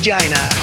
vagina.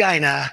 Vagina.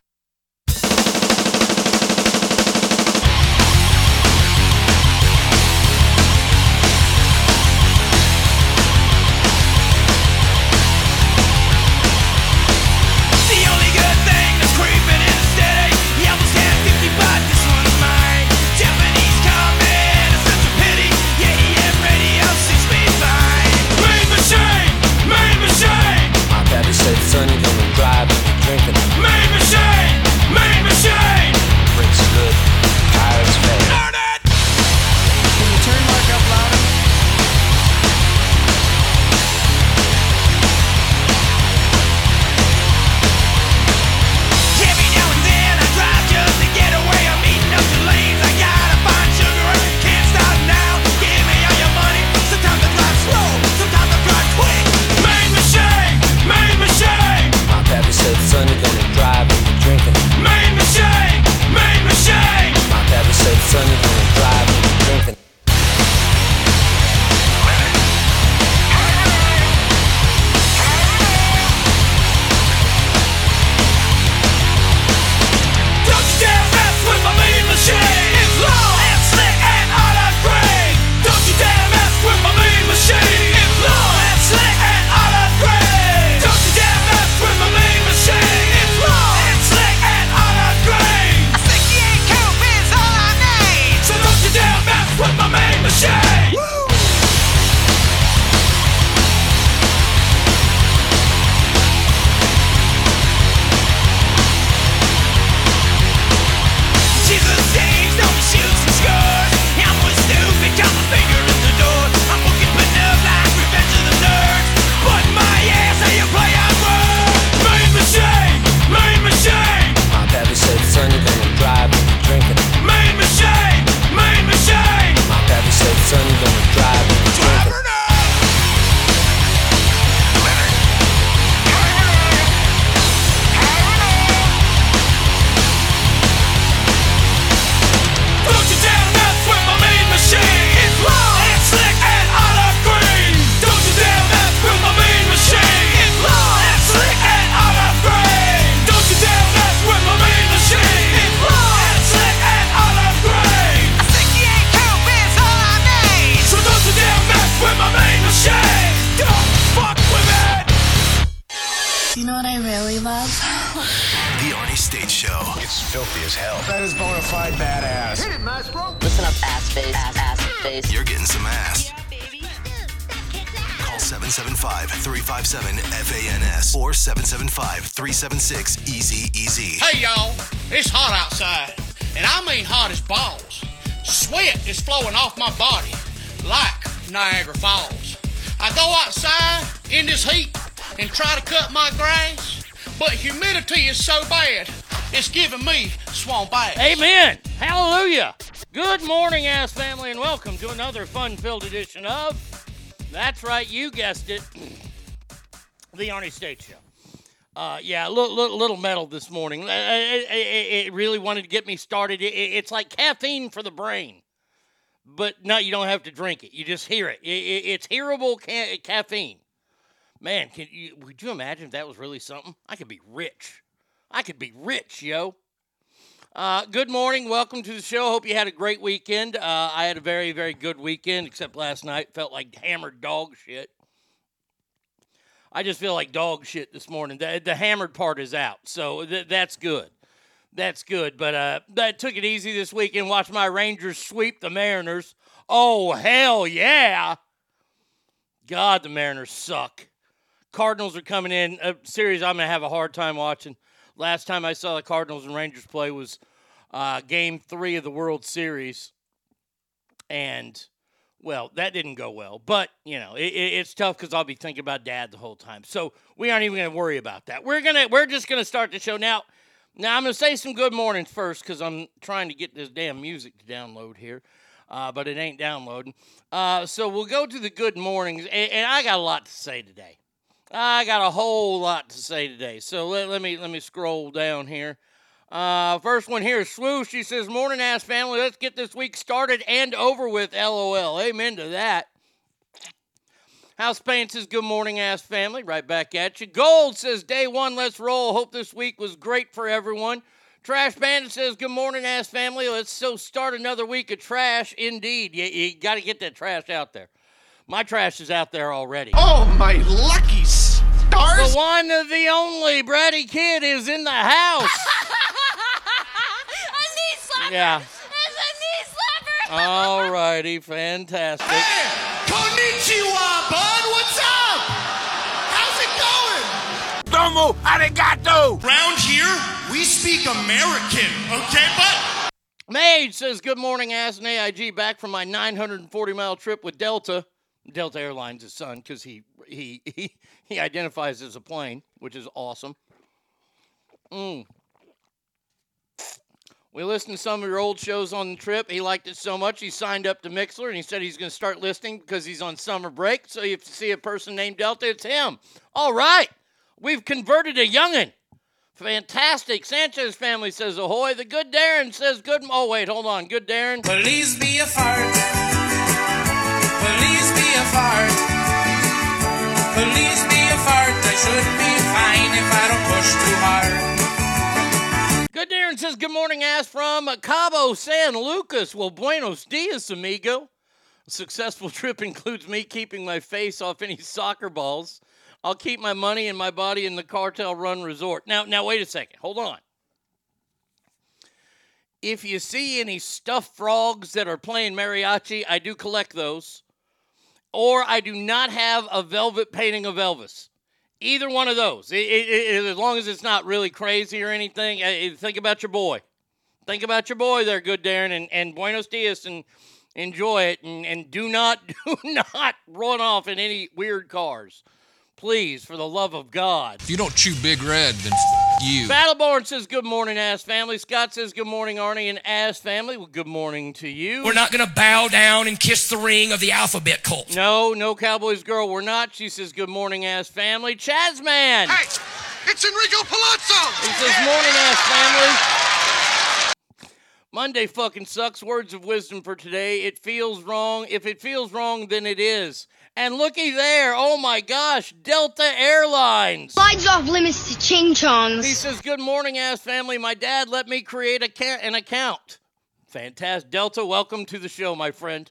Fun-filled edition of. That's right, you guessed it, the Arnie State Show. Uh, yeah, a little, little, little metal this morning. Uh, It, it- it really wanted to get me started. It- it- it's like caffeine for the brain, but no, you don't have to drink it. You just hear it. It- it- it's hearable ca- caffeine. Man, can you, would you imagine if that was really something? I could be rich. I could be rich, yo. Uh, good morning. Welcome to the show. Hope you had a great weekend. Uh, I had a very, very good weekend, except last night felt like hammered dog shit. I just feel like dog shit this morning. The, the hammered part is out, so th- that's good. That's good. But uh, I took it easy this weekend. Watched my Rangers sweep the Mariners. Oh hell yeah! God, the Mariners suck. Cardinals are coming in a series I'm gonna have a hard time watching. Last time I saw the Cardinals and Rangers play was uh, Game Three of the World Series, and well, that didn't go well. But you know, it, it, it's tough because I'll be thinking about Dad the whole time. So we aren't even gonna worry about that. We're gonna we're just gonna start the show now. Now I'm gonna say some good mornings first because I'm trying to get this damn music to download here. Uh, but it ain't downloading. Uh, so we'll go to the good mornings, and, and I got a lot to say today. I got a whole lot to say today. So let, let me let me scroll down here. Uh, first one here Swoosh. She says, "Morning, ass family. Let's get this week started and over with." LOL. Amen to that. House Paint says, Good morning, ass family. Right back at you. Gold says, Day one, let's roll. Hope this week was great for everyone. Trash Bandit says, Good morning, ass family. Let's so start another week of trash. Indeed. You, you got to get that trash out there. My trash is out there already. Oh, my lucky stars! The one, the only Brady Kid is in the house. a knee slapper! Yeah. It's a knee slapper! All righty, fantastic. Hey, konnichiwa, bud. What's up? How's it going? Domo arigato! Round here, we speak American, okay, but Mage says, Good morning, ass and AIG. Back from my 940 mile trip with Delta. Delta Airlines' his son, because he, he, he, he identifies as a plane, which is awesome. Mm. We listened to some of your old shows on the trip. He liked it so much, he signed up to Mixlr and he said he's going to start listening because he's on summer break. So if you see a person named Delta, it's him. All right. We've converted a youngin'. Fantastic. Sanchez family says ahoy. The good Darren says good. Oh, wait, hold on. Good Darren. Please be a fart. Please be a fart. A fart. I should be fine if I don't push too hard. Good Darren says good morning, ass from Cabo San Lucas. Well, buenos dias, amigo. A successful trip includes me keeping my face off any soccer balls. I'll keep my money and my body in the cartel run resort. Now, now wait a second. Hold on. If you see any stuffed frogs that are playing mariachi, I do collect those. Or I do not have a velvet painting of Elvis. Either one of those. It- it- it- as long as it's not really crazy or anything, think about your boy. Think about your boy there, good Darren, and, and Buenos Dias, and enjoy it. And, and do not, do not run off in any weird cars. Please, for the love of God. If you don't chew Big Red, then you. Battleborn says, Good morning, ass family. Scott says, Good morning, Arnie and ass family. Well, good morning to you. We're not gonna bow down and kiss the ring of the alphabet cult. No, no Cowboys girl, we're not. She says, Good morning, ass family. Chaz man. Hey, it's Enrico Palazzo! He says, Morning, ass family. Monday fucking sucks. Words of wisdom for today. It feels wrong. If it feels wrong, then it is. And looky there. Oh my gosh. Delta Airlines. Slides off limits to ching Chongs. He says, Good morning, ass family. My dad let me create a ca- an account. Fantastic. Delta, welcome to the show, my friend.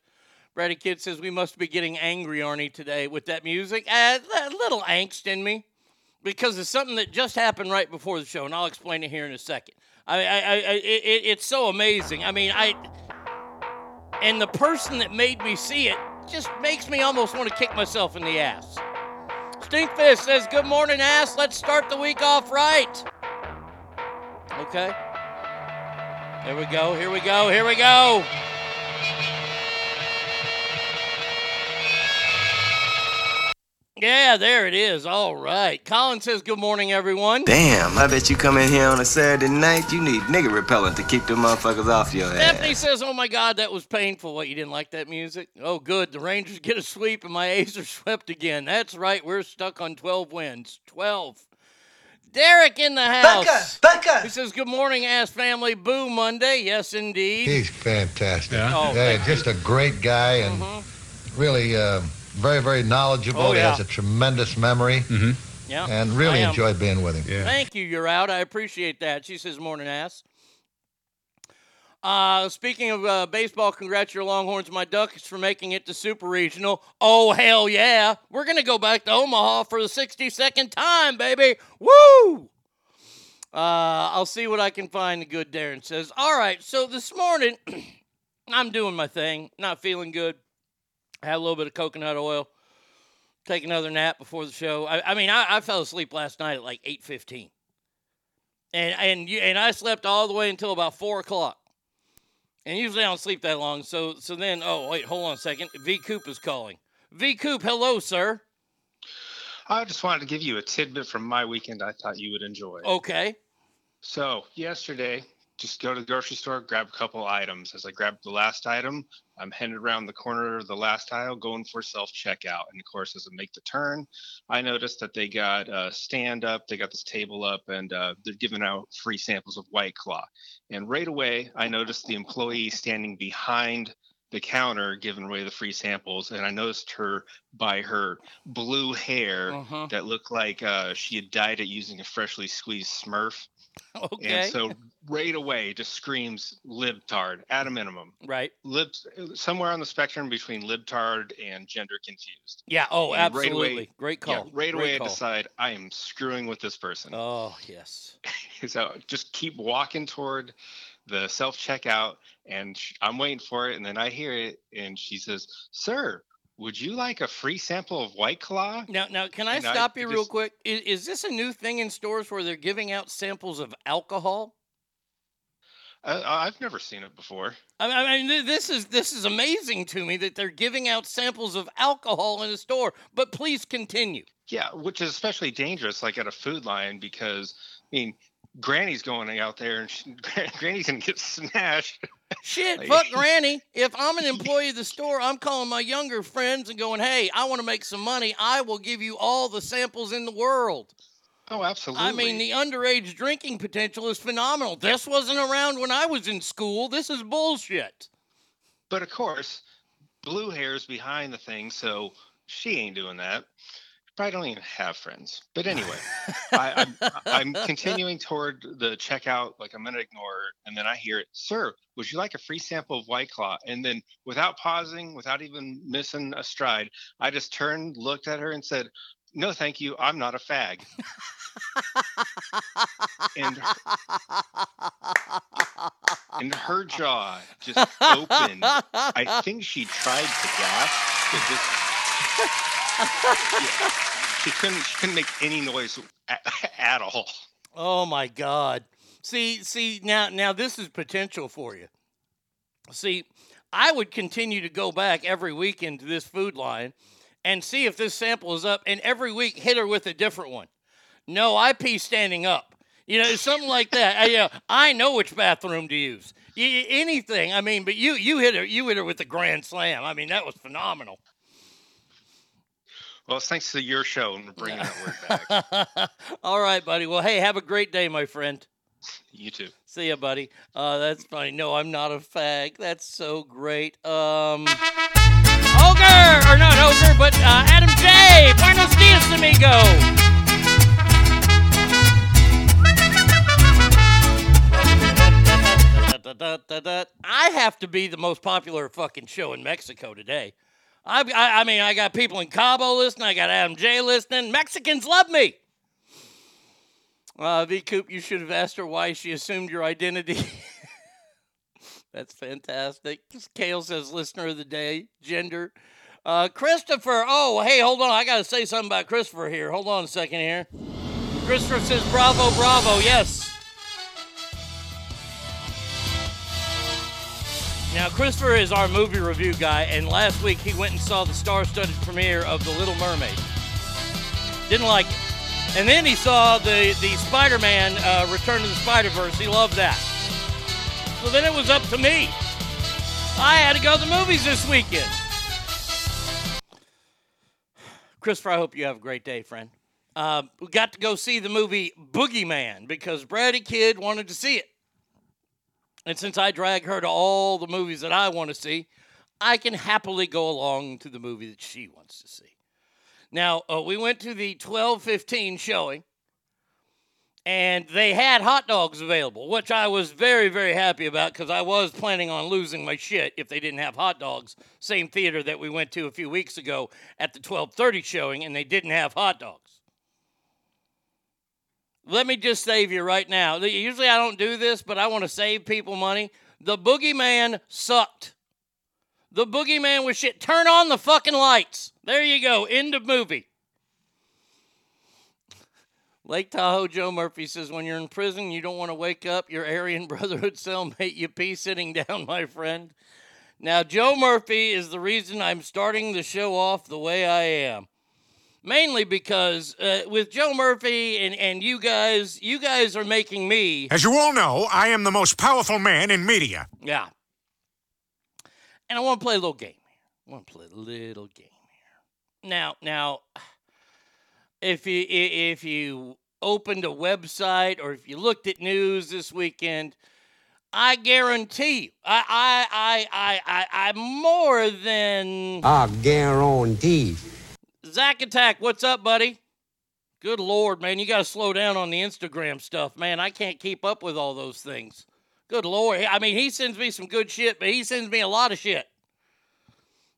Brady Kid says, We must be getting angry, Arnie, today with that music. Uh, a little angst in me because it's something that just happened right before the show, and I'll explain it here in a second. I, I, I, it- it's so amazing. I mean, I, and the person that made me see it just makes me almost want to kick myself in the ass. Stinkfist says, Good morning, ass. Let's start the week off right. Okay. Here we go. Here we go. Here we go. Yeah, there it is. All right. Colin says, Good morning, everyone. Damn, I bet you come in here on a Saturday night, you need nigga repellent to keep them motherfuckers off your Stephanie ass. says, Oh my God, that was painful. What, you didn't like that music? Oh, good. The Rangers get a sweep and my A's are swept again. That's right. We're stuck on 12 wins. 12. Derek in the house. He says, Good morning, ass family. Boo Monday. Yes, indeed. He's fantastic. Yeah. Oh, Yeah, just a great guy and really uh, very, very knowledgeable. Oh, He has a tremendous memory Yeah. and really I am. enjoyed being with him. Yeah. Thank you. You're out. I appreciate that. She says, Morning, ass. Uh, speaking of uh, baseball, congrats your Longhorns, my Ducks, for making it to Super Regional. Oh, hell yeah. We're going to go back to Omaha for the 62nd time, baby. Woo! Uh, I'll see what I can find, the good Darren says. All right, so this morning, I'm doing my thing, not feeling good. I had a little bit of coconut oil. Take another nap before the show. I, I mean, I, I fell asleep last night at like 8.15. And, and, you, and I slept all the way until about 4 o'clock. And usually I don't sleep that long. So so then, oh, wait, hold on a second. V Coop is calling. V Coop, hello, sir. I just wanted to give you a tidbit from my weekend I thought you would enjoy. Okay. So, yesterday, just go to the grocery store, grab a couple items. As I grabbed the last item, I'm headed around the corner of the last aisle going for self checkout. And of course, as I make the turn, I noticed that they got uh, stand up, they got this table up, and uh, they're giving out free samples of White Claw. And right away, I noticed the employee standing behind the counter giving away the free samples, and I noticed her by her blue hair Uh-huh. that looked like uh, she had dyed it using a freshly squeezed Smurf. Okay. And so right away, just screams libtard at a minimum. right. Lib somewhere on the spectrum between libtard and gender confused. Yeah. Oh, And right absolutely. away- Great Yeah, right Great away, I decide I am screwing with this person. Oh yes. so just keep walking toward the self checkout, and I'm waiting for it, and then I hear it, and she says, "Sir, would you like a free sample of White Claw?" Now, now, can I And I stop you real just- quick? Is, is this a new thing in stores where they're giving out samples of alcohol? Uh, I've never seen it before. I mean, I mean, th- this is this is amazing to me that they're giving out samples of alcohol in a store. But please continue. Yeah, which is especially dangerous, like at a food line, because I mean, Granny's going out there, and she, Granny's gonna get smashed. Shit, Like- fuck Granny. If I'm an employee of the store, I'm calling my younger friends and going, "Hey, I want to make some money. I will give you all the samples in the world." Oh, absolutely. I mean, the underage drinking potential is phenomenal. This wasn't around when I was in school. This is bullshit. But of course, blue hair's behind the thing, so she ain't doing that. Probably don't even have friends. But anyway, I, I'm, I'm continuing toward the checkout, like I'm gonna ignore and then I hear it, sir. Would you like a free sample of White Claw? And then, without pausing, without even missing a stride, I just turned, looked at her, and said, "No, thank you. I'm not a fag." and and her jaw just opened. I think she tried to gasp, but just she couldn't. She couldn't make any noise at, at all. Oh my God. See, see now, now this is potential for you. See, I would continue to go back every weekend to this food line and see if this sample is up, and every week hit her with a different one. No, I pee standing up. You know, something like that. I, you know, I know which bathroom to use. Anything. I mean, but you you hit her you hit her with a grand slam. I mean, that was phenomenal. Well, it's thanks to your show and bringing that word back. All right, buddy. Well, hey, have a great day, my friend. You too. See ya, buddy. Uh, that's funny. No, I'm not a fag. That's so great. Um, Ogre, or not Ogre, but uh, Adam J. Buenos dias, amigo. I have to be the most popular fucking show in Mexico today. I, I, I mean, I got people in Cabo listening. I got Adam J listening. Mexicans love me. Uh, V Coop, you should have asked her why she assumed your identity. That's fantastic. Kale says, listener of the day, gender. Uh, Christopher, oh, hey, hold on. I got to say something about Christopher here. Hold on a second here. Christopher says, bravo, bravo. Yes. Now, Christopher is our movie review guy, and last week he went and saw the star studded premiere of The Little Mermaid. Didn't like it. And then he saw the, the Spider Man uh, Return to the Spider Verse. He loved that. So then it was up to me. I had to go to the movies this weekend. Christopher, I hope you have a great day, friend. Uh, we got to go see the movie Boogeyman because Brady Kid wanted to see it. And since I drag her to all the movies that I want to see, I can happily go along to the movie that she wants to see. Now, uh, we went to the 1215 showing, and they had hot dogs available, which I was very, very happy about because I was planning on losing my shit if they didn't have hot dogs. Same theater that we went to a few weeks ago at the 1230 showing, and they didn't have hot dogs. Let me just save you right now. Usually I don't do this, but I want to save people money. The Boogeyman sucked. The Boogeyman was shit. Turn on the fucking lights. There you go. End of movie. Lake Tahoe Joe Murphy says, when you're in prison, you don't want to wake up your Aryan Brotherhood cellmate you pee sitting down, my friend. Now, Joe Murphy is the reason I'm starting the show off the way I am. Mainly because uh, with Joe Murphy and, and you guys, you guys are making me. As you all know, I am the most powerful man in media. Yeah. And I want to play a little game here. I want to play a little game here. Now, now, if you if you opened a website or if you looked at news this weekend, I guarantee you, I, I, I, I, I, I more than I guarantee. Zach Attack. What's up, buddy? Good lord, man, you got to slow down on the Instagram stuff, man. I can't keep up with all those things. Good lord. I mean, he sends me some good shit, but he sends me a lot of shit.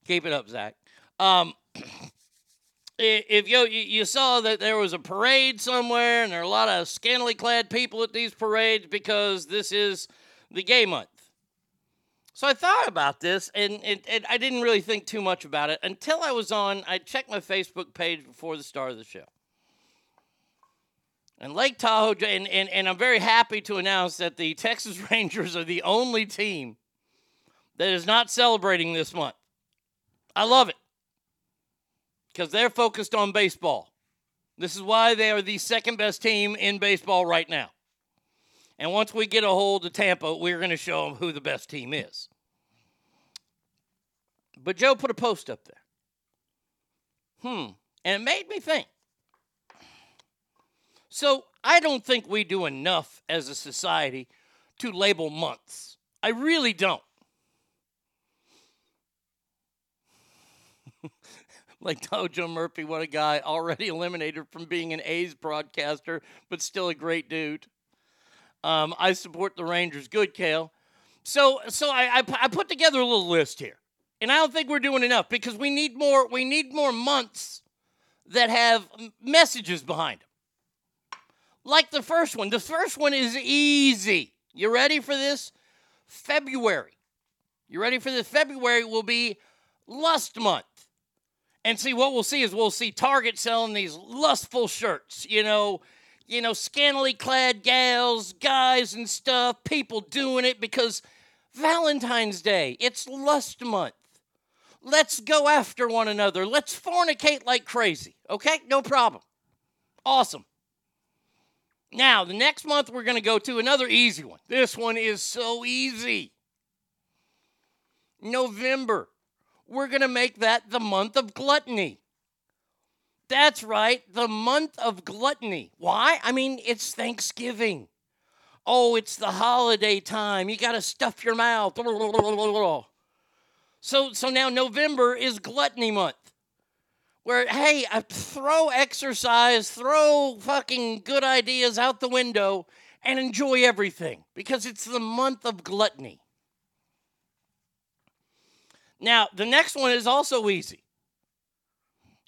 Keep it up, Zach. Um, if you you saw that there was a parade somewhere, and there are a lot of scantily clad people at these parades because this is the gay month. So I thought about this, and, and, and I didn't really think too much about it until I was on. I checked my Facebook page before the start of the show. And Lake Tahoe, and, and, and I'm very happy to announce that the Texas Rangers are the only team that is not celebrating this month. I love it because they're focused on baseball. This is why they are the second best team in baseball right now. And once we get a hold of Tampa, we're going to show them who the best team is. But Joe put a post up there. Hmm. And it made me think. So I don't think we do enough as a society to label months. I really don't. like Dojo Murphy, what a guy, already eliminated from being an A's broadcaster, but still a great dude. Um, I support the Rangers. Good, Kale. So, so I, I, I put together a little list here, and I don't think we're doing enough because we need more. We need more months that have messages behind them. Like the first one. The first one is easy. You ready for this? February. You ready for this? February will be lust month. And see what we'll see is we'll see Target selling these lustful shirts, you know, you know, scantily clad gals, guys and stuff, people doing it because Valentine's Day, it's lust month. Let's go after one another. Let's fornicate like crazy. Okay? No problem. Awesome. Now, the next month we're going to go to another easy one. This one is so easy. November. We're going to make that the month of gluttony. That's right, the month of gluttony. Why? I mean, it's Thanksgiving. Oh, it's the holiday time. You got to stuff your mouth. So, so now November is gluttony month. Where, hey, I throw exercise, throw fucking good ideas out the window, and enjoy everything because it's the month of gluttony. Now, the next one is also easy.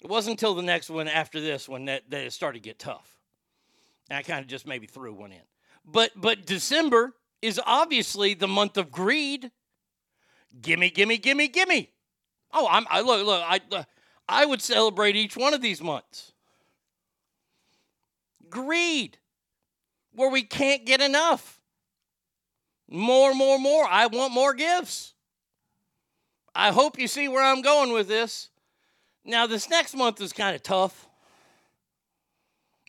It wasn't until the next one after this one that, that it started to get tough. And I kind of just maybe threw one in. But but December is obviously the month of greed. Gimme, gimme, gimme, gimme. Oh, I'm I look look I uh, I would celebrate each one of these months. Greed, where we can't get enough. More, more, more. I want more gifts. I hope you see where I'm going with this. Now, this next month is kind of tough.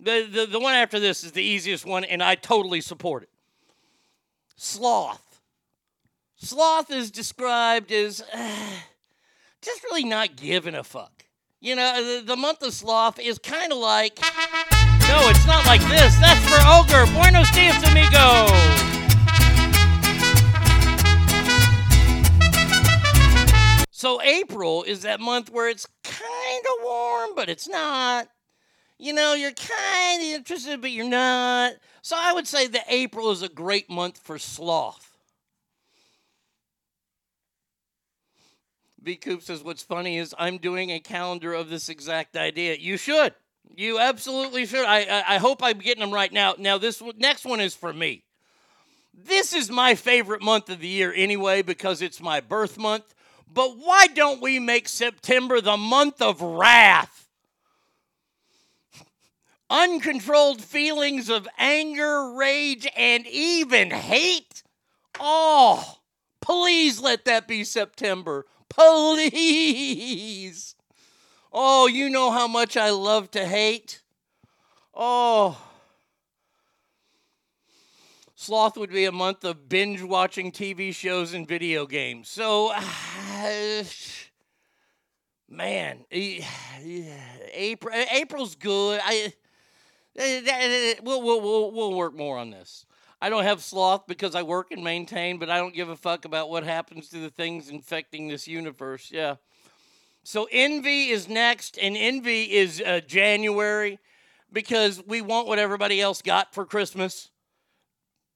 The, the, the one after this is the easiest one, and I totally support it. Sloth. Sloth is described as uh, just really not giving a fuck. You know, the, the month of sloth is kind of like. No, it's not like this. That's for Ogre. Buenos dias, amigo. So April is that month where it's kind of warm, but it's not. You know, you're kind of interested, but you're not. So I would say that April is a great month for sloth. B Coop says, What's funny is I'm doing a calendar of this exact idea. You should. You absolutely should. I, I, I hope I'm getting them right now. Now, this next one is for me. This is my favorite month of the year anyway because it's my birth month. But why don't we make September the month of wrath? Uncontrolled feelings of anger, rage, and even hate? Oh, please let that be September. Please. Oh, you know how much I love to hate. Oh. Sloth would be a month of binge watching TV shows and video games. So, man, eh, April April's good. I we'll, we'll, we'll, we'll work more on this. I don't have sloth because I work and maintain, but I don't give a fuck about what happens to the things infecting this universe. Yeah. So envy is next, and envy is uh, January because we want what everybody else got for Christmas.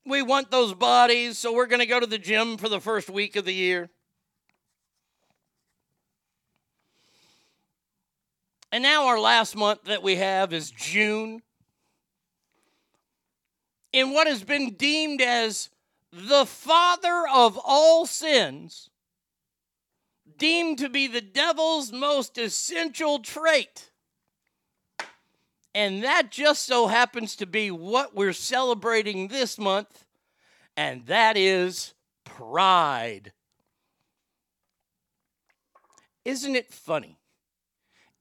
We want those bodies, so we're going to go to the gym for the first week of the year. And now our last month that we have is June. In what has been deemed as the father of all sins, deemed to be the devil's most essential trait. And that just so happens to be what we're celebrating this month, and that is pride. Isn't it funny?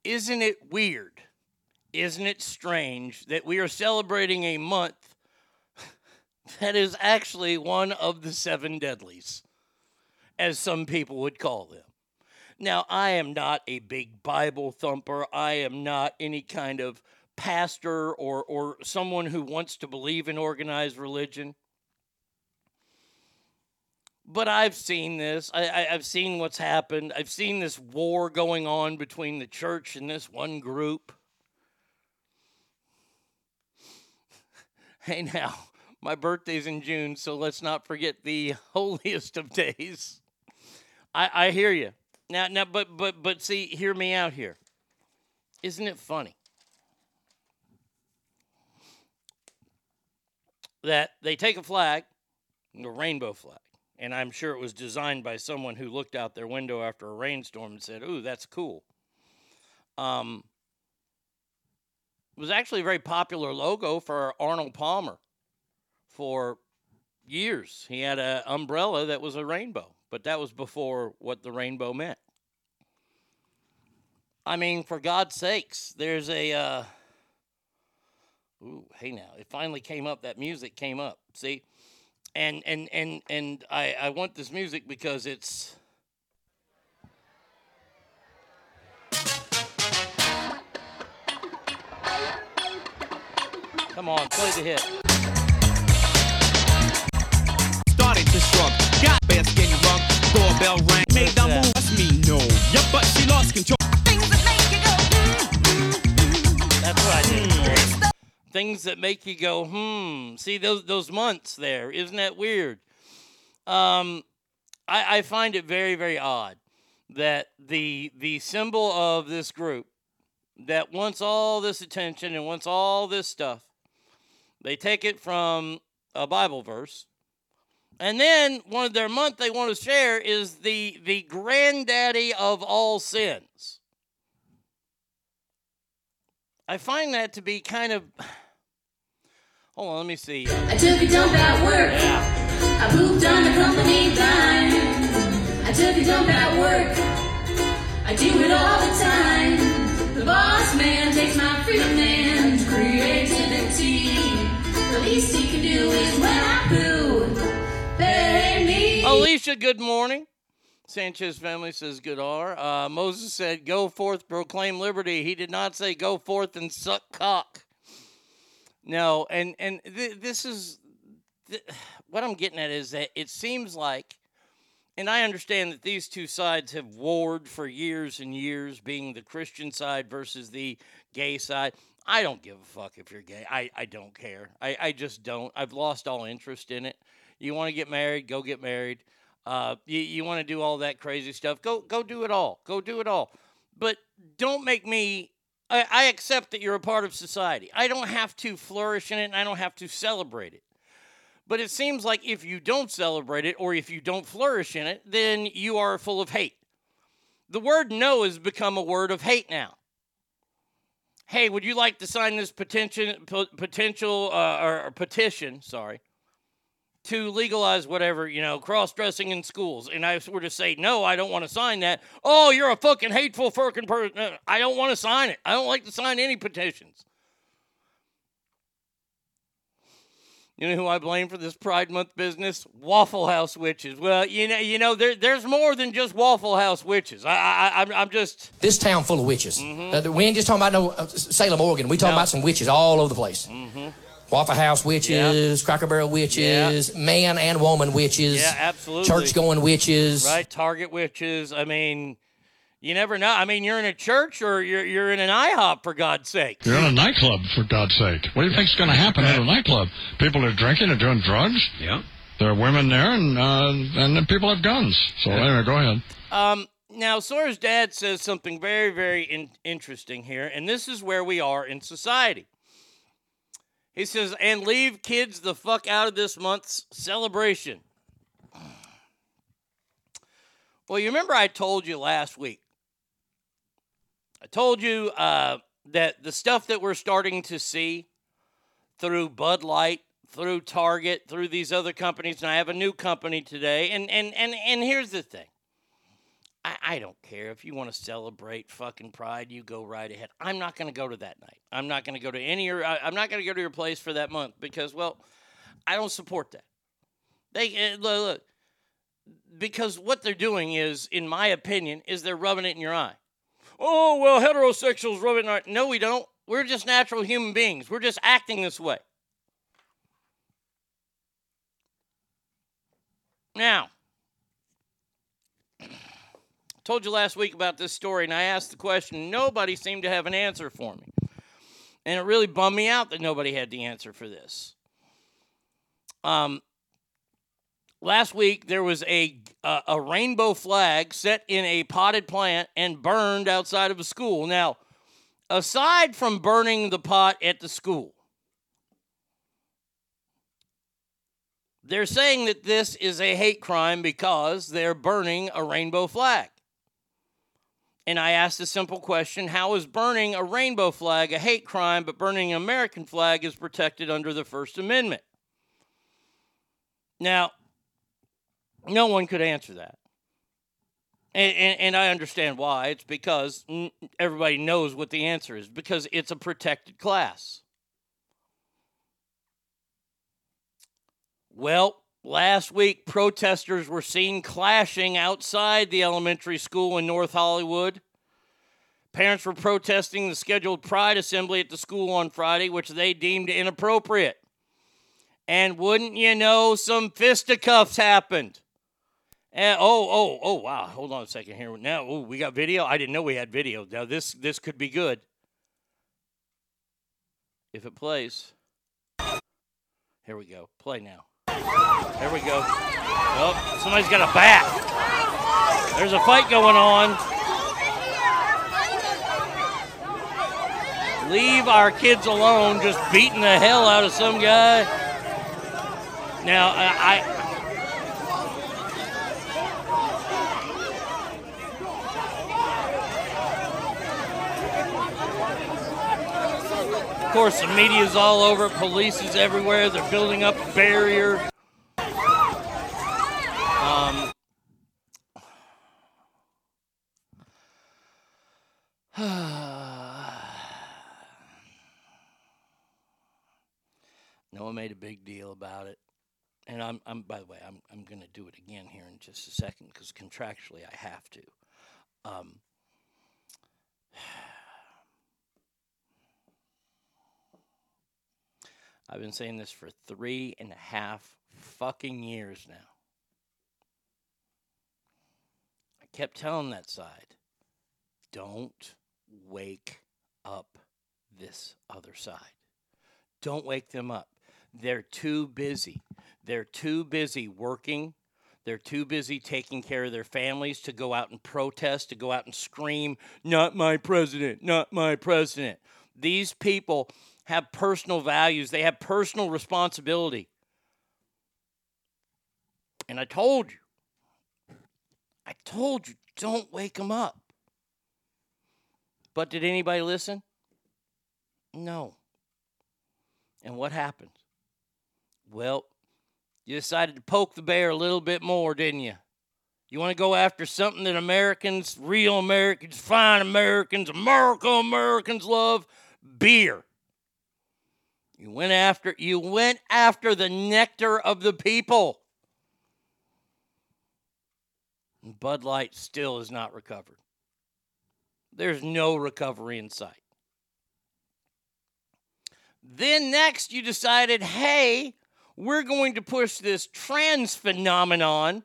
Isn't it weird? Isn't it strange that we are celebrating a month that is actually one of the seven deadlies, as some people would call them? Now, I am not a big Bible thumper. I am not any kind of pastor or, or someone who wants to believe in organized religion. But I've seen this. I, I, have seen what's happened. I've seen this war going on between the church and this one group. Hey, now, my birthday's in June, so let's not forget the holiest of days. I, I hear you. Now, now, but, but, but see, hear me out here. Isn't it funny that they take a flag, the rainbow flag, and I'm sure it was designed by someone who looked out their window after a rainstorm and said, "Ooh, that's cool." Um, it was actually a very popular logo for Arnold Palmer for years. He had an umbrella that was a rainbow, but that was before what the rainbow meant. I mean, for God's sakes, there's a. Uh, ooh, hey now, it finally came up. That music came up. See, and and and and I I want this music because it's. Come on, play the hit. Started to shrug, got bare skin rug, doorbell rang, made the move. That's me, no. Yeah, but she lost control. Things that make you go, hmm. See those those months there, isn't that weird? Um, I, I find it very very odd that the the symbol of this group that wants all this attention and wants all this stuff, they take it from a Bible verse. And then one of their month they want to share is the the granddaddy of all sins. I find that to be kind of. Hold on, let me see. I took a dump at work. I pooped on the company dime. I took a dump at work. I do it all the time. The boss man takes my freedom and creativity. The least he can do is when I poo. Pay me. Alicia, good morning. Sanchez family says good R. Uh, Moses said, "Go forth, proclaim liberty." He did not say, "Go forth and suck cock." No, and and th- this is th- what I'm getting at is that it seems like, and I understand that these two sides have warred for years and years, being the Christian side versus the gay side. I don't give a fuck if you're gay. I, I don't care. I, I just don't. I've lost all interest in it. You want to get married, go get married. Uh, you you want to do all that crazy stuff, go go do it all. Go do it all. But don't make me. I, I accept that you're a part of society. I don't have to flourish in it, and I don't have to celebrate it. But it seems like if you don't celebrate it, or if you don't flourish in it, then you are full of hate. The word no has become a word of hate now. Hey, would you like to sign this potential potential uh, or, or petition? Sorry, to legalize whatever, you know, cross dressing in schools, and I were to say, no, I don't want to sign that, oh, you're a fucking hateful fucking person. I don't want to sign it. I don't like to sign any petitions. You know who I blame for this Pride Month business? Waffle House witches. Well, you know, you know, there, there's more than just Waffle House witches. I, I, I'm, I'm just. This town full of witches. Uh, we ain't just talking about no uh, Salem, Oregon. We talking No. about some witches all over the place. hmm Waffle House witches, Cracker Barrel witches, man and woman witches, Yeah, absolutely. church going witches. Right, Target witches. I mean, you never know. I mean, you're in a church or you're you're in an IHOP for God's sake. You're in a nightclub, for God's sake. What do you think's going to happen at a nightclub? People are drinking and doing drugs. Yeah. There are women there, and uh, and then people have guns. So anyway, go ahead. Um, now, Sora's dad says something very, very in- interesting here, and this is where we are in society. He says, and leave kids the fuck out of this month's celebration. Well, you remember I told you last week. I told you uh, that the stuff that we're starting to see through Bud Light, through Target, through these other companies, and I have a new company today. And and and and here's the thing. I, I don't care if you want to celebrate fucking Pride, you go right ahead. I'm not going to go to that night. I'm not going to go to any. I, I'm not going to go to your place for that month because, well, I don't support that. They uh, look, look because what they're doing is, in my opinion, is they're rubbing it in your eye. Oh well, heterosexuals rub it in our. No, we don't. We're just natural human beings. We're just acting this way. Now, told you last week about this story, and I asked the question. Nobody seemed to have an answer for me. And it really bummed me out that nobody had the answer for this. Um, last week, there was a, a, a rainbow flag set in a potted plant and burned outside of a school. Now, aside from burning the pot at the school, they're saying that this is a hate crime because they're burning a rainbow flag. And I asked a simple question How is burning a rainbow flag a hate crime, but burning an American flag is protected under the First Amendment? Now, no one could answer that. And, and, and I understand why. It's because everybody knows what the answer is because it's a protected class. Well, last week, protesters were seen clashing outside the elementary school in North Hollywood. Parents were protesting the scheduled Pride assembly at the school on Friday, which they deemed inappropriate. And wouldn't you know, some fisticuffs happened. And, oh, oh, oh, wow. Hold on a second here. Now, oh, we got video. I didn't know we had video. Now, this this could be good. If it plays. Here we go. Play now. There we go. Oh, somebody's got a bat. There's a fight going on. Leave our kids alone, just beating the hell out of some guy. Now, I. I Of course, the media's all over. Police is everywhere. They're building up a barrier. Um, Noah made a big deal about it. And I'm, I'm by the way, I'm, I'm going to do it again here in just a second because contractually I have to. Um, I've been saying this for three and a half fucking years now. I kept telling that side, don't wake up this other side. Don't wake them up. They're too busy. They're too busy working. They're too busy taking care of their families to go out and protest, to go out and scream, not my president, not my president. These people have personal values, they have personal responsibility. And I told you, I told you, don't wake them up. But did anybody listen? No. And what happened? Well, you decided to poke the bear a little bit more, didn't you? You want to go after something that Americans, real Americans, fine Americans, America Americans love? Beer. You went after you went after the nectar of the people. Bud Light still is not recovered. There's no recovery in sight. Then next, you decided, hey, we're going to push this trans phenomenon.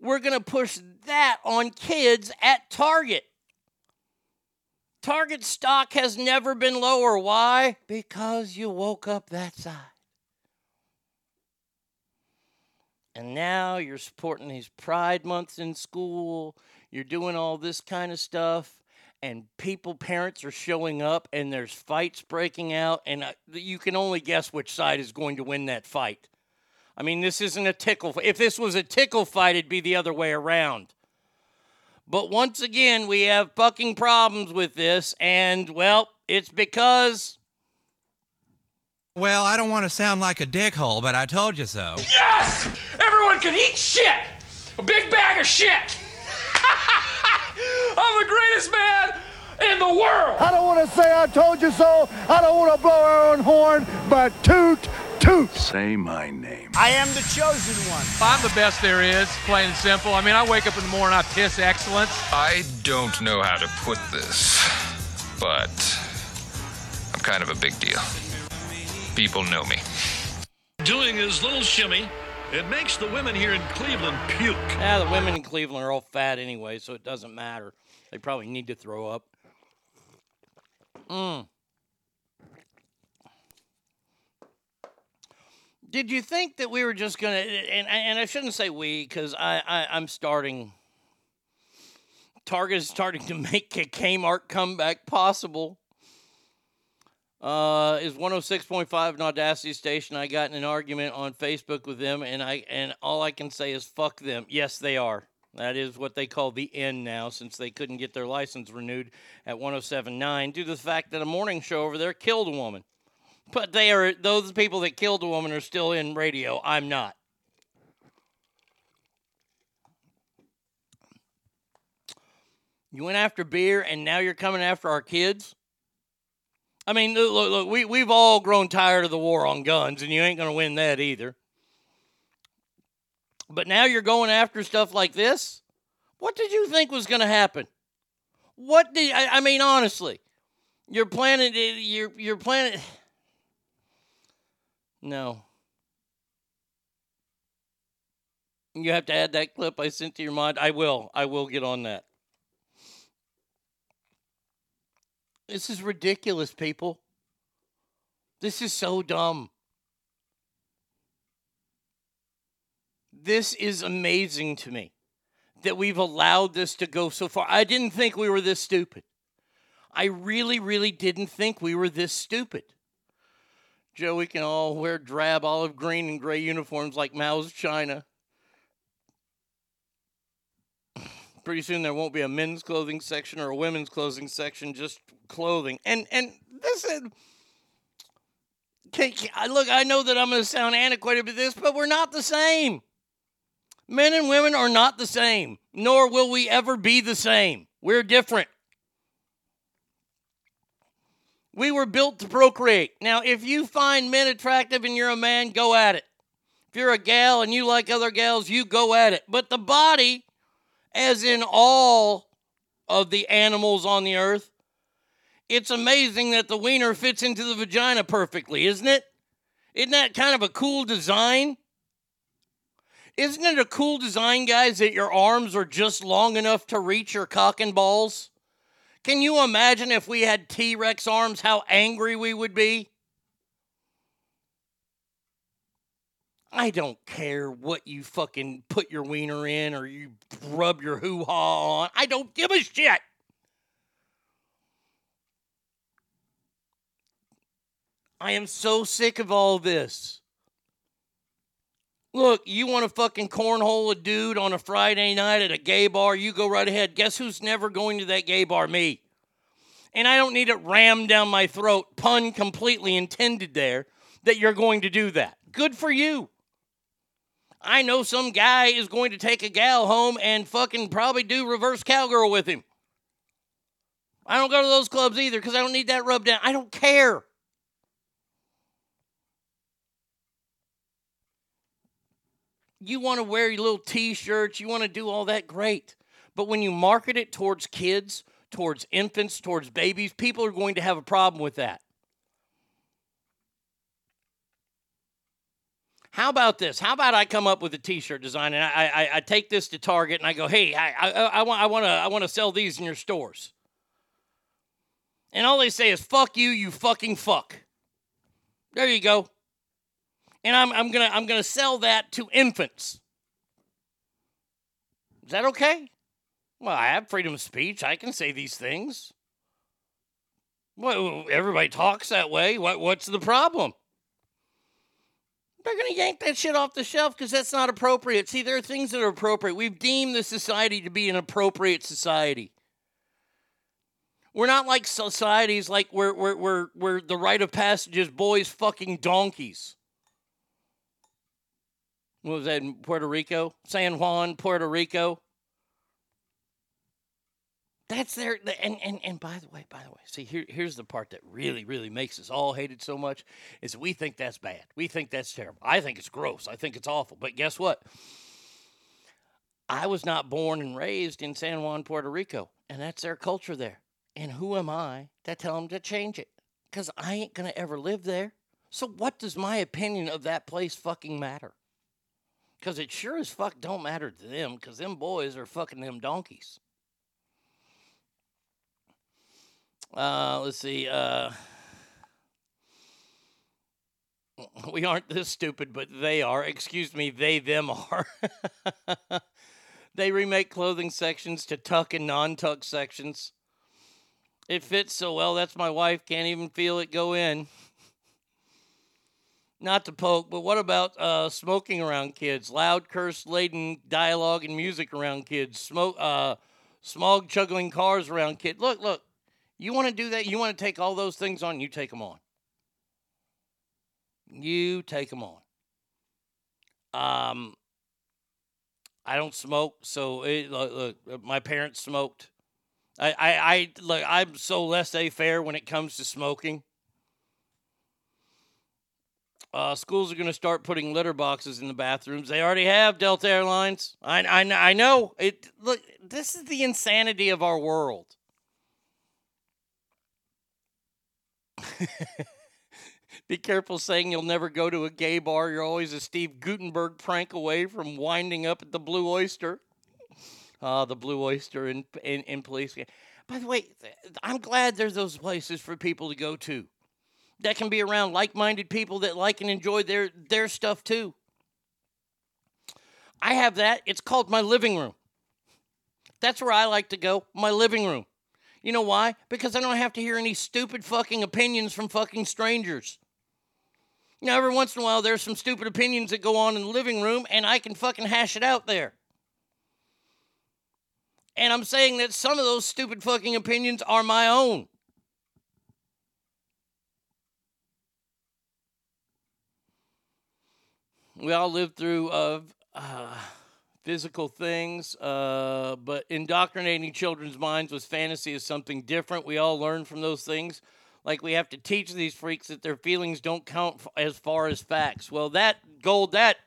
We're going to push that on kids at Target. Target stock has never been lower. Why? Because you woke up that side. And now you're supporting these pride months in school. You're doing all this kind of stuff. And people, parents are showing up and there's fights breaking out. And uh, you can only guess which side is going to win that fight. I mean, this isn't a tickle. If this was a tickle fight, it'd be the other way around. But once again, we have fucking problems with this. And, well, it's because Well, I don't want to sound like a dickhole, but I told you so. Yes! Everyone can eat shit! A big bag of shit! I'm the greatest man in the world! I don't want to say I told you so. I don't want to blow our own horn, but toot, toot. Say my name. I am the chosen one. I'm the best there is, plain and simple. I mean, I wake up in the morning, I piss excellence. I don't know how to put this, but I'm kind of a big deal. People know me. Doing his little shimmy, it makes the women here in Cleveland puke. Yeah, the women in Cleveland are all fat anyway, so it doesn't matter. They probably need to throw up. Mm. Did you think that we were just gonna? And and I shouldn't say we because I, I I'm starting. Target is starting to make a Kmart comeback possible. Uh, is 106.5 an Audacy station. I got in an argument on Facebook with them, and I and all I can say is fuck them. Yes, they are. That is what they call the end now, since they couldn't get their license renewed at 107.9 due to the fact that a morning show over there killed a woman. But they are those people that killed a woman are still in radio. I'm not. You went after beer, and now you're coming after our kids. I mean, look, look, we we've all grown tired of the war on guns, and you ain't gonna win that either. But now you're going after stuff like this. What did you think was gonna happen? What did I, I mean? Honestly, you're planning. You're you're planning. No. You have to add that clip I sent to your mind. I will. I will get on that. This is ridiculous, people. This is so dumb. This is amazing to me that we've allowed this to go so far. I didn't think we were this stupid. I really, really didn't think we were this stupid. Joe, we can all wear drab olive green and gray uniforms like Mao's China. Pretty soon there won't be a men's clothing section or a women's clothing section, just clothing. And and this is look, I know that I'm going to sound antiquated with this, but we're not the same. Men and women are not the same, nor will we ever be the same. We're different. We were built to procreate. Now, if you find men attractive and you're a man, go at it. If you're a gal and you like other gals, you go at it. But the body, as in all of the animals on the earth, it's amazing that the wiener fits into the vagina perfectly, isn't it? Isn't that kind of a cool design? Isn't it a cool design, guys, that your arms are just long enough to reach your cock and balls? Can you imagine if we had T Rex arms, how angry we would be? I don't care what you fucking put your wiener in or you rub your hoo ha on. I don't give a shit. I am so sick of all this. Look, you want to fucking cornhole a dude on a Friday night at a gay bar, you go right ahead. Guess who's never going to that gay bar? Me. And I don't need it rammed down my throat, pun completely intended there, that you're going to do that. Good for you. I know some guy is going to take a gal home and fucking probably do reverse cowgirl with him. I don't go to those clubs either because I don't need that rubbed down. I don't care. You want to wear your little t shirts, you want to do all that, great. But when you market it towards kids, towards infants, towards babies. People are going to have a problem with that. How about this? How about I come up with a T-shirt design and I, I, I take this to Target and I go, hey, I, I, I want I want to I want to sell these in your stores. And all they say is "fuck you, you fucking fuck." There you go. And I'm I'm gonna I'm gonna sell that to infants. Is that okay? Well, I have freedom of speech. I can say these things. Well, everybody talks that way. What what's the problem? They're going to yank that shit off the shelf because that's not appropriate. See, there are things that are appropriate. We've deemed the society to be an appropriate society. We're not like societies like where, where, where, where the rite of passage is boys fucking donkeys. What was that in Puerto Rico? San Juan, Puerto Rico. That's their and, and and by the way, by the way, see here here's the part that really really makes us all hate it so much is we think that's bad. We think that's terrible. I think it's gross. I think it's awful. But guess what? I was not born and raised in San Juan, Puerto Rico, and that's their culture there. And who am I to tell them to change it? Cuz I ain't going to ever live there. So what does my opinion of that place fucking matter? Cuz it sure as fuck don't matter to them cuz them boys are fucking them donkeys. Uh, let's see. Uh, we aren't this stupid, but they are. Excuse me, they, them are. they remake clothing sections to tuck and non tuck sections. It fits so well, that's my wife. Can't even feel it go in. Not to poke, but what about uh, smoking around kids? Loud, curse laden dialogue and music around kids. Smoke, uh, smog chugging cars around kids. Look, look. You want to do that? You want to take all those things on? You take them on. You take them on. Um, I don't smoke, so it, look, look, my parents smoked. I, I, I look. I'm so laissez-faire when it comes to smoking. Uh, schools are going to start putting litter boxes in the bathrooms. They already have Delta Airlines. I, I, I know it. Look, this is the insanity of our world. Be careful saying you'll never go to a gay bar. You're always a Steve Guttenberg prank away from winding up at the Blue Oyster. Ah, the Blue Oyster in, in, in police. By the way, I'm glad there's those places for people to go to that can be around like-minded people that like and enjoy their their stuff too. I have that. It's called my living room. That's where I like to go, my living room. You know why? Because I don't have to hear any stupid fucking opinions from fucking strangers. You know, every once in a while there's some stupid opinions that go on in the living room and I can fucking hash it out there. And I'm saying that some of those stupid fucking opinions are my own. We all live through uh, uh, physical things, uh, but indoctrinating children's minds with fantasy is something different. We all learn from those things. Like we have to teach these freaks that their feelings don't count as far as facts. Well, that gold, that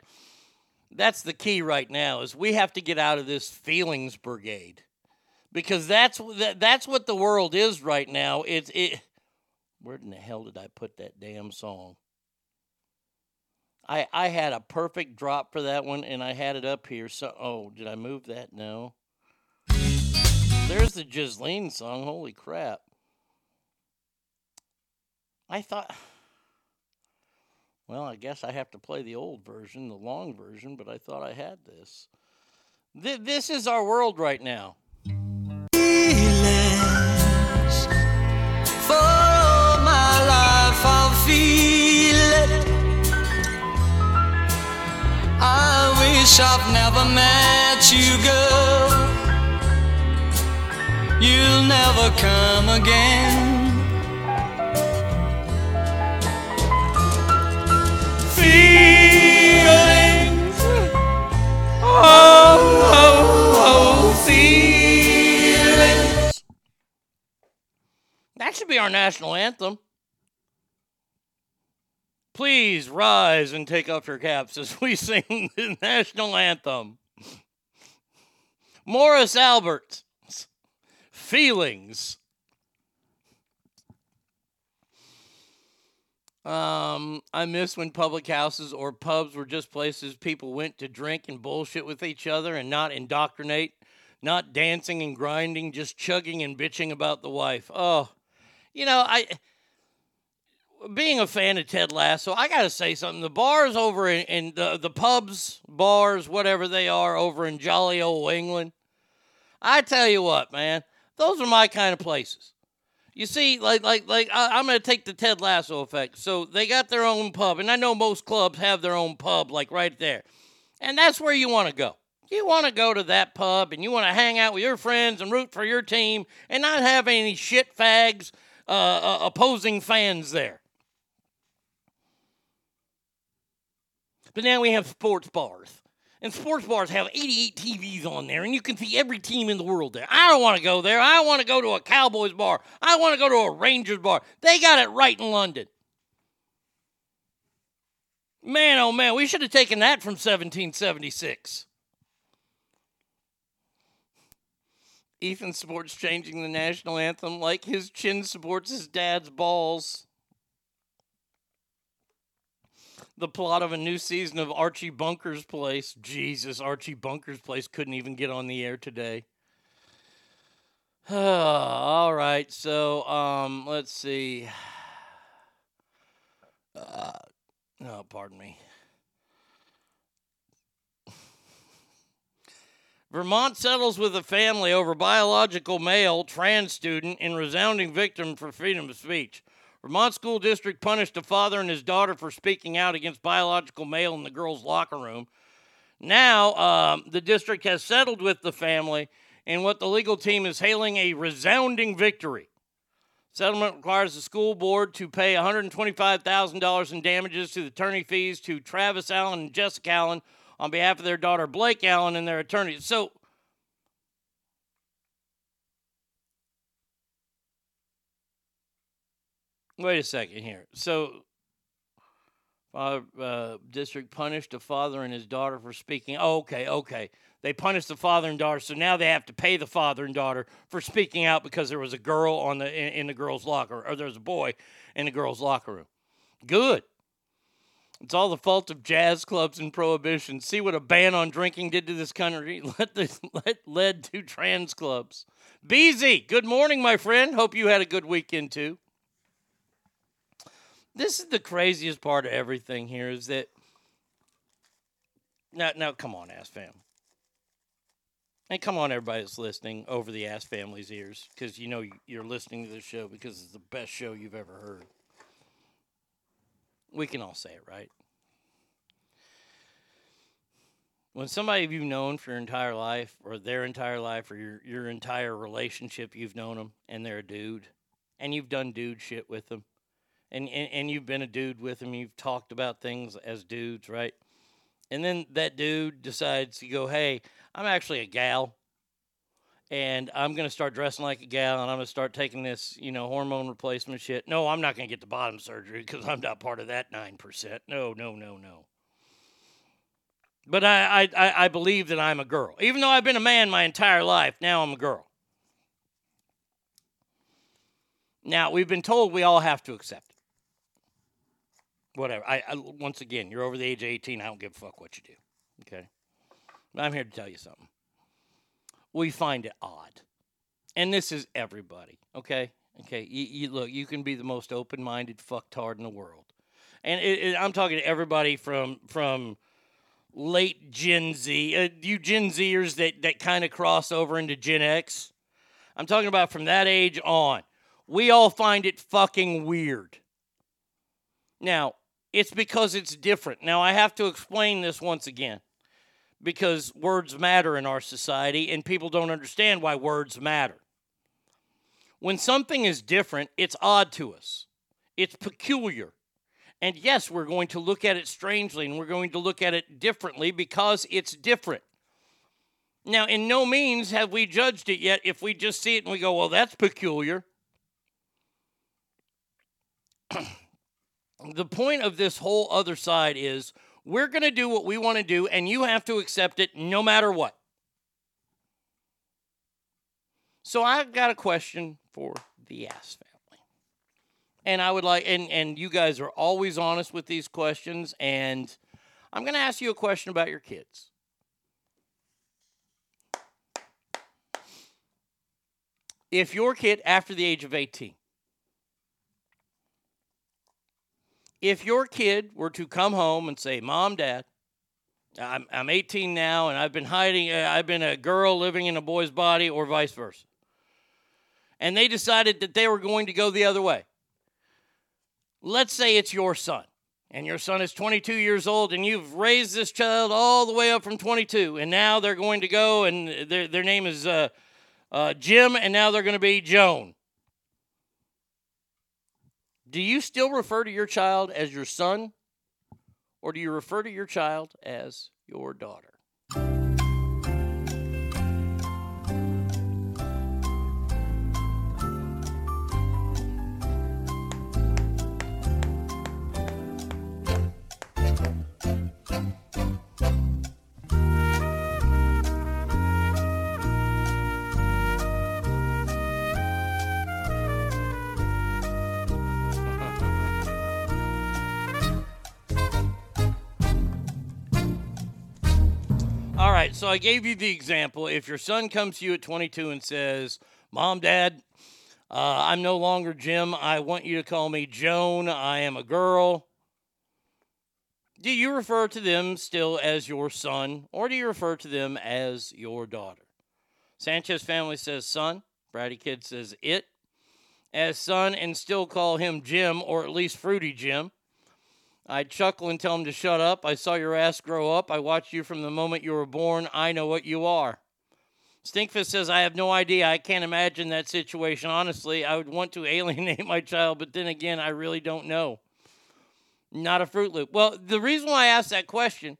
that's the key right now is we have to get out of this feelings brigade because that's that, that's what the world is right now. It's it. Where in the hell did I put that damn song? I I had a perfect drop for that one, and I had it up here. So oh, did I move that? No. There's the Ghislaine song. Holy crap! I thought. Well, I guess I have to play the old version, the long version, but I thought I had this. Th- this is our world right now. For my life I'll feel I wish I've never met you, girl. You'll never come again. Feelings. Oh, oh, oh, oh feelings. That should be our national anthem. Please rise and take off your caps as we sing the national anthem. Morris Albert. feelings. Um, I miss when public houses or pubs were just places people went to drink and bullshit with each other and not indoctrinate, not dancing and grinding, just chugging and bitching about the wife. Oh, you know, I being a fan of Ted Lasso, I gotta say something. The bars over in, in the the pubs, bars, whatever they are, over in jolly old England. I tell you what, man, those are my kind of places. You see, like like like I, I'm gonna take the Ted Lasso effect. So they got their own pub, and I know most clubs have their own pub, like right there, and that's where you want to go. You want to go to that pub, and you want to hang out with your friends and root for your team, and not have any shit fags uh, uh, opposing fans there. But now we have sports bars. And sports bars have 88 TVs on there, and you can see every team in the world there. I don't want to go there. I want to go to a Cowboys bar. I want to go to a Rangers bar. They got it right in London. Man, oh man, we should have taken that from 1776. Ethan supports changing the national anthem like his chin supports his dad's balls the plot of a new season of Archie Bunker's Place. Jesus, Archie Bunker's Place couldn't even get on the air today. All right, so um, let's see. Uh, oh, pardon me. Vermont settles with a family over biological male trans student in resounding victim for freedom of speech. Vermont School District punished a father and his daughter for speaking out against biological male in the girls' locker room. Now, um, the district has settled with the family in what the legal team is hailing a resounding victory. Settlement requires the school board to pay $125,000 in damages to the attorney fees to Travis Allen and Jessica Allen on behalf of their daughter Blake Allen and their attorneys. So, Wait a second here. So, uh, uh, district punished a father and his daughter for speaking. Oh, okay, okay. They punished the father and daughter, so now they have to pay the father and daughter for speaking out because there was a girl on the in, in the girls' locker, or there was a boy in the girls' locker room. Good. It's all the fault of jazz clubs and prohibition. See what a ban on drinking did to this country. Let this let, led to trans clubs. BZ, good morning, my friend. Hope you had a good weekend too this is the craziest part of everything here is that now now come on ass fam. And come on everybody that's listening over the ass family's ears because you know you're listening to this show because it's the best show you've ever heard. We can all say it right? When somebody you've known for your entire life or their entire life or your, your entire relationship you've known them and they're a dude and you've done dude shit with them and, and, and you've been a dude with him, you've talked about things as dudes, right? And then that dude decides to go, hey, I'm actually a gal, and I'm going to start dressing like a gal, and I'm going to start taking this, you know, hormone replacement shit. No, I'm not going to get the bottom surgery because I'm not part of that 9%. No, no, no, no. But I, I, I believe that I'm a girl. Even though I've been a man my entire life, now I'm a girl. Now, we've been told we all have to accept it whatever. I, I, once again, you're over the age of 18. I don't give a fuck what you do. Okay, I'm here to tell you something. We find it odd, and this is everybody. Okay, okay. You, you look. You can be the most open-minded fucktard in the world, and it, it, I'm talking to everybody from from late Gen Z, uh, you Gen Zers that that kind of cross over into Gen X. I'm talking about from that age on. We all find it fucking weird. Now, it's because it's different. Now, I have to explain this once again because words matter in our society and people don't understand why words matter. When something is different, it's odd to us, it's peculiar. And yes, we're going to look at it strangely and we're going to look at it differently because it's different. Now, in no means have we judged it yet if we just see it and we go, well, that's peculiar. the point of this whole other side is we're going to do what we want to do, and you have to accept it no matter what. So I've got a question for the Ass family. And I would like and and you guys are always honest with these questions and I'm going to ask you a question about your kids. If your kid after the age of 18 if your kid were to come home and say, "Mom, Dad, I'm I'm 18 now, and I've been hiding. Uh, I've been a girl living in a boy's body, or vice versa," and they decided that they were going to go the other way. Let's say it's your son, and your son is 22 years old, and you've raised this child all the way up from 22, and now they're going to go, and their their name is uh, uh, Jim, and now they're going to be Joan. Do you still refer to your child as your son, or do you refer to your child as your daughter? So I gave you the example. If your son comes to you at 22 and says, Mom, Dad, uh, I'm no longer Jim. I want you to call me Joan. I am a girl. Do you refer to them still as your son, or do you refer to them as your daughter? Sanchez family says son. Brady Kid says it. As son, and still call him Jim, or at least Fruity Jim. I'd chuckle and tell him to shut up. I saw your ass grow up. I watched you from the moment you were born. I know what you are. Stinkfist says, I have no idea. I can't imagine that situation. Honestly, I would want to alienate my child, but then again, I really don't know. Not a Fruit Loop. Well, the reason why I asked that question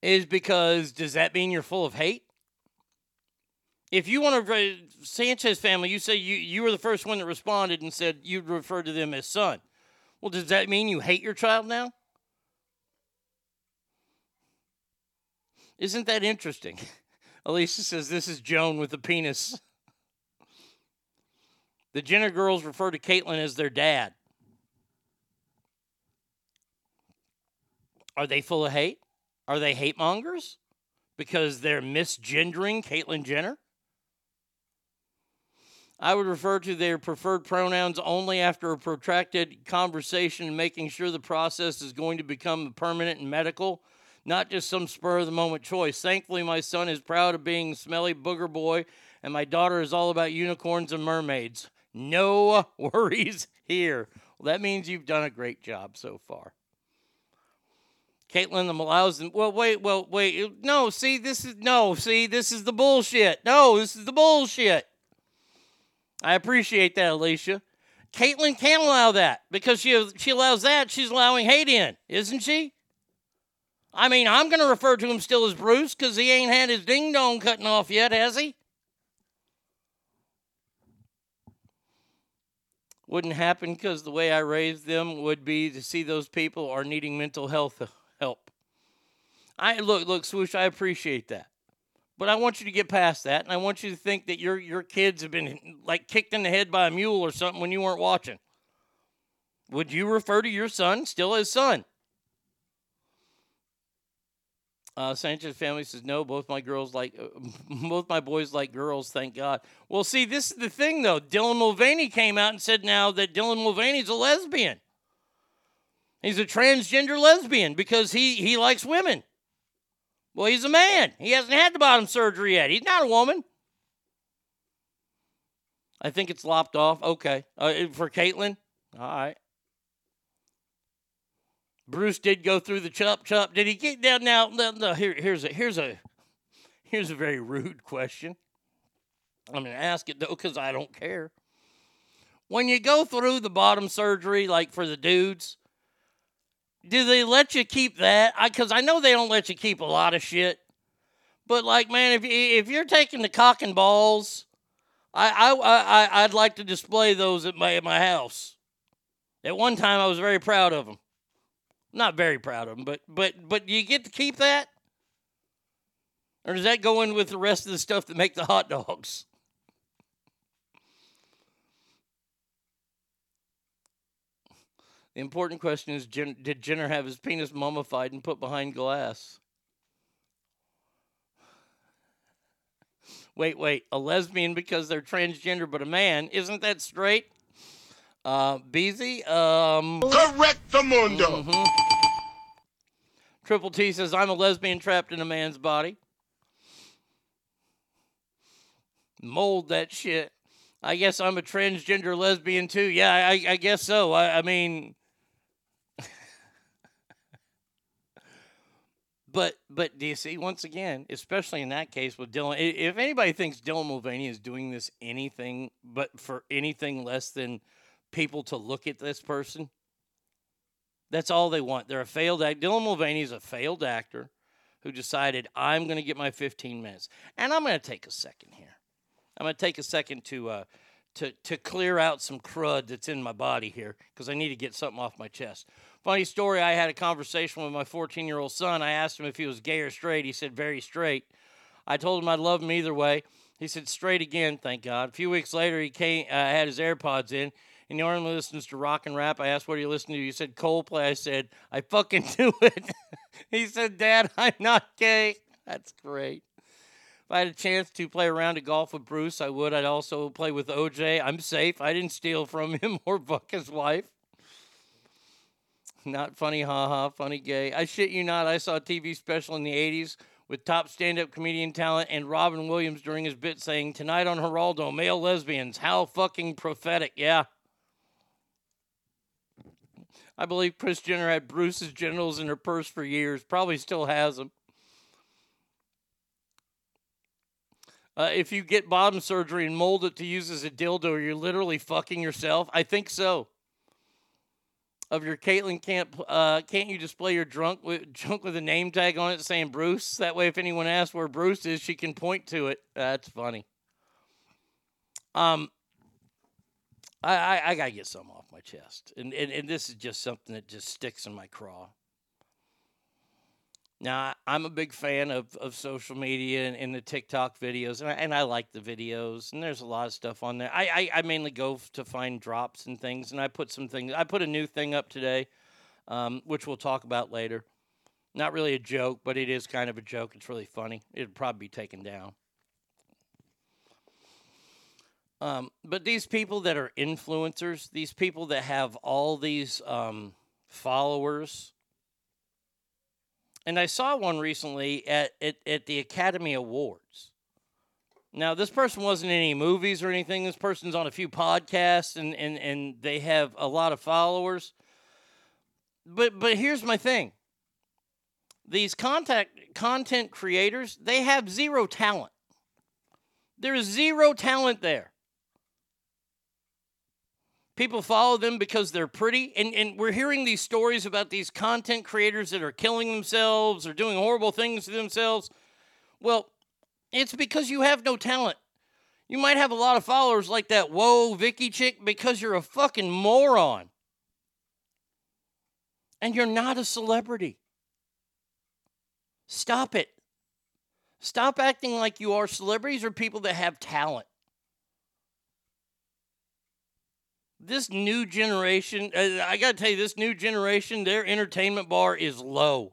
is because does that mean you're full of hate? If you want to, Sanchez family, you say you, you were the first one that responded and said you'd refer to them as son. Well, does that mean you hate your child now? Isn't that interesting? Alicia says this is Joan with a penis. The Jenner girls refer to Caitlyn as their dad. Are they full of hate? Are they hate mongers? Because they're misgendering Caitlyn Jenner? I would refer to their preferred pronouns only after a protracted conversation, making sure the process is going to become permanent and medical, not just some spur of the moment choice. Thankfully, my son is proud of being smelly booger boy, and my daughter is all about unicorns and mermaids. No worries here. Well, that means you've done a great job so far. Caitlyn the allows them. Well, wait, well, wait. No, see, this is no, see, this is the bullshit. No, this is the bullshit. I appreciate that, Alicia. Caitlyn can't allow that because she she allows that. She's allowing hate in, isn't she? I mean, I'm going to refer to him still as Bruce because he ain't had his ding dong cutting off yet, has he? Wouldn't happen because the way I raised them would be to see those people are needing mental health uh, help. I look, look, swoosh. I appreciate that. But I want you to get past that, and I want you to think that your your kids have been like kicked in the head by a mule or something when you weren't watching. Would you refer to your son still as son? Uh, Sanchez family says no. Both my girls like, uh, both my boys like girls. Thank God. Well, see, this is the thing though. Dylan Mulvaney came out and said now that Dylan Mulvaney's a lesbian. He's a transgender lesbian because he he likes women. Well, he's a man. He hasn't had the bottom surgery yet. He's not a woman. I think it's lopped off. Okay. Uh, for Caitlyn? All right. Bruce did go through the chop chop. Did he get down now? No, no, here, here's a here's a here's a very rude question. I'm gonna ask it though, because I don't care. When you go through the bottom surgery, like for the dudes, do they let you keep that? Because I, I, know they don't let you keep a lot of shit. But like, man, if if you're taking the cock and balls, I I, I I'd like to display those at my at my house. At one time, I was very proud of them. Not very proud of them, but but but you get to keep that. Or does that go in with the rest of the stuff that make the hot dogs? The important question is Jen, did Jenner have his penis mummified and put behind glass? Wait, wait, a lesbian because they're transgender but a man? Isn't that straight? Uh, Beezy, um. Correct the mundo. mhm. Triple T says, I'm a lesbian trapped in a man's body. Mold that shit. I guess I'm a transgender lesbian too. Yeah, I, I guess so. I, I mean, but but do you see once again, especially in that case with Dylan? If anybody thinks Dylan Mulvaney is doing this anything but for anything less than people to look at this person, that's all they want. They're a failed act. Dylan Mulvaney is a failed actor who decided I'm going to get my 15 minutes, and I'm going to take a second here. I'm going to take a second to uh, to to clear out some crud that's in my body here because I need to get something off my chest. Funny story. I had a conversation with my 14 year old son. I asked him if he was gay or straight. He said very straight. I told him I'd love him either way. He said straight again. Thank God. A few weeks later, he came. Uh, had his AirPods in. And he normally listens to rock and rap. I asked what are you listening to. He said Coldplay. I said I fucking do it. he said, Dad, I'm not gay. That's great. If I had a chance to play around at golf with Bruce, I would. I'd also play with OJ. I'm safe. I didn't steal from him or fuck his wife. Not funny, haha, funny gay. I shit you not. I saw a TV special in the 80s with top stand up comedian talent and Robin Williams during his bit saying, Tonight on Geraldo, male lesbians. How fucking prophetic. Yeah. I believe Kris Jenner had Bruce's genitals in her purse for years. Probably still has them. Uh, if you get bottom surgery and mold it to use as a dildo, you're literally fucking yourself. I think so. Of your Caitlyn can't uh, can't you display your drunk with junk with a name tag on it saying Bruce? That way, if anyone asks where Bruce is, she can point to it. That's funny. Um, I I, I gotta get some off my chest, and, and and this is just something that just sticks in my craw. Now, I'm a big fan of, of social media and, and the TikTok videos, and I, and I like the videos, and there's a lot of stuff on there. I, I, I mainly go to find drops and things, and I put some things. I put a new thing up today, um, which we'll talk about later. Not really a joke, but it is kind of a joke. It's really funny. It'd probably be taken down. Um, but these people that are influencers, these people that have all these um, followers, and I saw one recently at, at, at the Academy Awards. Now, this person wasn't in any movies or anything. This person's on a few podcasts and, and, and they have a lot of followers. But but here's my thing. These contact content creators, they have zero talent. There's zero talent there. People follow them because they're pretty. And, and we're hearing these stories about these content creators that are killing themselves or doing horrible things to themselves. Well, it's because you have no talent. You might have a lot of followers like that whoa Vicky chick because you're a fucking moron. And you're not a celebrity. Stop it. Stop acting like you are celebrities or people that have talent. This new generation, uh, I got to tell you, this new generation, their entertainment bar is low.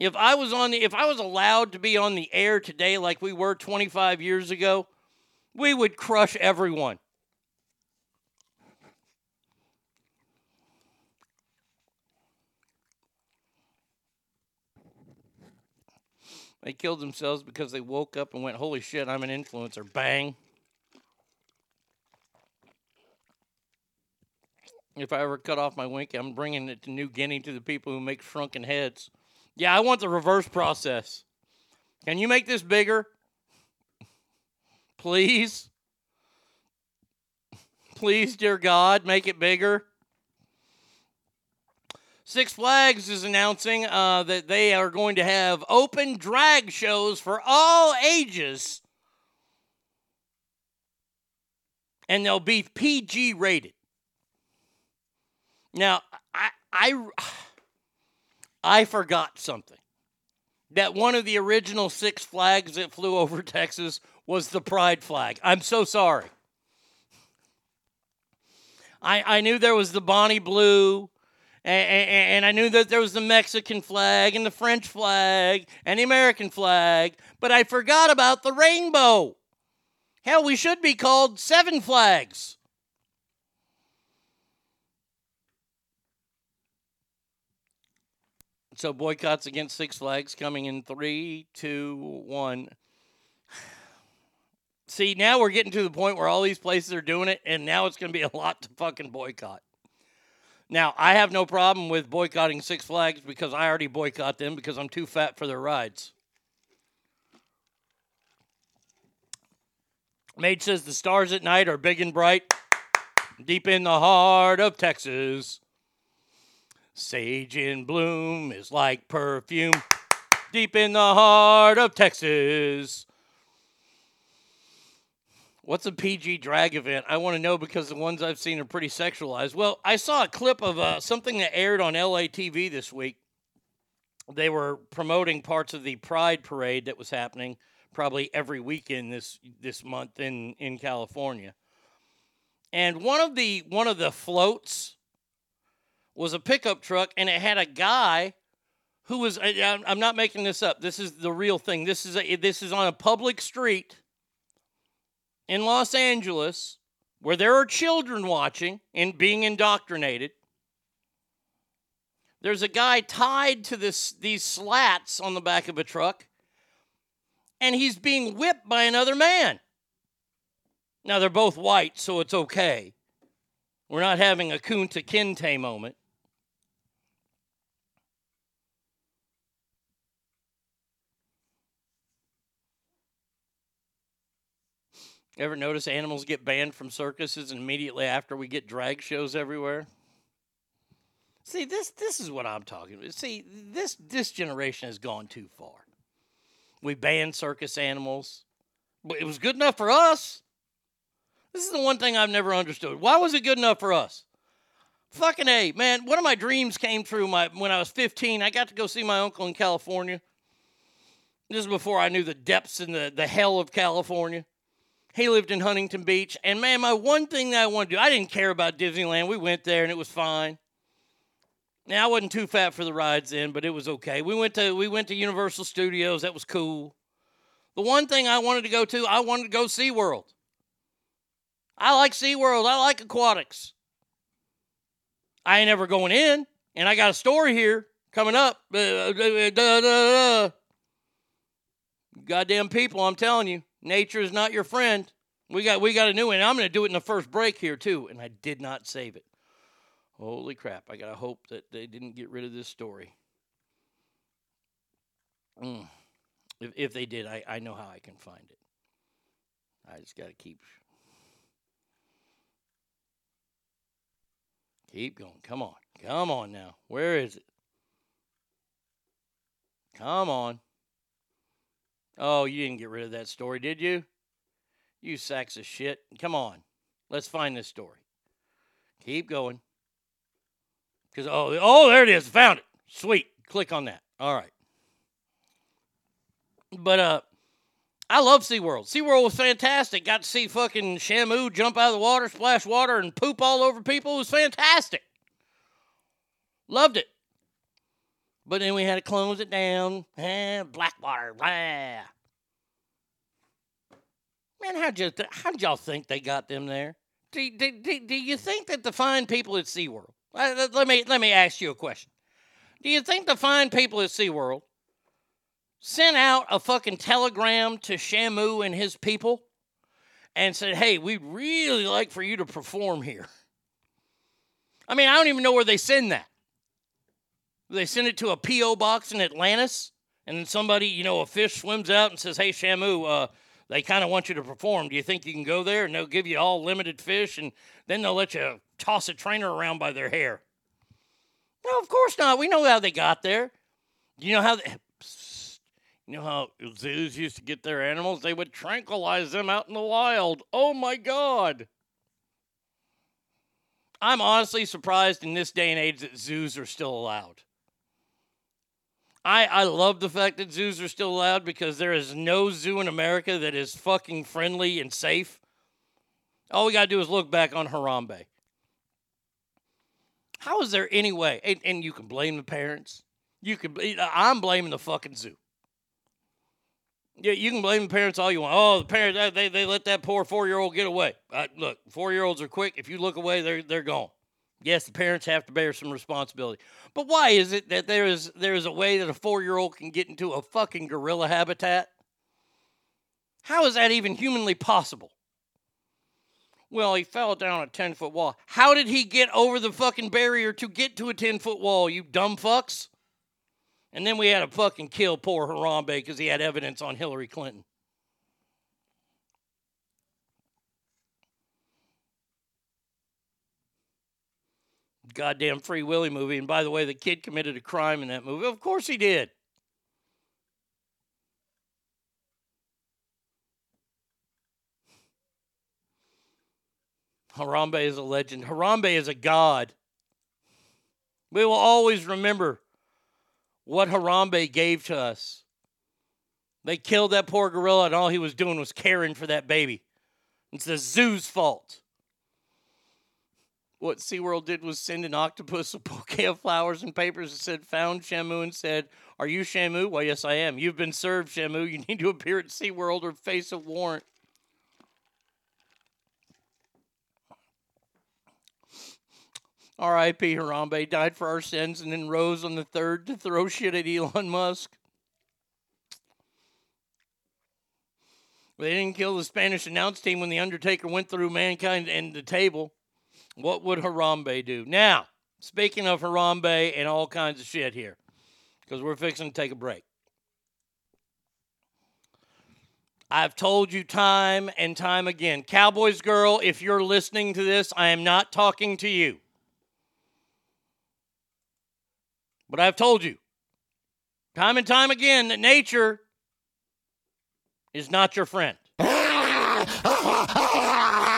If I was on the, if I was allowed to be on the air today like we were 25 years ago, we would crush everyone. They killed themselves because they woke up and went, "Holy shit, I'm an influencer." Bang. If I ever cut off my wink, I'm bringing it to New Guinea to the people who make shrunken heads. Yeah, I want the reverse process. Can you make this bigger? Please? Please, dear God, make it bigger. Six Flags is announcing uh, that they are going to have open drag shows for all ages. And they'll be PG rated. Now, I, I, I forgot something. that one of the original Six Flags that flew over Texas was the pride flag. I'm so sorry. I, I knew there was the Bonnie Blue, and, and, and I knew that there was the Mexican flag and the French flag and the American flag, but I forgot about the rainbow. Hell, we should be called Seven Flags. So boycotts against Six Flags coming in three, two, one. See, now we're getting to the point where all these places are doing it, and now it's going to be a lot to fucking boycott. Now, I have no problem with boycotting Six Flags because I already boycott them because I'm too fat for their rides. Mage says the stars at night are big and bright, deep in the heart of Texas. Sage in bloom is like perfume, deep in the heart of Texas. What's a PG drag event? I want to know because the ones I've seen are pretty sexualized. Well, I saw a clip of uh, something that aired on LA TV this week. They were promoting parts of the Pride Parade that was happening probably every weekend this this month in in California. And one of the one of the floats was a pickup truck, and it had a guy who was. I'm not making this up. This is the real thing. This is a, this is on a public street in Los Angeles where there are children watching and being indoctrinated. There's a guy tied to this these slats on the back of a truck, and he's being whipped by another man. Now they're both white, so it's okay. We're not having a Kunta Kinte moment. Ever notice animals get banned from circuses and immediately after we get drag shows everywhere? See, this this is what I'm talking about. See, this this generation has gone too far. We banned circus animals. But it was good enough for us. This is the one thing I've never understood. Why was it good enough for us? Fucking A, man, one of my dreams came true my when I was 15. I got to go see my uncle in California. This is before I knew the depths and the, the hell of California. He lived in Huntington Beach. And man, my one thing that I wanted to do, I didn't care about Disneyland. We went there and it was fine. Now I wasn't too fat for the rides then, but it was okay. We went to we went to Universal Studios. That was cool. The one thing I wanted to go to, I wanted to go SeaWorld. I like SeaWorld. I like aquatics. I ain't ever going in, and I got a story here coming up. Uh, duh, duh. Goddamn people, I'm telling you, nature is not your friend. We got we got a new one. I'm going to do it in the first break here too, and I did not save it. Holy crap! I gotta hope that they didn't get rid of this story. Mm. If if they did, I I know how I can find it. I just gotta keep keep going. Come on, come on now. Where is it? Come on. Oh, you didn't get rid of that story, did you? You sacks of shit. Come on. Let's find this story. Keep going. Because oh oh there it is. Found it. Sweet. Click on that. All right. But uh I love SeaWorld. SeaWorld was fantastic. Got to see fucking Shamu jump out of the water, splash water, and poop all over people. It was fantastic. Loved it. But then we had to close it down. Eh, Blackwater. Blah. Man, how'd, you how'd y'all think they got them there? Do, do, do, do you think that the fine people at SeaWorld, uh, let me, let me ask you a question. Do you think the fine people at SeaWorld sent out a fucking telegram to Shamu and his people and said, hey, we'd really like for you to perform here? I mean, I don't even know where they send that. They send it to a P.O. box in Atlantis, and then somebody, you know, a fish swims out and says, hey, Shamu, uh, they kind of want you to perform. Do you think you can go there? And they'll give you all limited fish, and then they'll let you toss a trainer around by their hair. No, of course not. We know how they got there. You know how they, you know how zoos used to get their animals? They would tranquilize them out in the wild. Oh my God. I'm honestly surprised in this day and age that zoos are still allowed. I, I love the fact that zoos are still allowed because there is no zoo in America that is fucking friendly and safe. All we got to do is look back on Harambe. How is there any way? And, and you can blame the parents. You can. I'm blaming the fucking zoo. Yeah, you can blame the parents all you want. Oh, the parents they they let that poor four year old get away. Uh, look, four year olds are quick. If you look away, they're they're gone. Yes, the parents have to bear some responsibility. But why is it that there is there is a way that a four year old can get into a fucking gorilla habitat? How is that even humanly possible? Well, he fell down a 10 foot wall. How did he get over the fucking barrier to get to a 10 foot wall, you dumb fucks? And then we had to fucking kill poor Harambe because he had evidence on Hillary Clinton. Goddamn Free Willy movie. And by the way, the kid committed a crime in that movie. Of course he did. Harambe is a legend. Harambe is a god. We will always remember what Harambe gave to us. They killed that poor gorilla, and all he was doing was caring for that baby. It's the zoo's fault. What SeaWorld did was send an octopus a bouquet of flowers and papers that said, Found Shamu, and said, Are you Shamu? Well, yes, I am. You've been served, Shamu. You need to appear at SeaWorld or face a warrant. R.I.P. Harambe died for our sins and then rose on the third to throw shit at Elon Musk. They didn't kill the Spanish announce team when The Undertaker went through mankind and the table. What would Harambe do? Now, speaking of Harambe and all kinds of shit here, because we're fixing to take a break. I've told you time and time again, Cowboys girl, if you're listening to this, I am not talking to you. But I've told you time and time again that nature is not your friend.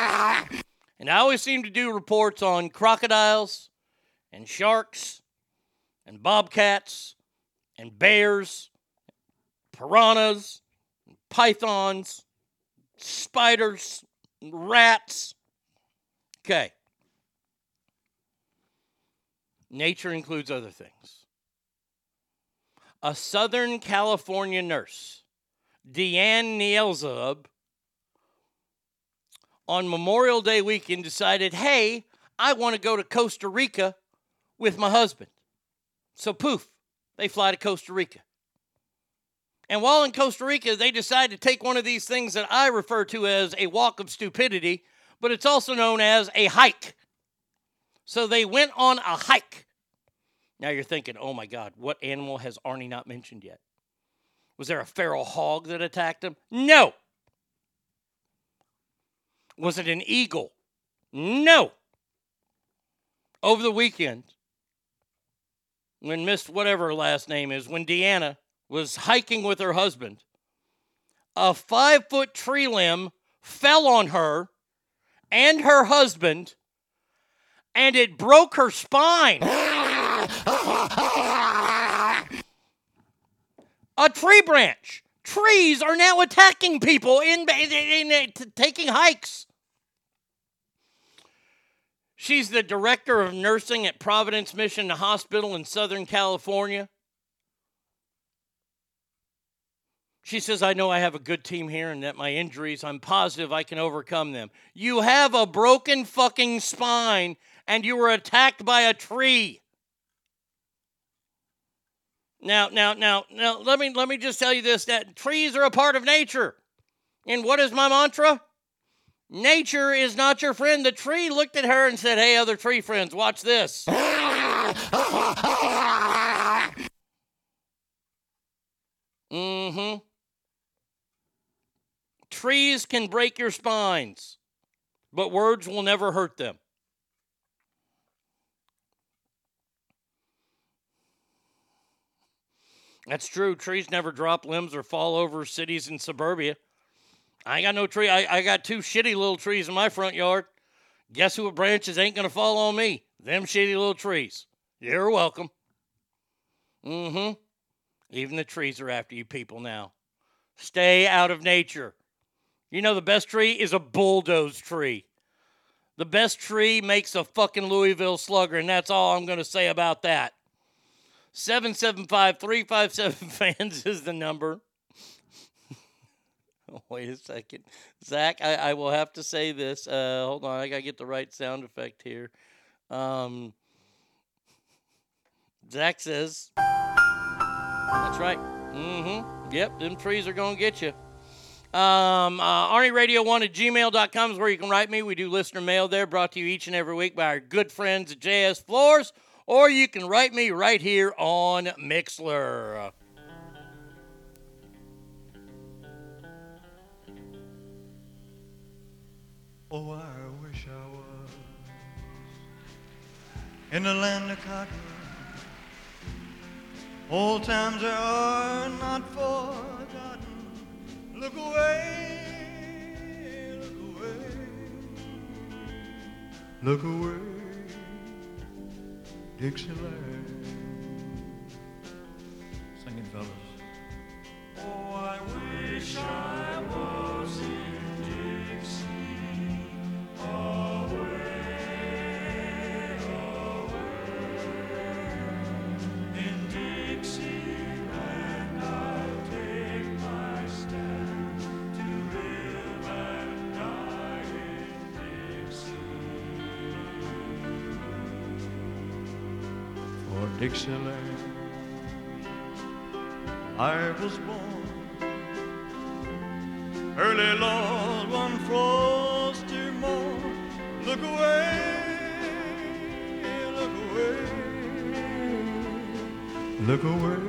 and I always seem to do reports on crocodiles and sharks and bobcats and bears, piranhas, pythons, spiders, rats. Okay. Nature includes other things. A Southern California nurse, Deanne Nielzub, on Memorial Day weekend decided, hey, I want to go to Costa Rica with my husband. So, poof, they fly to Costa Rica. And while in Costa Rica, they decide to take one of these things that I refer to as a walk of stupidity, but it's also known as a hike. So they went on a hike. Now you're thinking, oh my God, what animal has Arnie not mentioned yet? Was there a feral hog that attacked him? No. Was it an eagle? No. Over the weekend, when Miss whatever her last name is, when Deanna was hiking with her husband, a five foot tree limb fell on her and her husband, and it broke her spine. a tree branch. Trees are now attacking people in, in, in, in taking hikes. She's the director of nursing at Providence Mission Hospital in Southern California. She says, I know I have a good team here and that my injuries, I'm positive I can overcome them. You have a broken fucking spine and you were attacked by a tree. Now, now, now, now, let me let me just tell you this: that trees are a part of nature. And what is my mantra? Nature is not your friend. The tree looked at her and said, Hey, other tree friends, watch this. mm-hmm. Trees can break your spines, but words will never hurt them. That's true. Trees never drop limbs or fall over cities and suburbia. I ain't got no tree. I, I got two shitty little trees in my front yard. Guess who branches ain't gonna fall on me? Them shitty little trees. You're welcome. Mm-hmm. Even the trees are after you people now. Stay out of nature. You know the best tree is a bulldoze tree. The best tree makes a fucking Louisville slugger, and that's all I'm going to say about that. 775 357 fans is the number. Wait a second. Zach, I, I will have to say this. Uh, hold on, I got to get the right sound effect here. Um, Zach says, that's right. Mm-hmm. Yep, them trees are going to get you. Um, uh, ArnieRadio1 at gmail.com is where you can write me. We do listener mail there, brought to you each and every week by our good friends at JS Floors, or you can write me right here on Mixlr. Oh, I wish I was in the land of cotton. Old times are not forgotten. Look away, look away, look away, Dixieland. Sing it, fellas. Oh, I wish I was in Dixie. Away, Dixieland, I was born early, Lord, one frosty morn. Look away, look away, look away,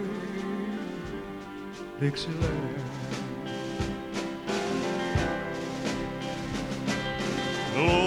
Dixieland. Glory,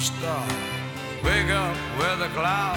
star, wake up where the clouds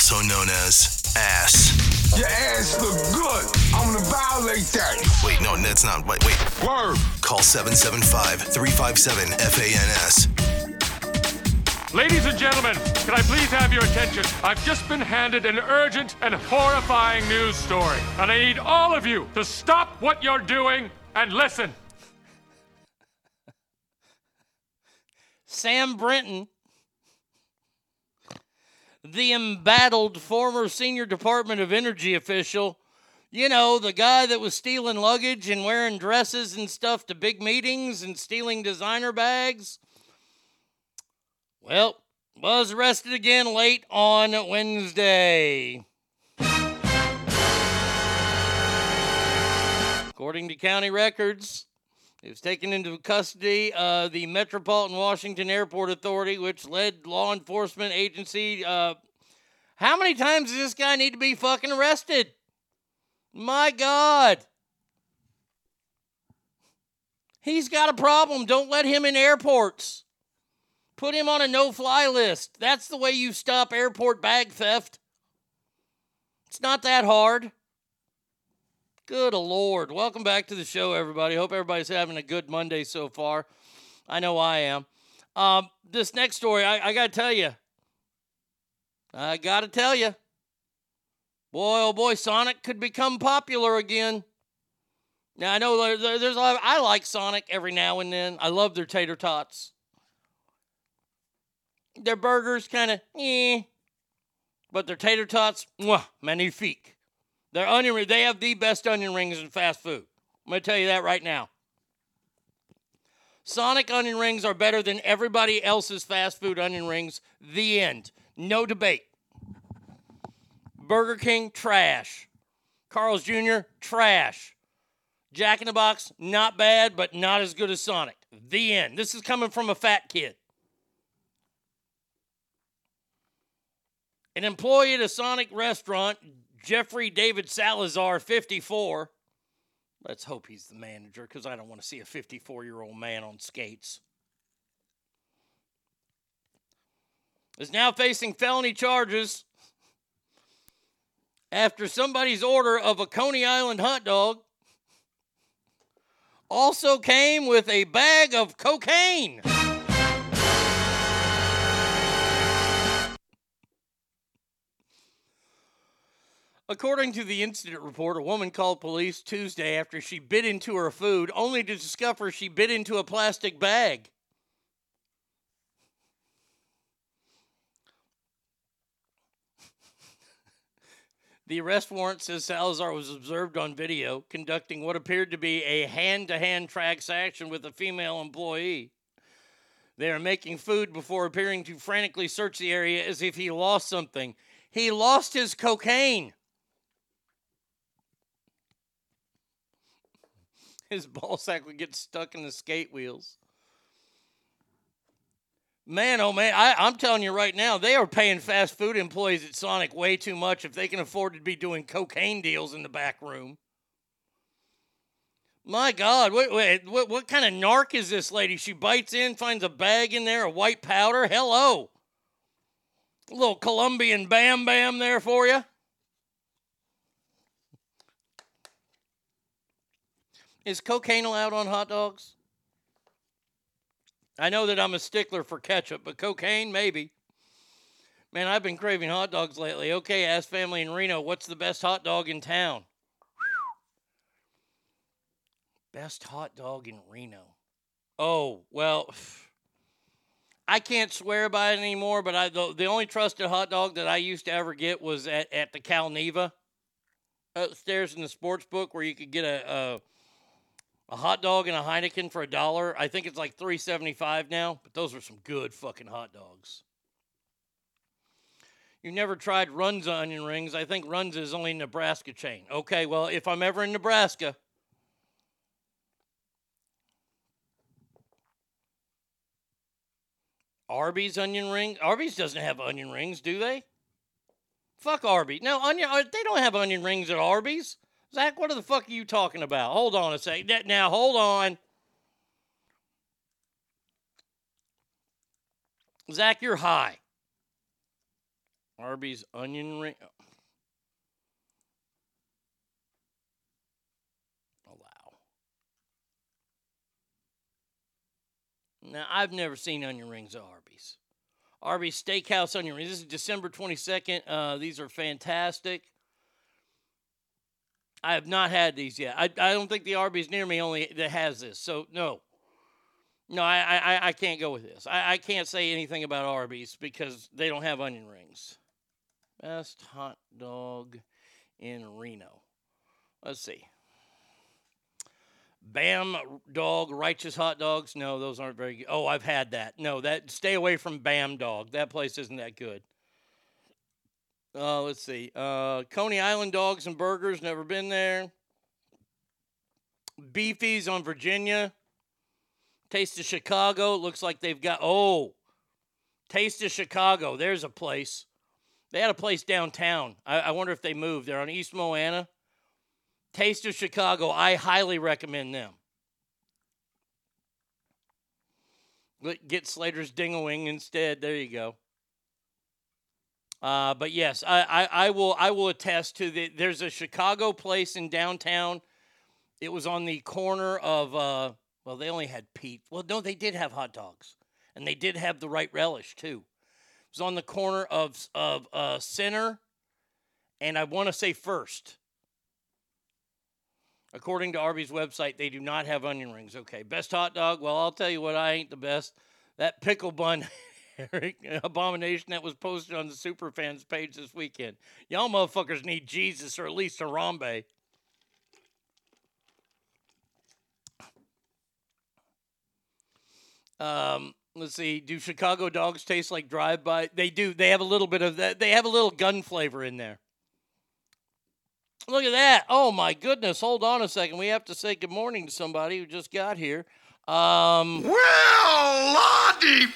also known as Ass. Your ass look good. I'm gonna violate that. Wait, no, that's not. Wait, wait. Word. Call 775 357 FANS. Ladies and gentlemen, can I please have your attention? I've just been handed an urgent and horrifying news story, and I need all of you to stop what you're doing and listen. Sam Brinton, the embattled former senior Department of Energy official, you know, the guy that was stealing luggage and wearing dresses and stuff to big meetings and stealing designer bags. Well, was arrested again late on Wednesday. According to county records, he was taken into custody of the Metropolitan Washington Airport Authority, which led law enforcement agency. Uh, how many times does this guy need to be fucking arrested? My God. He's got a problem. Don't let him in airports. Put him on a no fly list. That's the way you stop airport bag theft. It's not that hard. Good Lord. Welcome back to the show, everybody. Hope everybody's having a good Monday so far. I know I am. Um, this next story, I, I got to tell you. I got to tell you. Boy, oh boy, Sonic could become popular again. Now, I know there, there- there's a lot of, I like Sonic every now and then. I love their tater tots. Their burgers kind of eh, but their tater tots, mwah, magnifique. Their onion they have the best onion rings in fast food. I'm to tell you that right now. Sonic onion rings are better than everybody else's fast food onion rings. The end. No debate. Burger King, trash. Carl's Jr., trash. Jack in the Box, not bad, but not as good as Sonic. The end. This is coming from a fat kid. An employee at a Sonic restaurant, Jeffrey David Salazar, 54. Let's hope he's the manager because I don't want to see a 54 year old man on skates. Is now facing felony charges after somebody's order of a Coney Island hot dog also came with a bag of cocaine. According to the incident report, a woman called police Tuesday after she bit into her food, only to discover she bit into a plastic bag. The arrest warrant says Salazar was observed on video conducting what appeared to be a hand to hand transaction with a female employee. They are making food before appearing to frantically search the area as if he lost something. He lost his cocaine. His ball sack would get stuck in the skate wheels. Man, oh man, I, I'm telling you right now, they are paying fast food employees at Sonic way too much if they can afford to be doing cocaine deals in the back room. My God, wait, wait, what, what kind of narc is this lady? She bites in, finds a bag in there, a white powder. Hello. A little Colombian bam bam there for you. Is cocaine allowed on hot dogs? I know that I'm a stickler for ketchup, but cocaine, maybe. Man, I've been craving hot dogs lately. Okay, ask family in Reno, what's the best hot dog in town? Best hot dog in Reno. Oh, well, I can't swear by it anymore, but I the, the only trusted hot dog that I used to ever get was at, at the Cal Neva upstairs in the sports book where you could get a, a a hot dog and a Heineken for a dollar. I think it's like three seventy five now, but those are some good fucking hot dogs. You never tried Runza onion rings. I think Runza is only Nebraska chain. Okay, well, if I'm ever in Nebraska, Arby's onion ring. Arby's doesn't have onion rings, do they? Fuck Arby's. No, onion. uh, They don't have onion rings at Arby's. Zach, what the fuck are you talking about? Hold on a second. Now, hold on. Zach, you're high. Arby's onion ring. Allow. Now, I've never seen onion rings at Arby's. Arby's Steakhouse onion rings. This is December 22nd. Uh, these are fantastic. I have not had these yet. I, I don't think the Arby's near me only that has this. So, no. No, I, I, I can't go with this. I, I can't say anything about Arby's because they don't have onion rings. Best hot dog in Reno. Let's see. Bam Dog Righteous Hot Dogs. No, those aren't very good. Oh, I've had that. No, that stay away from Bam Dog. That place isn't that good. Uh, let's see. Uh, Coney Island Dogs and Burgers. Never been there. Beefies on Virginia. Taste of Chicago. Looks like they've got. Oh, Taste of Chicago. There's a place. They had a place downtown. I, I wonder if they moved. They're on East Moana. Taste of Chicago. I highly recommend them. Get Slater's Dingawing instead. There you go. Uh, but yes, I, I, I will I will attest to the. There's a Chicago place in downtown. It was on the corner of. Uh, well, they only had Pete. Well, no, they did have hot dogs, and they did have the right relish too. It was on the corner of of uh, Center, and I want to say First. According to Arby's website, they do not have onion rings. Okay, best hot dog. Well, I'll tell you what, I ain't the best. That pickle bun abomination that was posted on the Superfans page this weekend. Y'all motherfuckers need Jesus or at least Harambe. Um, let's see. Do Chicago dogs taste like drive-by? They do. They have a little bit of that. They have a little gun flavor in there. Look at that. Oh my goodness. Hold on a second. We have to say good morning to somebody who just got here. Um Well, Lottie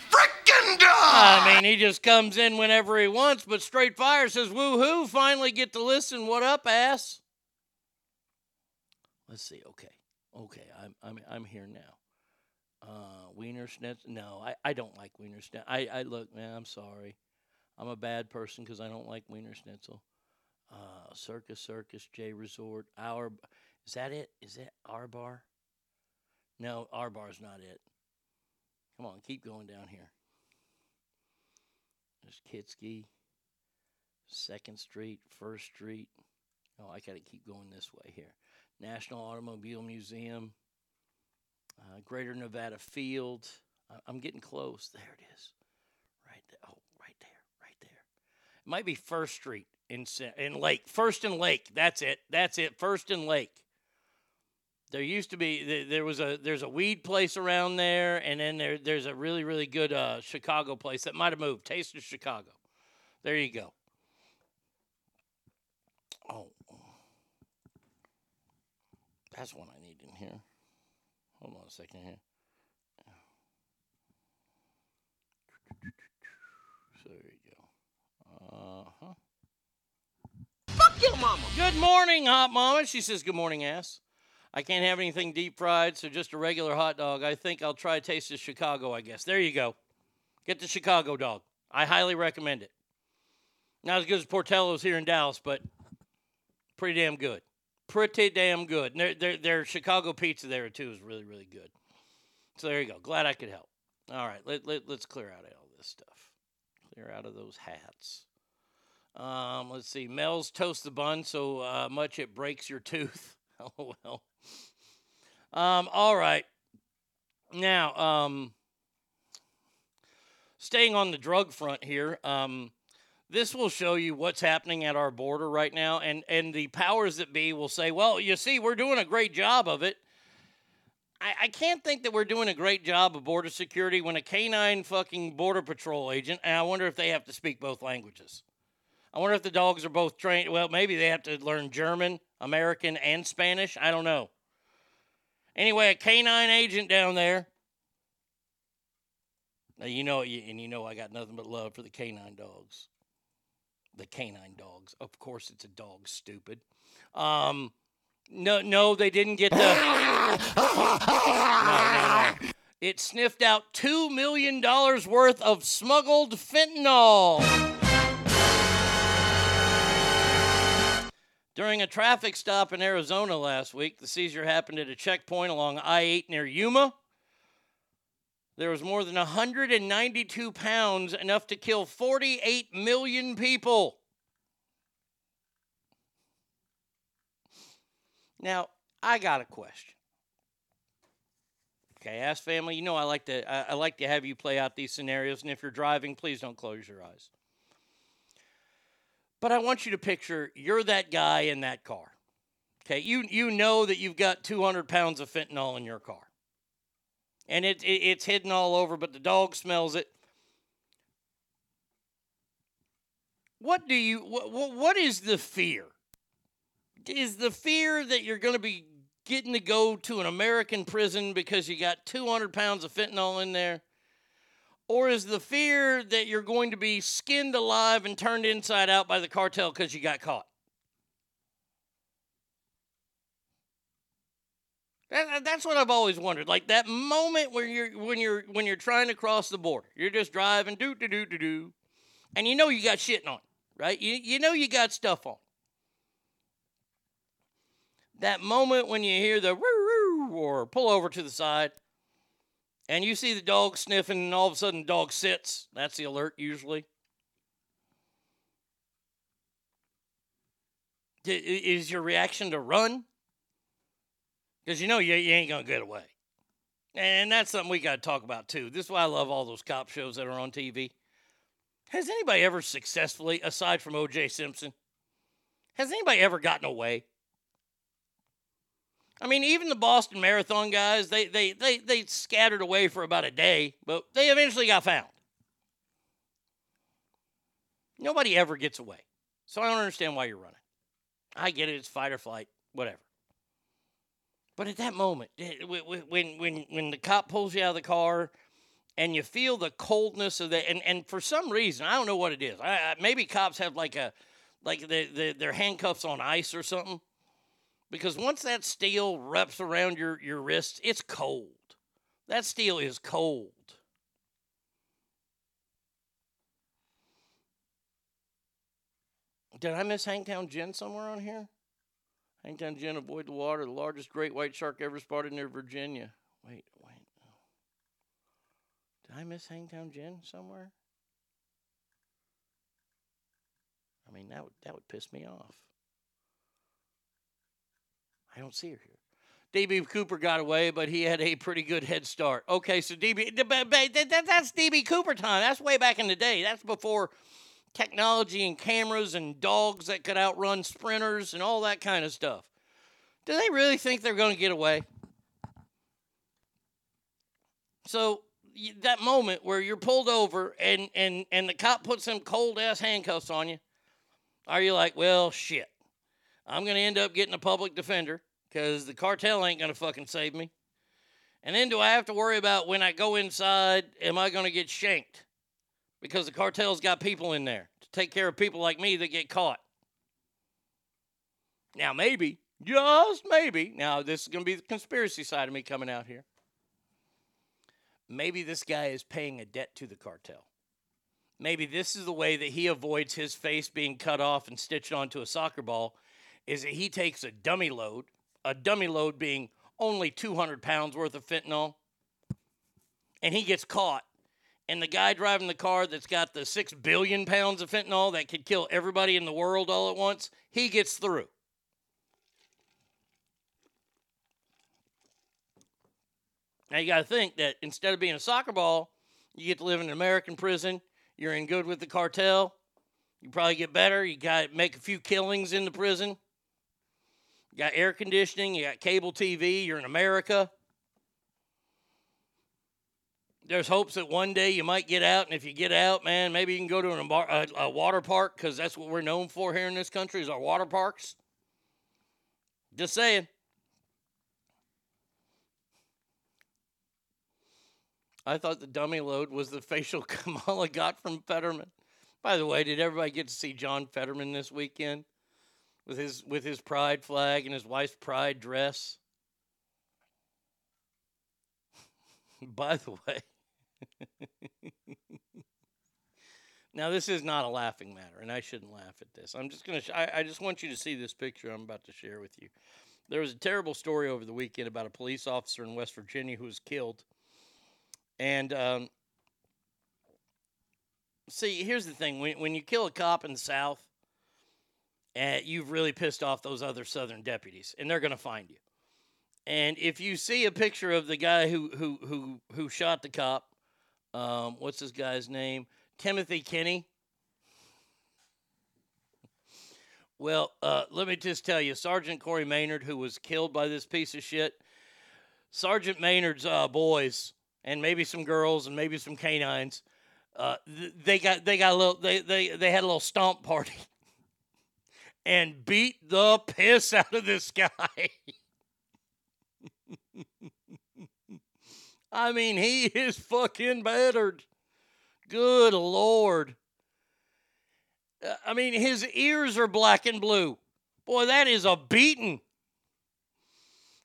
frickin' I mean, he just comes in whenever he wants, but Straight Fire says, woohoo, finally get to listen. What up, ass? Let's see. Okay. Okay. I'm I'm I'm here now. Uh Wienerschnitzel. No, I, I don't like Wienerschnitzel. I, I look, man, I'm sorry. I'm a bad person because I don't like Wienerschnitzel. Uh, Circus Circus J Resort. Our is that it? Is that our bar? No, our bar's not it. Come on, keep going down here. There's Kietzke, Second Street, First Street. Oh, I got to keep going this way here. National Automobile Museum, uh, Greater Nevada Field. I- I'm getting close. There it is. Right there. Oh, right there. Right there. It might be First Street in in Lake. First and Lake. That's it. That's it. First and Lake. There used to be there was a there's a weed place around there, and then there there's a really really good uh, Chicago place that might have moved. Taste of Chicago. There you go. Oh, that's one I need in here. Hold on a second here. So there you go. Uh huh. Fuck your mama. Good morning, hot mama. She says, Good morning, ass. I can't have anything deep fried, so just a regular hot dog. I think I'll try a Taste of Chicago, I guess. There you go. Get the Chicago dog. I highly recommend it. Not as good as Portillo's here in Dallas, but pretty damn good. Pretty damn good. Their, their, their Chicago pizza there, too, is really, really good. So there you go. Glad I could help. All right, let, let, let's clear out all this stuff. Clear out of those hats. Um, let's see. Mel's toast the bun so uh, much it breaks your tooth. oh well. Um, all right. Now, um, staying on the drug front here, um, this will show you what's happening at our border right now, and and the powers that be will say, "Well, you see, we're doing a great job of it." I, I can't think that we're doing a great job of border security when a canine fucking border patrol agent, and I wonder if they have to speak both languages. I wonder if the dogs are both trained. Well, maybe they have to learn German, American, and Spanish. I don't know. Anyway, a canine agent down there Now, you know, and you know, I got nothing but love for the canine dogs. The canine dogs. Of course, it's a dog, stupid. Um, no, no, they didn't get the. no, no, no. It sniffed out $2 million worth of smuggled fentanyl. During a traffic stop in Arizona last week, the seizure happened at a checkpoint along I 8 near Yuma. There was more than 192 pounds, enough to kill 48 million people. Now, I got a question. Okay, ask family. You know I like to I, I like to have you play out these scenarios, and if you're driving, please don't close your eyes. But I want you to picture you're that guy in that car. Okay, you you know that you've got 200 pounds of fentanyl in your car, and it, it it's hidden all over, but the dog smells it. What do you what what is the fear? Is the fear that you're going to be getting to go to an American prison because you got 200 pounds of fentanyl in there? Or is the fear that you're going to be skinned alive and turned inside out by the cartel because you got caught? That, that's what I've always wondered. Like that moment when you're when you're when you're trying to cross the border, you're just driving, do do do do do, and you know you got shit on, right? You you know you got stuff on. That moment when you hear the woo woo or pull over to the side, and you see the dog sniffing, and all of a sudden the dog sits. That's the alert usually. Is your reaction to run? Because you know you, you ain't going to get away. And that's something we got to talk about too. This is why I love all those cop shows that are on TV. Has anybody ever successfully, aside from O.J. Simpson, has anybody ever gotten away? I mean, even the Boston Marathon guys, they they they they scattered away for about a day, but they eventually got found. Nobody ever gets away. So I don't understand why you're running. I get it, it's fight or flight, whatever. But at that moment, eh, wh- wh- when when when the cop pulls you out of the car and you feel the coldness of the and, and for some reason, I don't know what it is. I, maybe cops have like a like the, the, their handcuffs on ice or something because once that steel wraps around your, your wrists, it's cold. That steel is cold. Did I miss Hangtown Gin somewhere on here? Hangtown Gin, avoid the water, the largest great white shark ever spotted near Virginia. Wait, wait. Did I miss Hangtown Gin somewhere? I mean, that would, that would piss me off. I don't see her here. DB Cooper got away, but he had a pretty good head start. Okay, so DB, that's DB Cooper time. That's way back in the day. That's before technology and cameras and dogs that could outrun sprinters and all that kind of stuff. Do they really think they're going to get away? So that moment where you're pulled over and and and the cop puts some cold ass handcuffs on you, are you like, well, shit, I'm going to end up getting a public defender because the cartel ain't going to fucking save me. And then do I have to worry about when I go inside, am I going to get shanked? Because the cartel's got people in there to take care of people like me that get caught. Now, maybe, just maybe, now this is going to be the conspiracy side of me coming out here. Maybe this guy is paying a debt to the cartel. Maybe this is the way that he avoids his face being cut off and stitched onto a soccer ball is that he takes a dummy load, a dummy load being only 200 pounds worth of fentanyl, and he gets caught. And the guy driving the car that's got the 6 billion pounds of fentanyl that could kill everybody in the world all at once, he gets through. Now you got to think that instead of being a soccer ball, you get to live in an American prison. You're in good with the cartel. You probably get better. You got to make a few killings in the prison. You got air conditioning. You got cable TV. You're in America. There's hopes that one day you might get out, and if you get out, man, maybe you can go to an, a, a water park because that's what we're known for here in this country is our water parks. Just saying. I thought the dummy load was the facial Kamala got from Fetterman. By the way, did everybody get to see John Fetterman this weekend with his with his pride flag and his wife's pride dress? By the way, now this is not a laughing matter, and I shouldn't laugh at this. I'm just gonna. Sh- I, I just want you to see this picture I'm about to share with you. There was a terrible story over the weekend about a police officer in West Virginia who was killed, and um, see, here's the thing: when when you kill a cop in the South, you've really pissed off those other Southern deputies, and they're gonna find you. And if you see a picture of the guy who who who who shot the cop, um, what's this guy's name? Timothy Kinney. Well, uh, let me just tell you, Sergeant Cory Maynard, who was killed by this piece of shit, Sergeant Maynard's uh, boys and maybe some girls and maybe some canines, uh, th- they got they got a little they they they had a little stomp party and beat the piss out of this guy. I mean, he is fucking battered. Good lord. Uh, I mean, his ears are black and blue. Boy, that is a beating.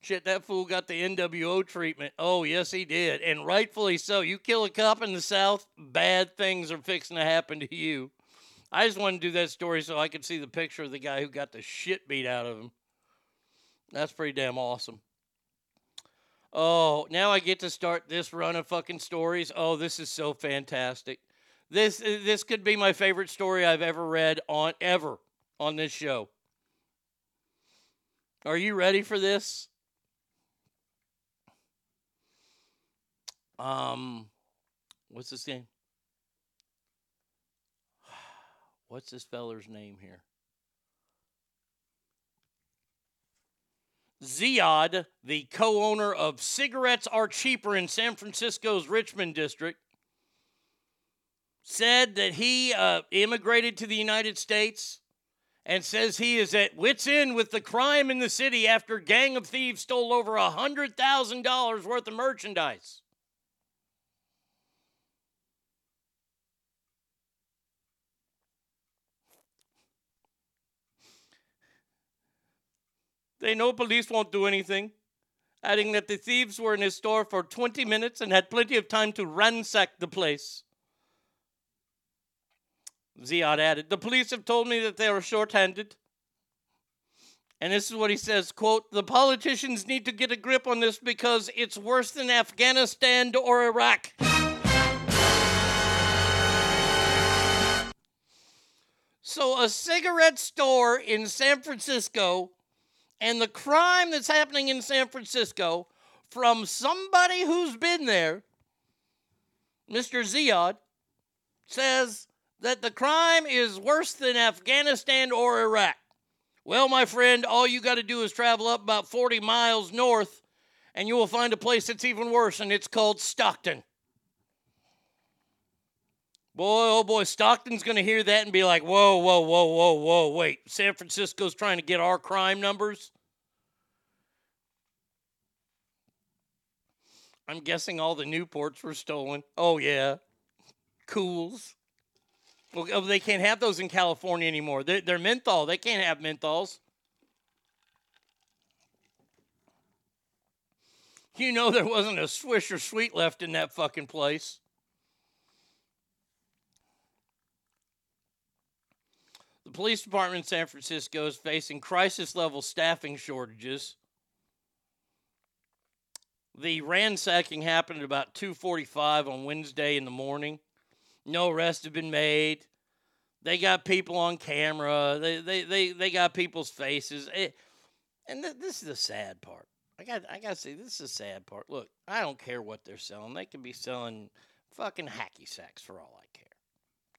Shit, that fool got the NWO treatment. Oh, yes, he did. And rightfully so. You kill a cop in the South, bad things are fixing to happen to you. I just wanted to do that story so I could see the picture of the guy who got the shit beat out of him. That's pretty damn awesome. Oh, now I get to start this run of fucking stories. Oh, this is so fantastic. This this could be my favorite story I've ever read on ever on this show. Are you ready for this? Um what's this name? What's this feller's name here? Ziad, the co owner of Cigarettes Are Cheaper in San Francisco's Richmond district, said that he uh, immigrated to the United States and says he is at wits' end with the crime in the city after a gang of thieves stole over $100,000 worth of merchandise. They know police won't do anything, adding that the thieves were in his store for 20 minutes and had plenty of time to ransack the place. Ziad added, The police have told me that they are short-handed. And this is what he says, quote, the politicians need to get a grip on this because it's worse than Afghanistan or Iraq. So a cigarette store in San Francisco and the crime that's happening in San Francisco from somebody who's been there, Mr. Ziad, says that the crime is worse than Afghanistan or Iraq. Well, my friend, all you got to do is travel up about 40 miles north and you will find a place that's even worse, and it's called Stockton. Boy, oh boy, Stockton's going to hear that and be like, whoa, whoa, whoa, whoa, whoa, wait. San Francisco's trying to get our crime numbers? I'm guessing all the Newports were stolen. Oh, yeah. Cools. Well, oh, they can't have those in California anymore. They're, they're menthol. They can't have menthols. You know there wasn't a Swisher Sweet left in that fucking place. The police department in San Francisco is facing crisis level staffing shortages. The ransacking happened at about 2:45 on Wednesday in the morning. No arrests have been made. They got people on camera. They they they, they got people's faces. It, and th- this is the sad part. I got I got to say this is the sad part. Look, I don't care what they're selling. They could be selling fucking hacky sacks for all I care.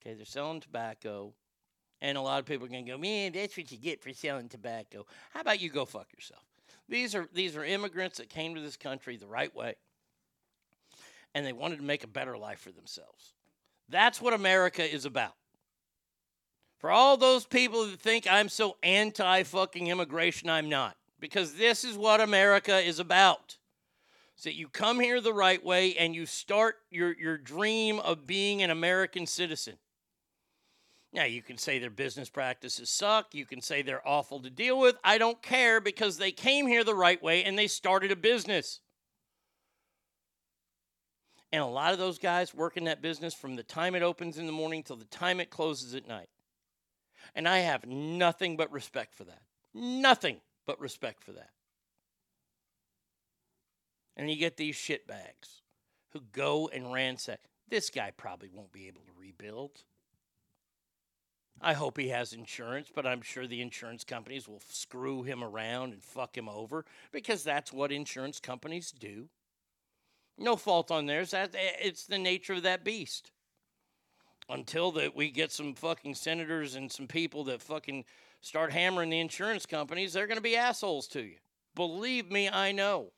Okay, they're selling tobacco. And a lot of people are going to go, man, that's what you get for selling tobacco. How about you go fuck yourself? These are these are immigrants that came to this country the right way, and they wanted to make a better life for themselves. That's what America is about. For all those people that think I'm so anti fucking immigration, I'm not. Because this is what America is about. is that you come here the right way and you start your, your dream of being an American citizen. Now, you can say their business practices suck. You can say they're awful to deal with. I don't care because they came here the right way and they started a business. And a lot of those guys work in that business from the time it opens in the morning till the time it closes at night. And I have nothing but respect for that. Nothing but respect for that. And you get these shitbags who go and ransack. This guy probably won't be able to rebuild. I hope he has insurance, but I'm sure the insurance companies will screw him around and fuck him over because that's what insurance companies do. No fault on theirs. That eh, it's the nature of that beast. Until that we get some fucking senators and some people that fucking start hammering the insurance companies, they're going to be assholes to you. Believe me, I know.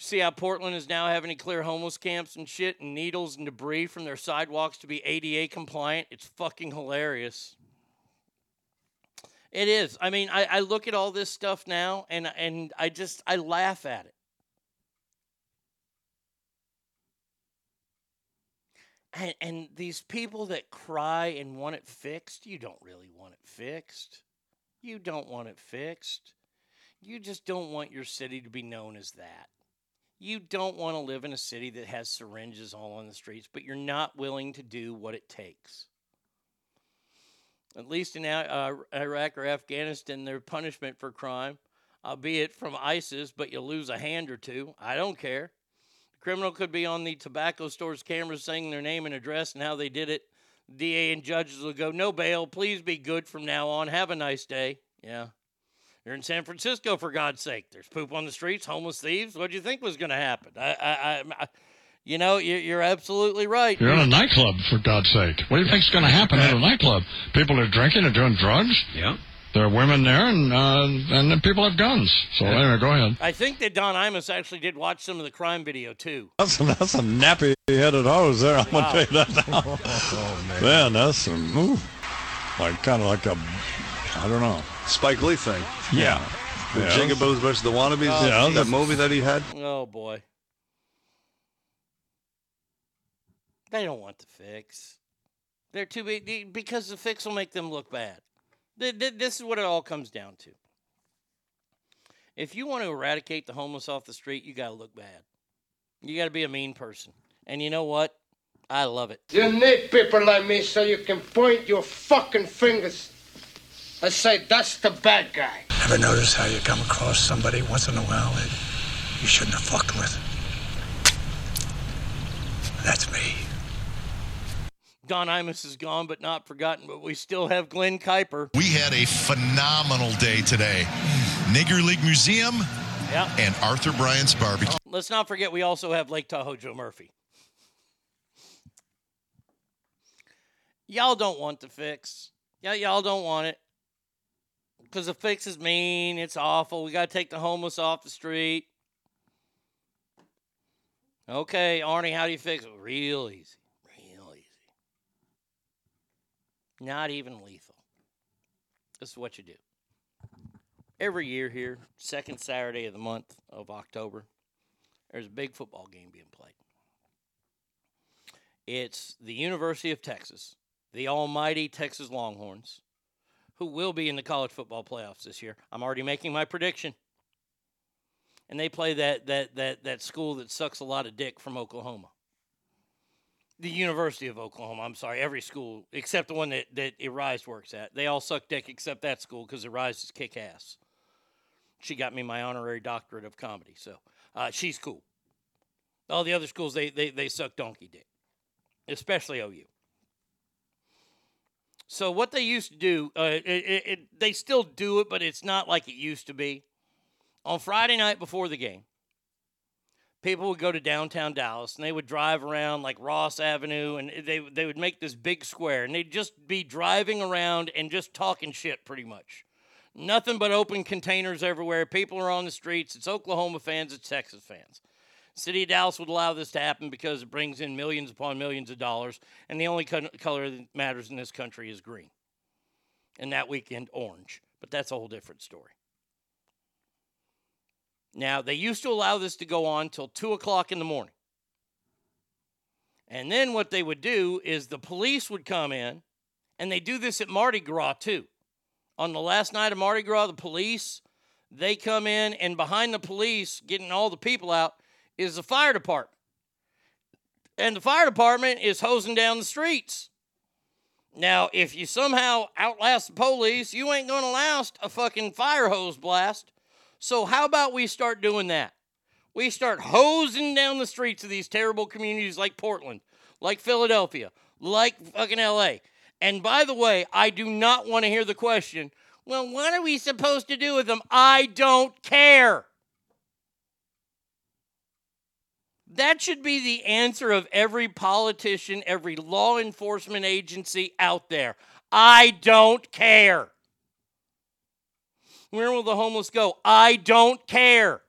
See how Portland is now having to clear homeless camps and shit and needles and debris from their sidewalks to be ADA compliant? It's fucking hilarious. It is. I mean, I, I look at all this stuff now and and I just I laugh at it. And, and these people that cry and want it fixed, you don't really want it fixed. You don't want it fixed. You just don't want your city to be known as that. You don't want to live in a city that has syringes all on the streets, but you're not willing to do what it takes. At least in uh, Iraq or Afghanistan, their punishment for crime, albeit from ISIS, but you lose a hand or two. I don't care. The criminal could be on the tobacco store's cameras saying their name and address and how they did it. DA and judges will go, no bail. Please be good from now on. Have a nice day. Yeah. You're in San Francisco, for God's sake. There's poop on the streets, homeless thieves. What do you think was going to happen? I, I, I, I, you know, you're, you're absolutely right. You're in a nightclub, for God's sake. What do you think's going to happen at a nightclub? People are drinking and doing drugs. Yeah. There are women there, and uh, and then people have guns. So anyway, go ahead. I think that Don Imus actually did watch some of the crime video too. That's a, that's a nappy headed hose there. I'm Wow. gonna tell you that now. Oh, man. that's some ooh, like kind of like a I don't know. Spike Lee thing. Yeah. The Yeah. Jigaboos versus the Wannabes. Oh, Yeah, that movie that he had. Oh boy. They don't want the fix. They're too big because the fix will make them look bad. Th- th- This is what it all comes down to. If you want to eradicate the homeless off the street, you got to look bad. You got to be a mean person. And you know what? I love it. You need people like me so you can point your fucking fingers and say, that's the bad guy. Ever notice how you come across somebody once in a while that you shouldn't have fucked with? That's me. Don Imus is gone, but not forgotten. But we still have Glen Kuiper. We had a phenomenal day today. Nigger League Museum Yeah. and Arthur Bryant's Barbecue. Let's not forget we also have Lake Tahoe Joe Murphy. Y'all don't want the fix. Yeah, y'all don't want it. Because the fix is mean, it's awful. We got to take the homeless off the street. Okay, Arnie, how do you fix it? Real easy. Real easy. Not even lethal. This is what you do. Every year here, second Saturday of the month of October, there's a big football game being played. It's the University of Texas, the almighty Texas Longhorns, who will be in the college football playoffs this year. I'm already making my prediction. And they play that that that that school that sucks a lot of dick from Oklahoma. The University of Oklahoma. I'm sorry, every school except the one that that Arise works at. They all suck dick except that school because Arise is kick ass. She got me my honorary doctorate of comedy, so uh, she's cool. All the other schools they they they suck donkey dick, especially OU. So what they used to do, uh, it, it, it, they still do it, but it's not like it used to be. On Friday night before the game, people would go to downtown Dallas and they would drive around like Ross Avenue and they they would make this big square and they'd just be driving around and just talking shit pretty much. Nothing but open containers everywhere. People are on the streets. It's Oklahoma fans, it's Texas fans. City of Dallas would allow this to happen because it brings in millions upon millions of dollars, and the only co- color that matters in this country is green. And that weekend, orange. But that's a whole different story. Now, they used to allow this to go on till 2 o'clock in the morning. And then what they would do is the police would come in, and they do this at Mardi Gras too. On the last night of Mardi Gras, the police, they come in, and behind the police, getting all the people out, is the fire department. And the fire department is hosing down the streets. Now, if you somehow outlast the police, you ain't going to last a fucking fire hose blast. So, how about we start doing that? We start hosing down the streets of these terrible communities like Portland, like Philadelphia, like fucking LA. And by the way, I do not want to hear the question, well, what are we supposed to do with them? I don't care. That should be the answer of every politician, every law enforcement agency out there. I don't care. Where will the homeless go? I don't care.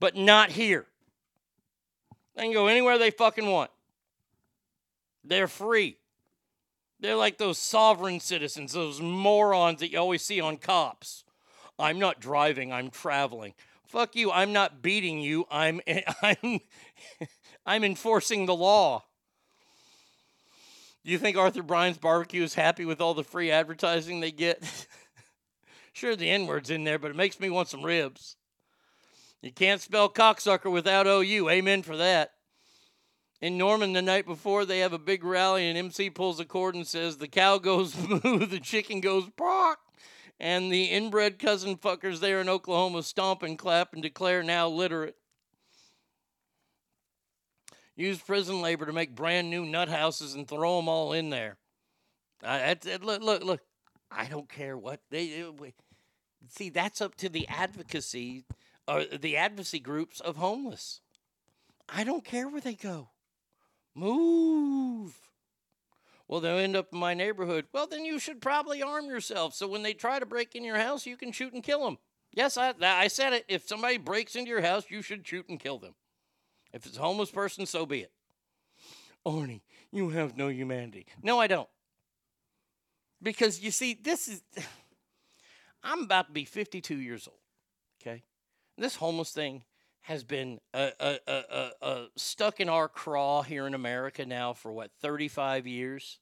But not here. They can go anywhere they fucking want. They're free. They're like those sovereign citizens, those morons that you always see on cops. I'm not driving, I'm traveling. Fuck you, I'm not beating you. I'm I'm I'm enforcing the law. Do you think Arthur Bryant's barbecue is happy with all the free advertising they get? sure the N-word's in there, but it makes me want some ribs. You can't spell cocksucker without OU. Amen for that. In Norman, the night before, they have a big rally, and MC pulls a cord and says, The cow goes moo, the chicken goes bark. And the inbred cousin fuckers there in Oklahoma stomp and clap and declare now literate. Use prison labor to make brand new nut houses and throw them all in there. I, it- look, look, look. I don't care what they uh, see. That's up to the advocacy or the advocacy groups of homeless. I don't care where they go. Move. Well, they'll end up in my neighborhood. Well, then you should probably arm yourself so when they try to break in your house, you can shoot and kill them. Yes, I, I said it. If somebody breaks into your house, you should shoot and kill them. If it's a homeless person, so be it. Arnie, you have no humanity. No, I don't. Because you see, this is. I'm about to be 52 years old. Okay? This homeless thing has been uh, uh, uh, uh, uh, stuck in our craw here in America now for what, 35 years?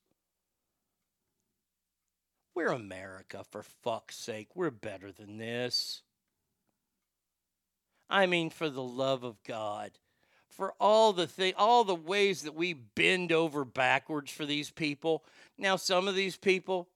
We're America, for fuck's sake. We're better than this. I mean, for the love of God, for all the thing, all the ways that we bend over backwards for these people. Now, some of these people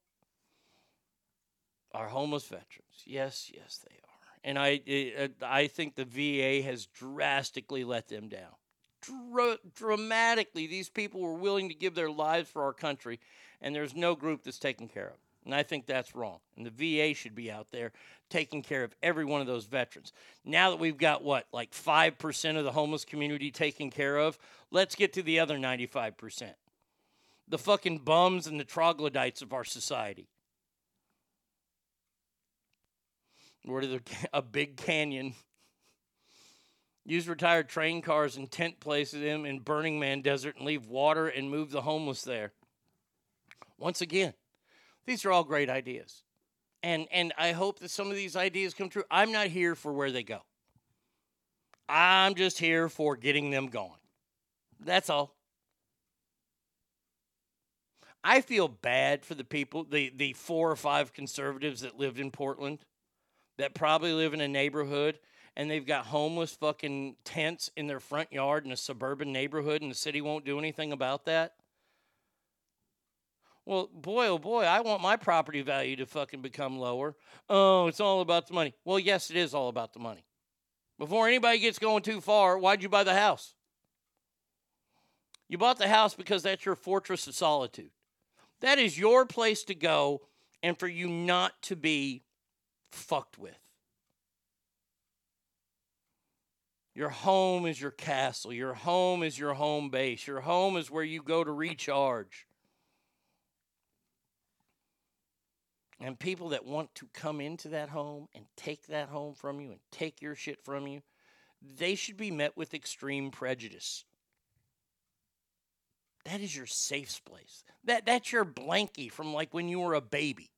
are homeless veterans. Yes, yes, they are. And I, eh, I think the VA has drastically let them down. Dra- dramatically, these people were willing to give their lives for our country, and there's no group that's taken care of. And I think that's wrong. And the VA should be out there taking care of every one of those veterans. Now that we've got what, like 5% of the homeless community taken care of, let's get to the other 95%. The fucking bums and the troglodytes of our society. Where there's a big canyon. Use retired train cars and tent places them in Burning Man Desert and leave water and move the homeless there. Once again, these are all great ideas. And and I hope that some of these ideas come true. I'm not here for where they go. I'm just here for getting them going. That's all. I feel bad for the people, the the four or five conservatives that lived in Portland that probably live in a neighborhood and they've got homeless fucking tents in their front yard in a suburban neighborhood and the city won't do anything about that. Well, boy, oh boy, I want my property value to fucking become lower. Oh, it's all about the money. Well, yes, it is all about the money. Before anybody gets going too far, why'd you buy the house? You bought the house because that's your fortress of solitude. That is your place to go and for you not to be fucked with. Your home is your castle. Your home is your home base. Your home is where you go to recharge. And people that want to come into that home and take that home from you and take your shit from you, they should be met with extreme prejudice. That is your safe place. That that's your blankie from like when you were a baby.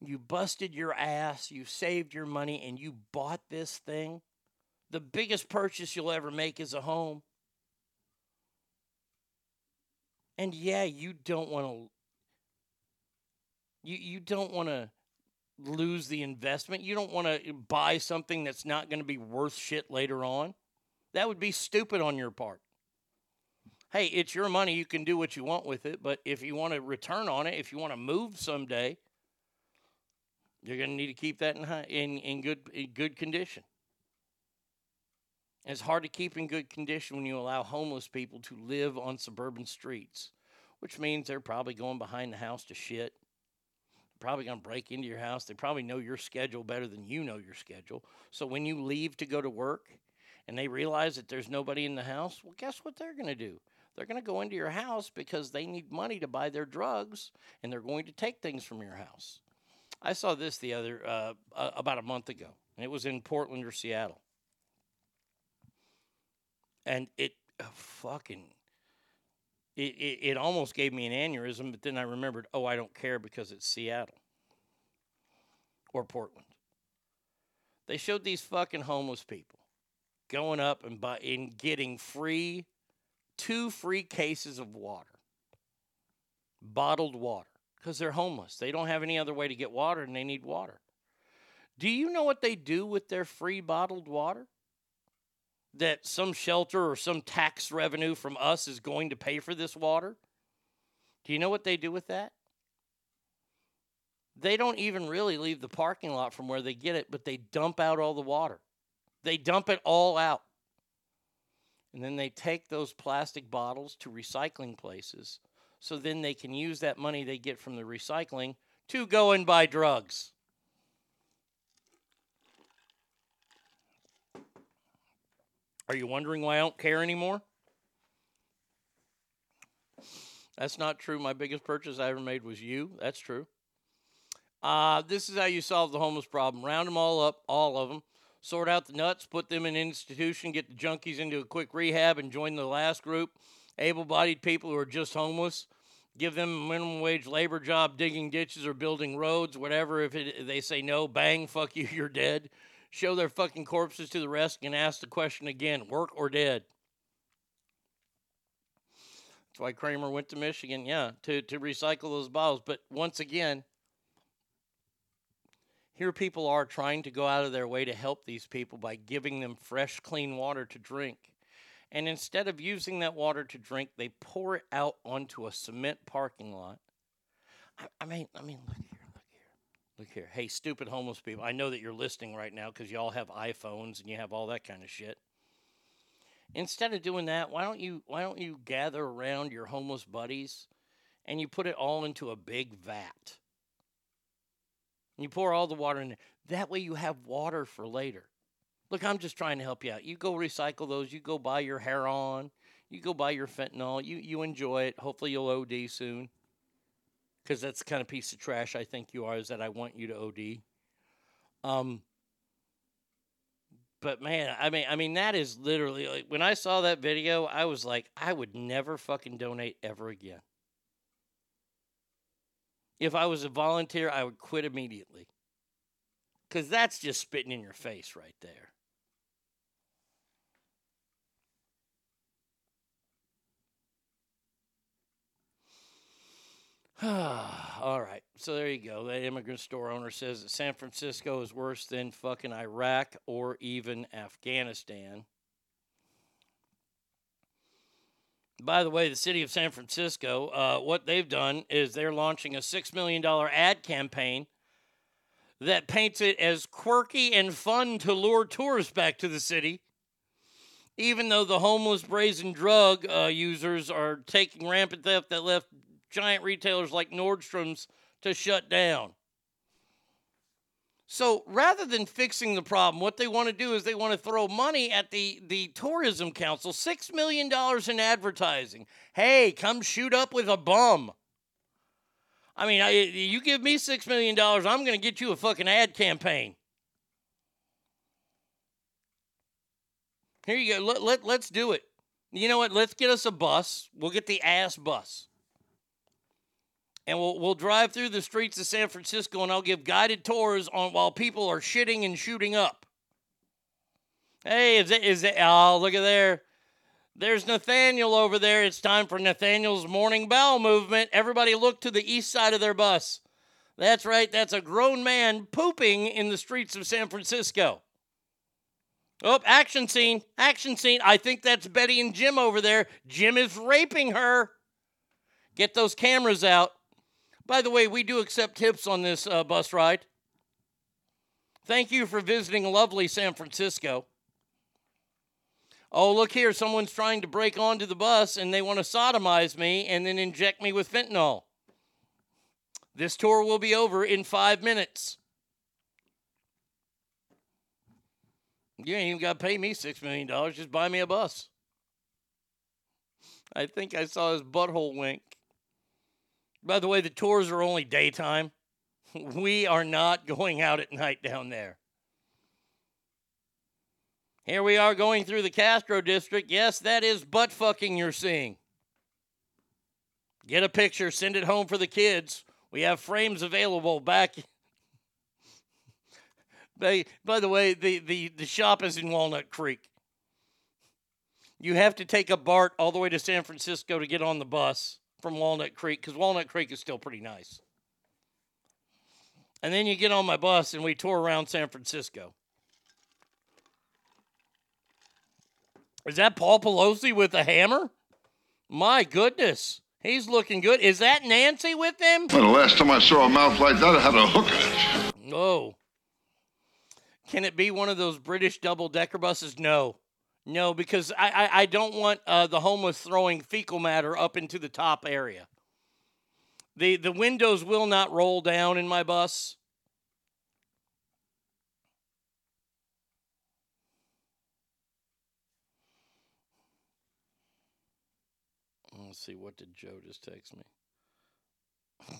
You busted your ass, you saved your money, and you bought this thing. The biggest purchase you'll ever make is a home. And yeah, you don't want to you you don't want to lose the investment. You don't want to buy something that's not going to be worth shit later on. That would be stupid on your part. Hey, it's your money. You can do what you want with it. But if you want to return on it, if you want to move someday, you're going to need to keep that in high, in, in good in good condition. It's hard to keep in good condition when you allow homeless people to live on suburban streets, which means they're probably going behind the house to shit They're probably going to break into your house. They probably know your schedule better than you know your schedule. So when you leave to go to work and they realize that there's nobody in the house, well, guess what they're going to do? They're going to go into your house because they need money to buy their drugs and they're going to take things from your house. I saw this the other, uh, about a month ago, and it was in Portland or Seattle. And it uh, fucking it, it, it almost gave me an aneurysm, but then I remembered, oh, I don't care because it's Seattle or Portland. They showed these fucking homeless people going up and, buy, and getting free, two free cases of water, bottled water, because they're homeless. They don't have any other way to get water and they need water. Do you know what they do with their free bottled water? that some shelter or some tax revenue from us is going to pay for this water? Do you know what they do with that? They don't even really leave the parking lot from where they get it, but they dump out all the water. They dump it all out. And then they take those plastic bottles to recycling places. So then they can use that money they get from the recycling to go and buy drugs. Are you wondering why I don't care anymore? That's not true. My biggest purchase I ever made was you. That's true. Uh, this is how you solve the homeless problem. Round them all up, all of them. Sort out the nuts, put them in an institution, get the junkies into a quick rehab, and join the last group. Able bodied people who are just homeless. Give them a minimum wage labor job, digging ditches or building roads, whatever. If, it, they say no, bang, fuck you, you're dead show their fucking corpses to the rest and ask the question again work or dead. That's why Kramer went to Michigan, yeah, to, to recycle those bottles. But once again, here people are trying to go out of their way to help these people by giving them fresh, clean water to drink. And instead of using that water to drink, they pour it out onto a cement parking lot. I, I mean, I mean, look here. Look here. Look here. Hey, stupid homeless people. I know that you're listening right now because you all have iPhones and you have all that kind of shit. Instead of doing that, why don't you why don't you gather around your homeless buddies and you put it all into a big vat? You pour all the water in there. That way you have water for later. Look, I'm just trying to help you out. You go recycle those. You go buy your heroin. You go buy your fentanyl. You you enjoy it. Hopefully you'll OD soon because that's the kind of piece of trash I think you are, is that I want you to OD. Um, but man, I mean, I mean that is literally like when I saw that video, I was like, I would never fucking donate ever again. If I was a volunteer, I would quit immediately. Cause that's just spitting in your face right there. All right. So there you go. That immigrant store owner says that San Francisco is worse than fucking Iraq or even Afghanistan. By the way, the city of San Francisco, uh, what they've done is they're launching a $6 million ad campaign that paints it as quirky and fun to lure tourists back to the city. Even though the homeless brazen drug uh, users are taking rampant theft that left giant retailers like Nordstrom's to shut down. So rather than fixing the problem, what they want to do is they want to throw money at the, the tourism council $6 million in advertising. Hey, come shoot up with a bum. I mean, I, you give me $6 million, I'm going to get you a fucking ad campaign. Here you go. Let, let, let's do it. You know what? Let's get us a bus. We'll get the ass bus and we'll we'll drive through the streets of San Francisco, and I'll give guided tours on while people are shitting and shooting up. Hey, is it is it? Oh, look at there. There's Nathaniel over there. It's time for Nathaniel's morning bell movement. Everybody look to the east side of their bus. That's right. That's a grown man pooping in the streets of San Francisco. Oh, action scene. Action scene. I think that's Betty and Jim over there. Jim is raping her. Get those cameras out. By the way, we do accept tips on this uh, bus ride. Thank you for visiting lovely San Francisco. Oh, look here. Someone's trying to break onto the bus and they want to sodomize me and then inject me with fentanyl. This tour will be over in five minutes. You ain't even got to pay me $6 million. Just buy me a bus. I think I saw his butthole wink. By the way, the tours are only daytime. We are not going out at night down there. Here we are going through the Castro district. Yes, that is butt fucking you're seeing. Get a picture, send it home for the kids. We have frames available back. by, by the way, the, the, the shop is in Walnut Creek. You have to take a BART all the way to San Francisco to get on the bus from Walnut Creek because Walnut Creek is still pretty nice. And then you get on my bus and we tour around San Francisco. Is that Paul Pelosi with a hammer? My goodness. He's looking good. Is that Nancy with him? Well, the last time I saw a mouth like that, it had a hook in it. No. Can it be one of those British double decker buses? No. No, because I, I, I don't want uh, the homeless throwing fecal matter up into the top area. The, the windows will not roll down in my bus. Let's see, what did Joe just text me?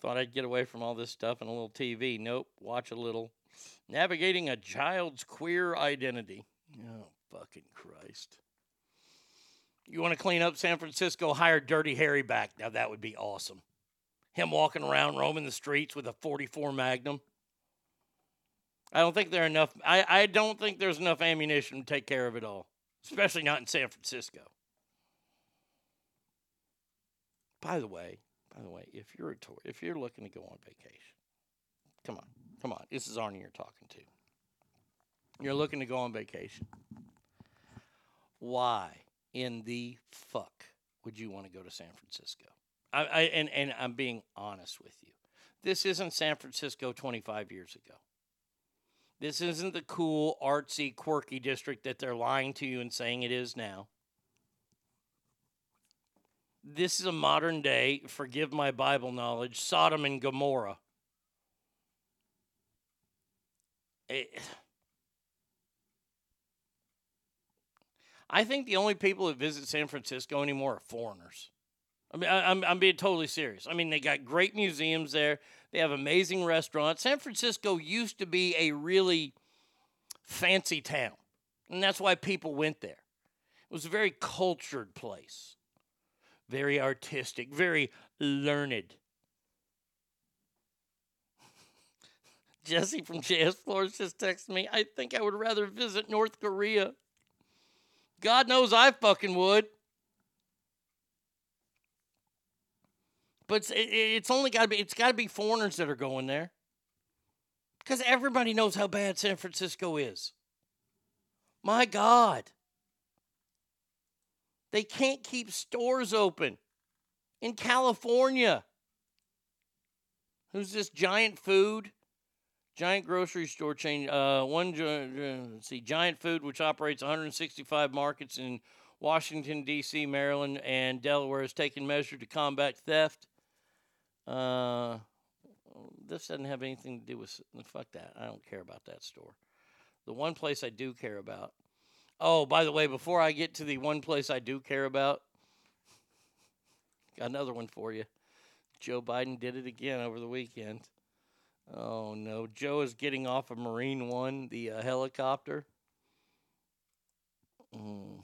Thought I'd get away from all this stuff and a little TV. Nope, watch a little. Navigating a child's queer identity. Oh, fucking Christ. You want to clean up San Francisco? Hire Dirty Harry back. Now, that would be awesome. Him walking around, roaming the streets with a 44 Magnum. I don't think there are enough. I, I don't think there's enough ammunition to take care of it all, especially not in San Francisco. By the way, by the way, if you're a tour, if you're looking to go on vacation, come on, come on. This is Arnie you're talking to. You're looking to go on vacation. Why in the fuck would you want to go to San Francisco? I, I and, and I'm being honest with you. This isn't San Francisco 25 years ago. This isn't the cool, artsy, quirky district that they're lying to you and saying it is now. This is a modern day, forgive my Bible knowledge, Sodom and Gomorrah. It- I think the only people that visit San Francisco anymore are foreigners. I mean, I, I'm, I'm being totally serious. I mean, they got great museums there. They have amazing restaurants. San Francisco used to be a really fancy town, and that's why people went there. It was a very cultured place, very artistic, very learned. Jesse from JS Floors just texted me. I think I would rather visit North Korea. God knows I fucking would. But it's, it's only got to be it's got to be foreigners that are going there. Because everybody knows how bad San Francisco is. My God. They can't keep stores open in California. Who's this giant food? Giant grocery store chain. Uh, one, see, Giant Food, which operates 165 markets in Washington, D.C., Maryland, and Delaware, has taken measures to combat theft. Uh, this doesn't have anything to do with. Fuck that. I don't care about that store. The one place I do care about. Oh, by the way, before I get to the one place I do care about, got another one for you. Joe Biden did it again over the weekend. Oh no, Joe is getting off of Marine One, the uh, helicopter. Mm.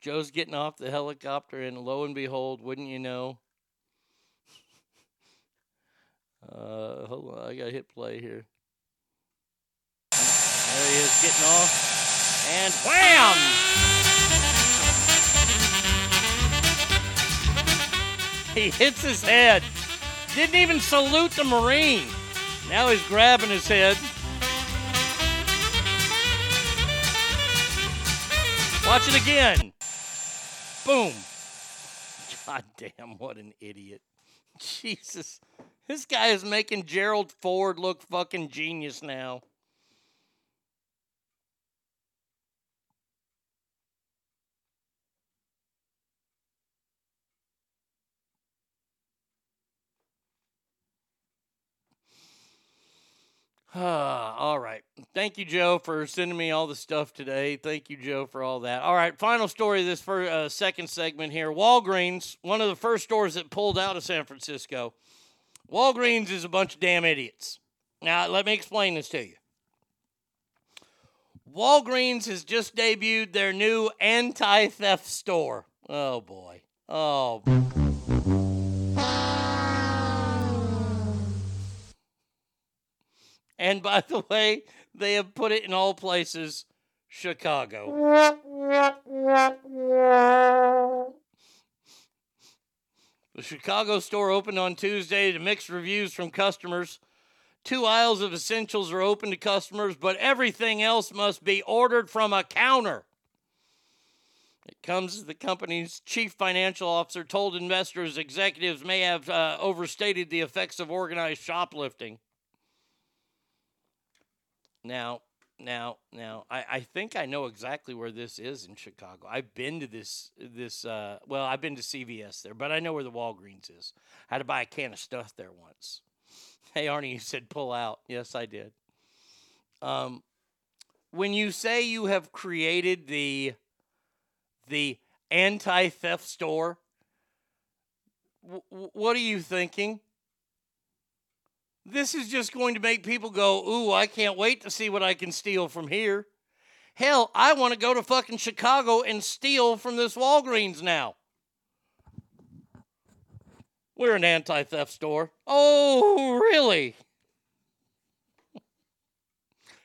Joe's getting off the helicopter, and lo and behold, wouldn't you know? Uh, hold on, I gotta hit play here. There he is, getting off, and wham! He hits his head. Didn't even salute the Marine. Now he's grabbing his head. Watch it again. Boom. God damn, what an idiot. Jesus. This guy is making Gerald Ford look fucking genius now. all right. Thank you, Joe, for sending me all the stuff today. Thank you, Joe, for all that. All right. Final story of this for uh, second segment here. Walgreens, one of the first stores that pulled out of San Francisco. Walgreens is a bunch of damn idiots. Now, let me explain this to you. Walgreens has just debuted their new anti theft store. Oh, boy. Oh, And by the way, they have put it in all places Chicago. The Chicago store opened on Tuesday to mixed reviews from customers. Two aisles of essentials are open to customers, but everything else must be ordered from a counter. It comes as the company's chief financial officer told investors executives may have uh, overstated the effects of organized shoplifting. Now, now, now, I, I think I know exactly where this is in Chicago. I've been to this this uh, well, I've been to CVS there, but I know where the Walgreens is. I had to buy a can of stuff there once. Hey Arnie, you said pull out. Yes, I did. Um, when you say you have created the the anti-theft store, w- what are you thinking? This is just going to make people go, ooh, I can't wait to see what I can steal from here. Hell, I want to go to fucking Chicago and steal from this Walgreens now. We're an anti theft store. Oh, really?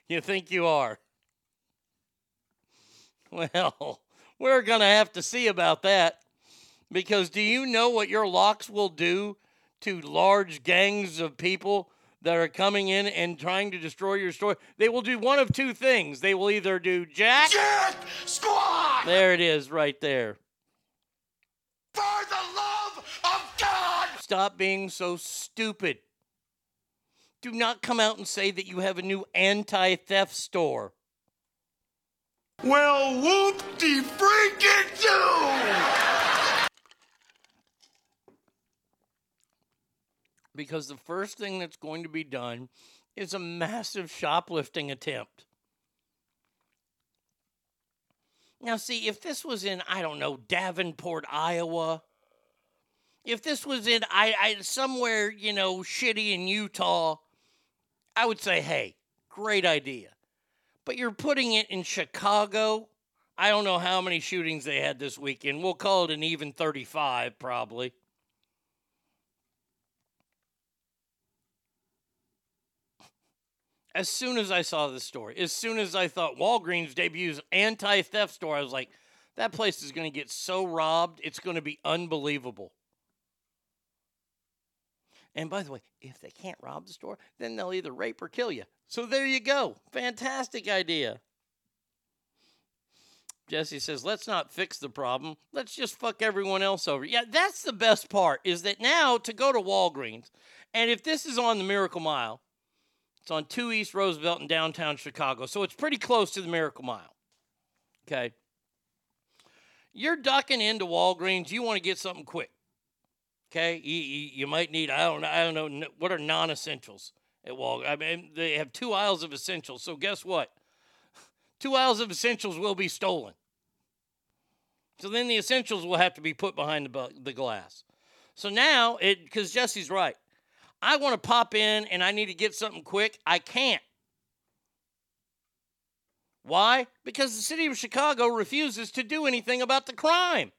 you think you are? Well, we're going to have to see about that. Because do you know what your locks will do to large gangs of people that are coming in and trying to destroy your store, they will do one of two things. They will either do Jack, Jack Squad! There it is, right there. For the love of God! Stop being so stupid. Do not come out and say that you have a new anti theft store. Well, whoop de freaking do! Because the first thing that's going to be done is a massive shoplifting attempt. Now, see, if this was in, I don't know, Davenport, Iowa, if this was in I, I somewhere, you know, shitty in Utah, I would say, hey, great idea. But you're putting it in Chicago. I don't know how many shootings they had this weekend. We'll call it an even 35, probably. As soon as I saw this story, as soon as I thought Walgreens debuts anti theft store, I was like, that place is going to get so robbed, it's going to be unbelievable. And by the way, if they can't rob the store, then they'll either rape or kill you. So there you go. Fantastic idea. Jesse says, let's not fix the problem. Let's just fuck everyone else over. Yeah, that's the best part is that now to go to Walgreens, and if this is on the Miracle Mile, it's on 2 East Roosevelt in downtown Chicago. So it's pretty close to the Miracle Mile. Okay. You're ducking into Walgreens. You want to get something quick. Okay. You, you, you might need, I don't know, I don't know, what are non essentials at Walgreens? I mean, they have two aisles of essentials. So guess what? Two aisles of essentials will be stolen. So then the essentials will have to be put behind the, the glass. So now, it because Jesse's right. I want to pop in and I need to get something quick. I can't. Why? Because the city of Chicago refuses to do anything about the crime.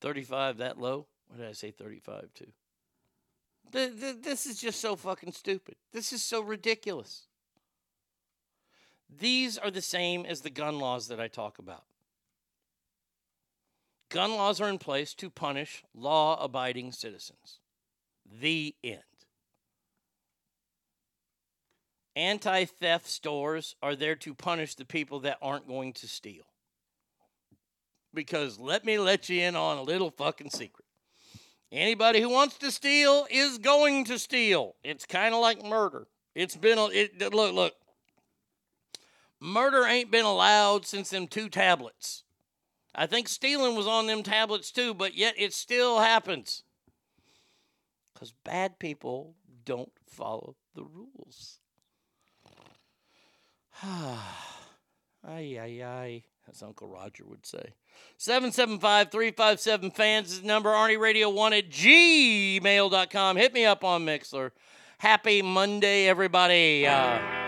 35 that low? What did I say 35 to? Th- th- this is just so fucking stupid. This is so ridiculous. These are the same as the gun laws that I talk about. Gun laws are in place to punish law abiding citizens. The end. Anti theft stores are there to punish the people that aren't going to steal. Because let me let you in on a little fucking secret. Anybody who wants to steal is going to steal. It's kind of like murder. It's been a it, look look. Murder ain't been allowed since them two tablets. I think stealing was on them tablets too, but yet it still happens. Cuz bad people don't follow the rules. ay ay ay, as Uncle Roger would say. 775 357 fans is the number. Arnie Radio 1 at gmail.com. Hit me up on Mixlr. Happy Monday, everybody. Uh,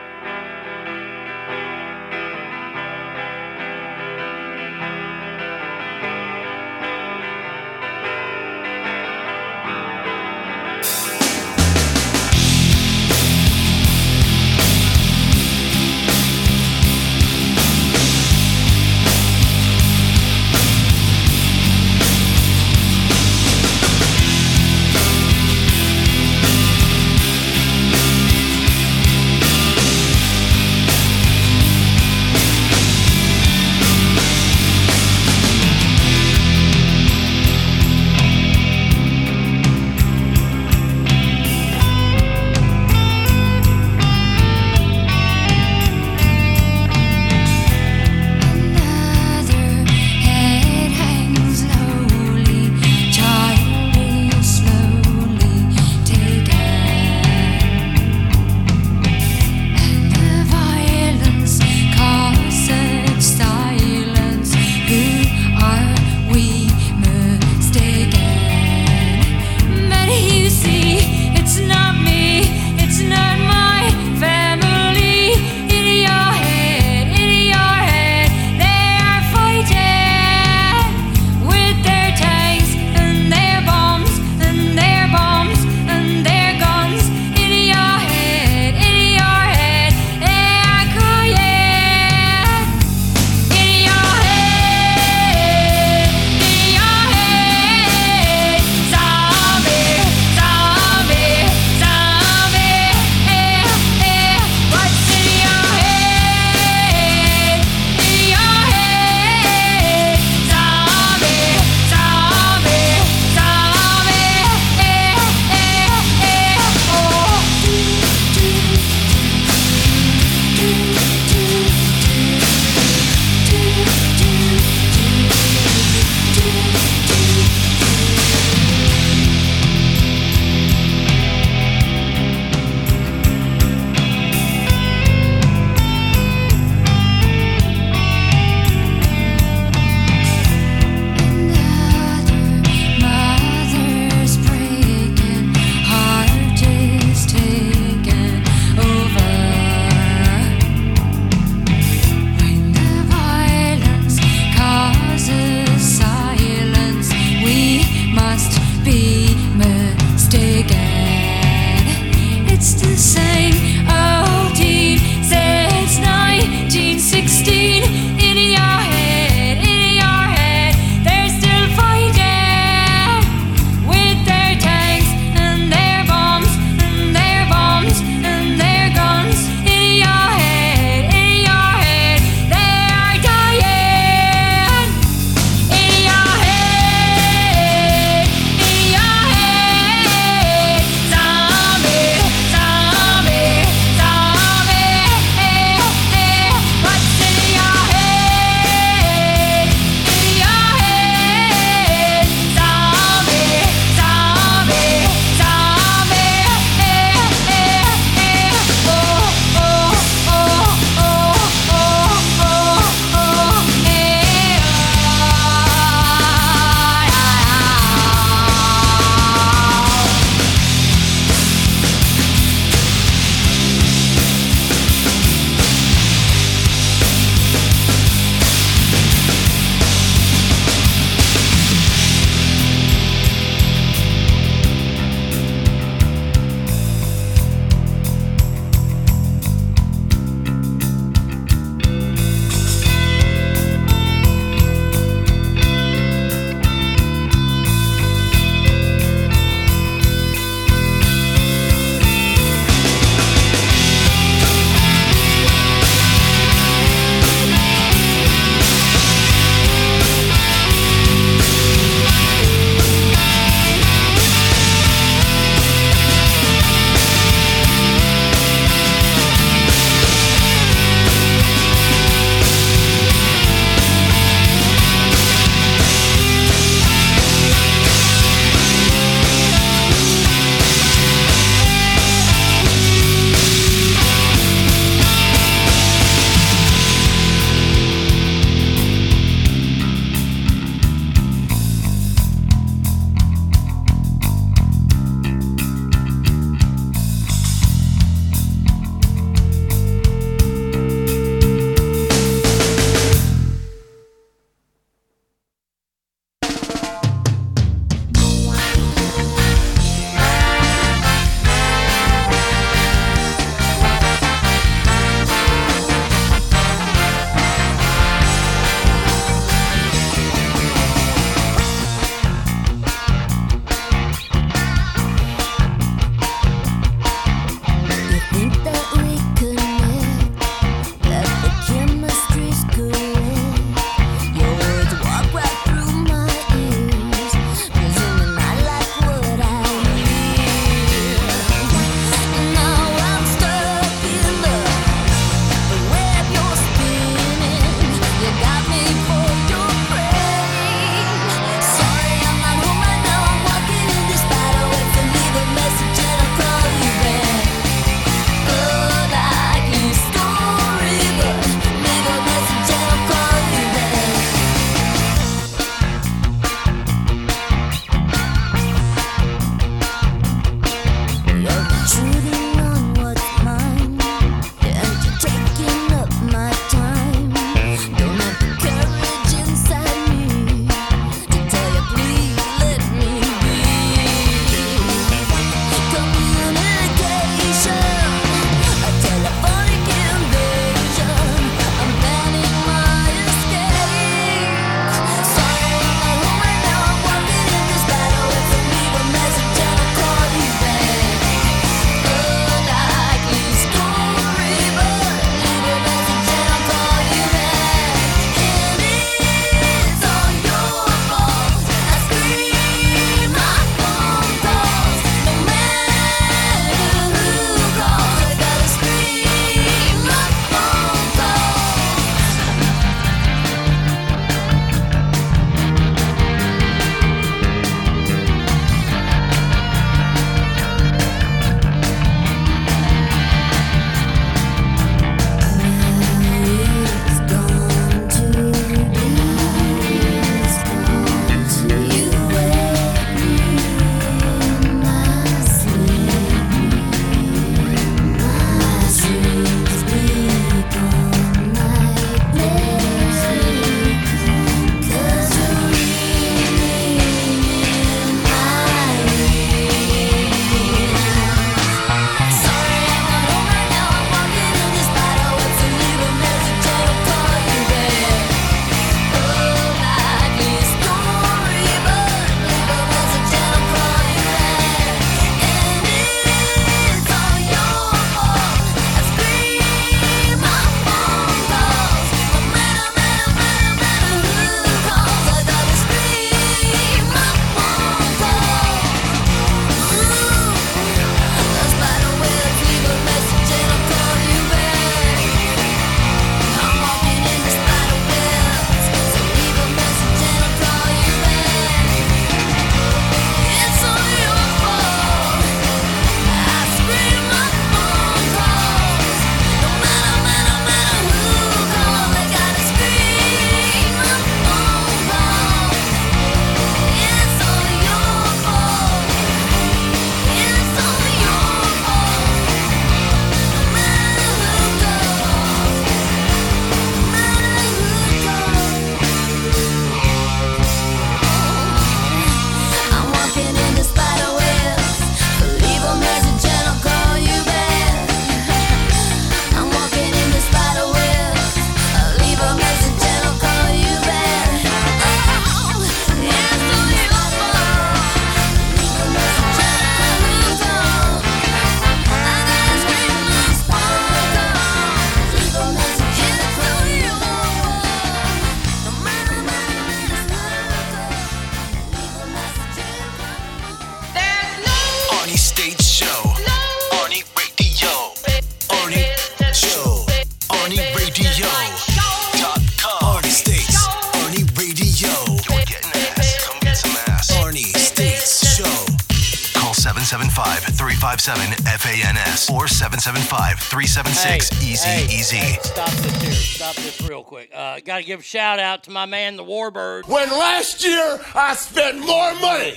857 FANS or 775 376 Easy hey, Easy. hey, stop this here. Stop this real quick. Uh, Got to give a shout out to my man, the Warbird. When last year I spent more money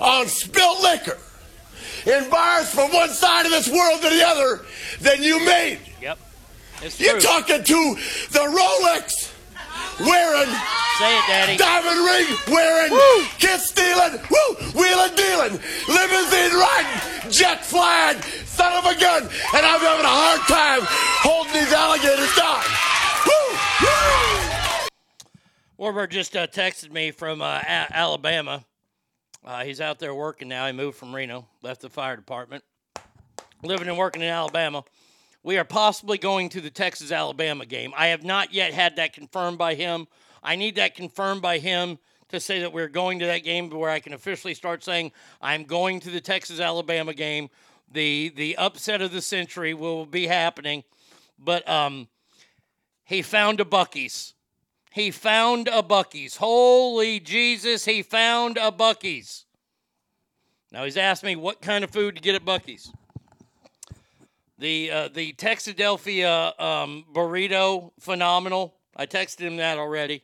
on spilt liquor in bars from one side of this world to the other than you made. Yep. It's You're true. talking to the Rolex wearing, Say it, Daddy. diamond ring wearing, kiss stealing, woo, wheeling dealing, limousine riding, jet flying, son of a gun, and I'm having a hard time holding these alligators down. Woo, woo. Warbird just uh, texted me from uh, A- Alabama. Uh, he's out there working now. He moved from Reno, left the fire department, living and working in Alabama. We are possibly going to the Texas Alabama game. I have not yet had that confirmed by him. I need that confirmed by him to say that we're going to that game where I can officially start saying I'm going to the Texas Alabama game. The the upset of the century will be happening. But um he found a Buc-ee's. He found a Buc-ee's. Holy Jesus, he found a Buc-ee's. Now he's asked me what kind of food to get at Buc-ee's. The uh, the Texadelphia um, burrito, phenomenal. I texted him that already.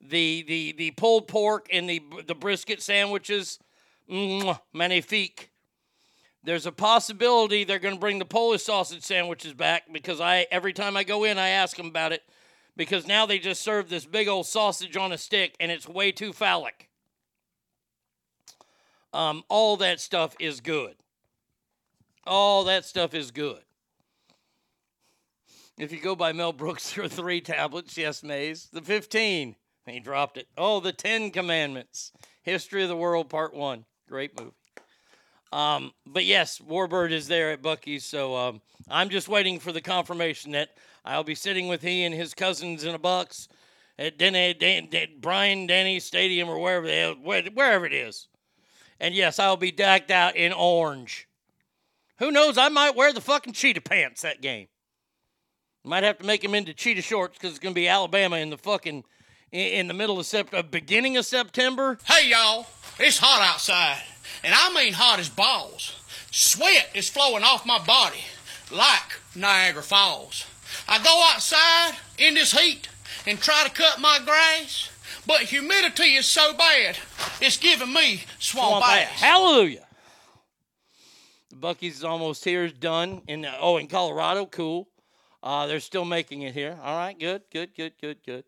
The the the pulled pork and the the brisket sandwiches, mwah, magnifique. There's a possibility they're going to bring the Polish sausage sandwiches back because I every time I go in I ask them about it because now they just serve this big old sausage on a stick and it's way too phallic. Um, all that stuff is good. All that stuff is good. If you go by Mel Brooks, there are three tablets. Yes, Mays. The 15. He dropped it. Oh, the Ten Commandments. History of the World, Part 1. Great movie. Um, but yes, Warbird is there at Buc-ee's, so um, I'm just waiting for the confirmation that I'll be sitting with he and his cousins in a box at Denny, Dan, Dan, Bryant-Denny Stadium or wherever wherever it is. And yes, I'll be decked out in orange. Who knows? I might wear the fucking cheetah pants that game. Might have to make them into cheetah shorts because it's going to be Alabama in the fucking in, in the middle of September, uh, beginning of September. Hey, y'all, it's hot outside, and I mean hot as balls. Sweat is flowing off my body like Niagara Falls. I go outside in this heat and try to cut my grass, but humidity is so bad, it's giving me swamp, Swamp ass. ass. Hallelujah. Buc-ee's almost here. Done in oh in Colorado. Cool. Uh, they're still making it here. All right. Good. Good. Good. Good. Good.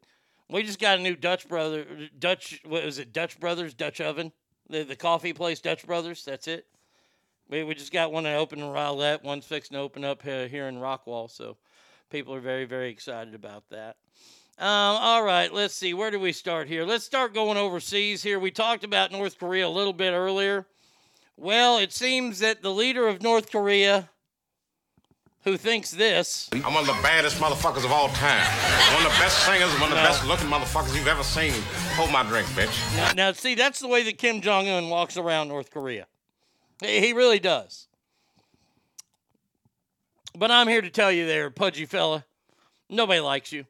We just got a new Dutch brother. Dutch. What was it? Dutch Brothers. Dutch Oven. The the coffee place. Dutch Brothers. That's it. We we just got one that opened in Rowlett. One's fixing to open up here, here in Rockwall. So people are very very excited about that. Um, all right, let's see. Where do we start here? Let's start going overseas here. We talked about North Korea a little bit earlier. Well, it seems that the leader of North Korea, who thinks this, I'm one of the baddest motherfuckers of all time. One of the best singers, one of the No. best looking motherfuckers you've ever seen. Hold my drink, bitch. now, now see, that's the way that Kim Jong Un walks around North Korea. He he really does. But I'm here to tell you, there, pudgy fella, nobody likes you.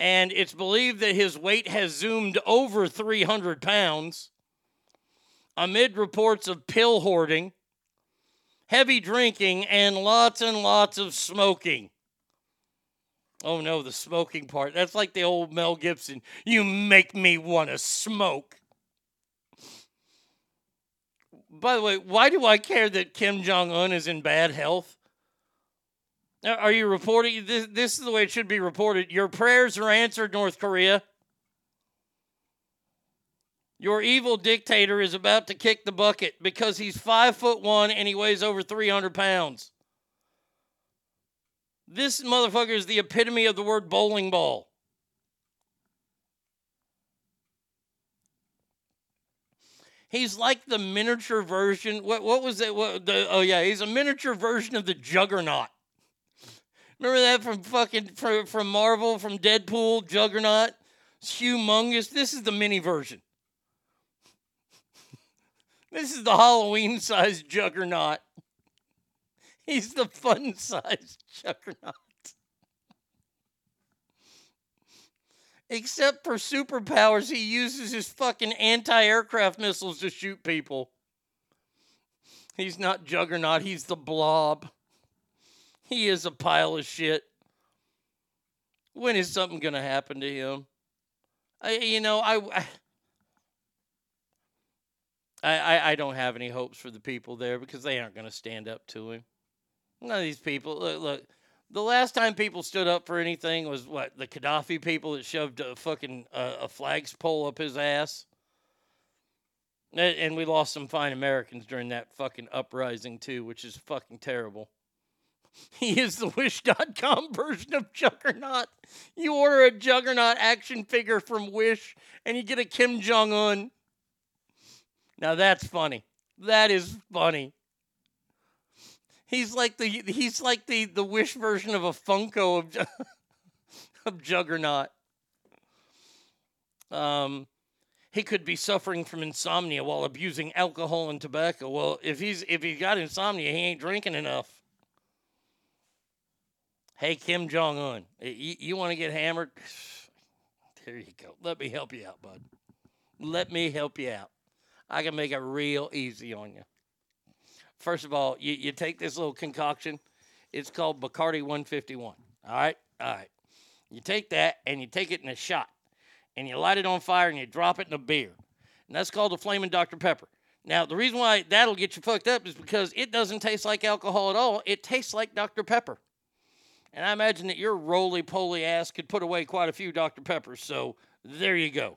And it's believed that his weight has zoomed over 300 pounds amid reports of pill hoarding, heavy drinking, and lots and lots of smoking. Oh no, the smoking part. That's like the old Mel Gibson. You make me want to smoke. By the way, why do I care that Kim Jong Un is in bad health? Are- you reporting? This, this is the way it should be reported. Your prayers are answered, North Korea. Your evil dictator is about to kick the bucket because he's five foot one and he weighs over 300 pounds. This motherfucker is the epitome of the word bowling ball. He's like the miniature version. What what was it? What, the, oh yeah, he's a miniature version of the Juggernaut. Remember that from fucking from, from Marvel, from Deadpool, Juggernaut? It's humongous. This is the mini version. This is the Halloween sized Juggernaut. He's the fun sized Juggernaut. Except for superpowers, he uses his fucking anti aircraft missiles to shoot people. He's not Juggernaut. He's the blob. He is a pile of shit. When is something going to happen to him? I, you know, I, I, I, I don't have any hopes for the people there because they aren't going to stand up to him. None of these people. Look, look, the last time people stood up for anything was what the Gaddafi people that shoved a fucking uh, a flagpole up his ass. And- And we lost some fine Americans during that fucking uprising too, which is fucking terrible. He is the Wish.com version of Juggernaut. You order a Juggernaut action figure from Wish and you get a Kim Jong Un. Now that's funny. That is funny. He's like the he's like the the Wish version of a Funko of of Juggernaut. Um, he could be suffering from insomnia while abusing alcohol and tobacco. Well, if he's if he's got insomnia, he ain't drinking enough. Hey, Kim Jong Un, you, you want to get hammered? There you go. Let me help you out, bud. Let me help you out. I can make it real easy on you. First of all, you, you take this little concoction. It's called Bacardi 151. All right? All right. You take that and you take it in a shot and you light it on fire and you drop it in a beer. And that's called a Flaming Dr. Pepper. Now, the reason why that'll get you fucked up is because it doesn't taste like alcohol at all. It tastes like Dr. Pepper. And I imagine that your roly poly ass could put away quite a few Dr. Peppers. So there you go.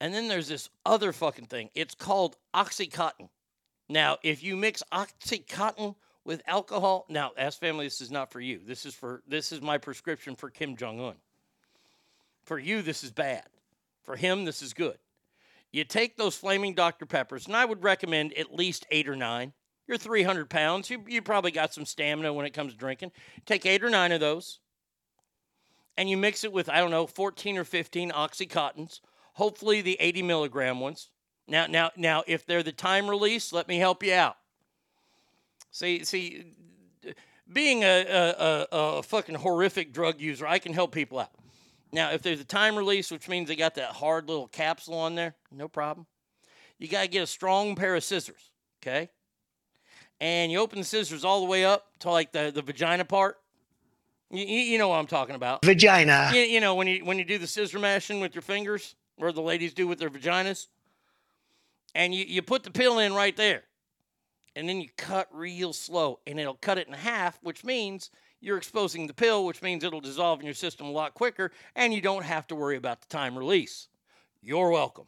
And then there's this other fucking thing. It's called Oxycontin. Now, if you mix Oxycontin with alcohol, now, ask family, this is not for you. This is for this is my prescription for Kim Jong Un. For you, this is bad. For him, this is good. You take those flaming Dr. Peppers, and I would recommend at least eight or nine. You're 300 pounds. You, you probably got some stamina when it comes to drinking. Take eight or nine of those, and you mix it with, I don't know, 14 or 15 Oxycontins, hopefully the 80 milligram ones. Now, now, now, if they're the time release, let me help you out. See, see, being a, a, a, a fucking horrific drug user, I can help people out. Now, if there's a time release, which means they got that hard little capsule on there, no problem. You got to get a strong pair of scissors, okay? And you open the scissors all the way up to like the, the vagina part. You, you know what I'm talking about. Vagina. You, you know when you when you do the scissor mashing with your fingers, where the ladies do with their vaginas, and you, you put the pill in right there, and then you cut real slow, and it'll cut it in half, which means you're exposing the pill, which means it'll dissolve in your system a lot quicker, and you don't have to worry about the time release. You're welcome.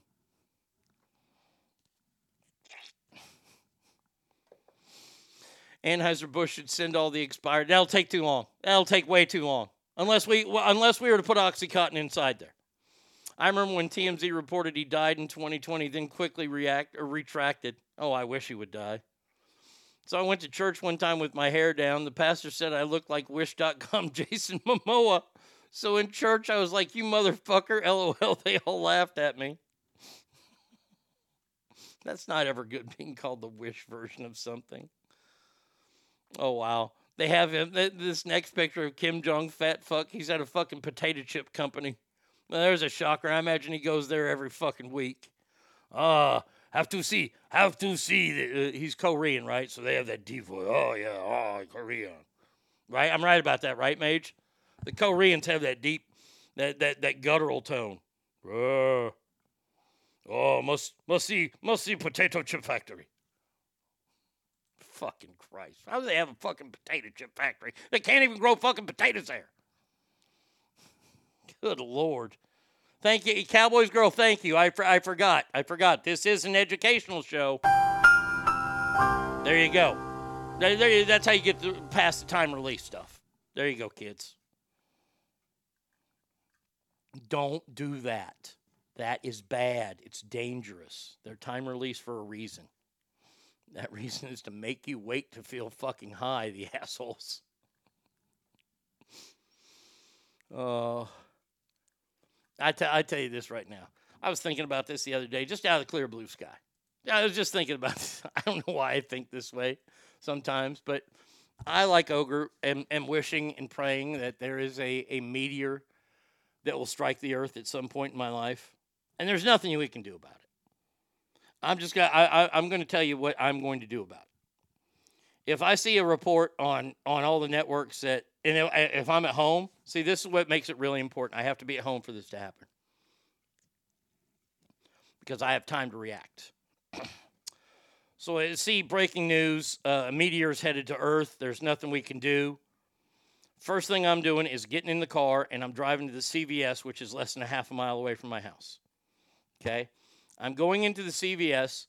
Anheuser-Busch should send all the expired. That'll take too long. That'll take way too long. Unless we unless we were to put OxyContin inside there. I remember when TMZ reported he died in 2020, then quickly react or retracted. Oh, I wish he would die. So I went to church one time with my hair down. The pastor said I looked like Wish.com Jason Momoa. So in church, I was like, "You motherfucker!" LOL. They all laughed at me. That's not ever good being called the Wish version of something. Oh wow. They have him. This next picture of Kim Jong fat fuck. He's at a fucking potato chip company. There's a shocker. I imagine he goes there every fucking week. Ah, have to see. Have to see. The, uh, he's Korean, right? So they have that deep voice. Oh yeah. Oh, Korean. Right? I'm right about that, right, Mage? The Koreans have that deep, that that that guttural tone. Uh, oh, must must see must see potato chip factory. Fucking Christ. How do they have a fucking potato chip factory? They can't even grow fucking potatoes there. Good Lord. Thank you, Cowboys girl. Thank you. I, I forgot. I forgot. This is an educational show. There you go. There, there, that's how you get to past the time release stuff. There you go, kids. Don't do that. That is bad. It's dangerous. They're time release for a reason. That reason is to make you wait to feel fucking high, the assholes. Oh. I te- I tell you this right now. I was thinking about this the other day, just out of the clear blue sky. I was just thinking about this. I don't know why I think this way sometimes, but I, like Ogre, am, am wishing and praying that there is a, a meteor that will strike the earth at some point in my life. And there's nothing we can do about it. I'm just gonna. I, I, I'm going to tell you what I'm going to do about it. If I see a report on on all the networks that, and if, I'm at home, see, this is what makes it really important. I have to be at home for this to happen because I have time to react. so I see breaking news: uh, a is headed to Earth. There's nothing we can do. First thing I'm doing is getting in the car and I'm driving to the CVS, which is less than a half a mile away from my house. Okay. I'm going into the CVS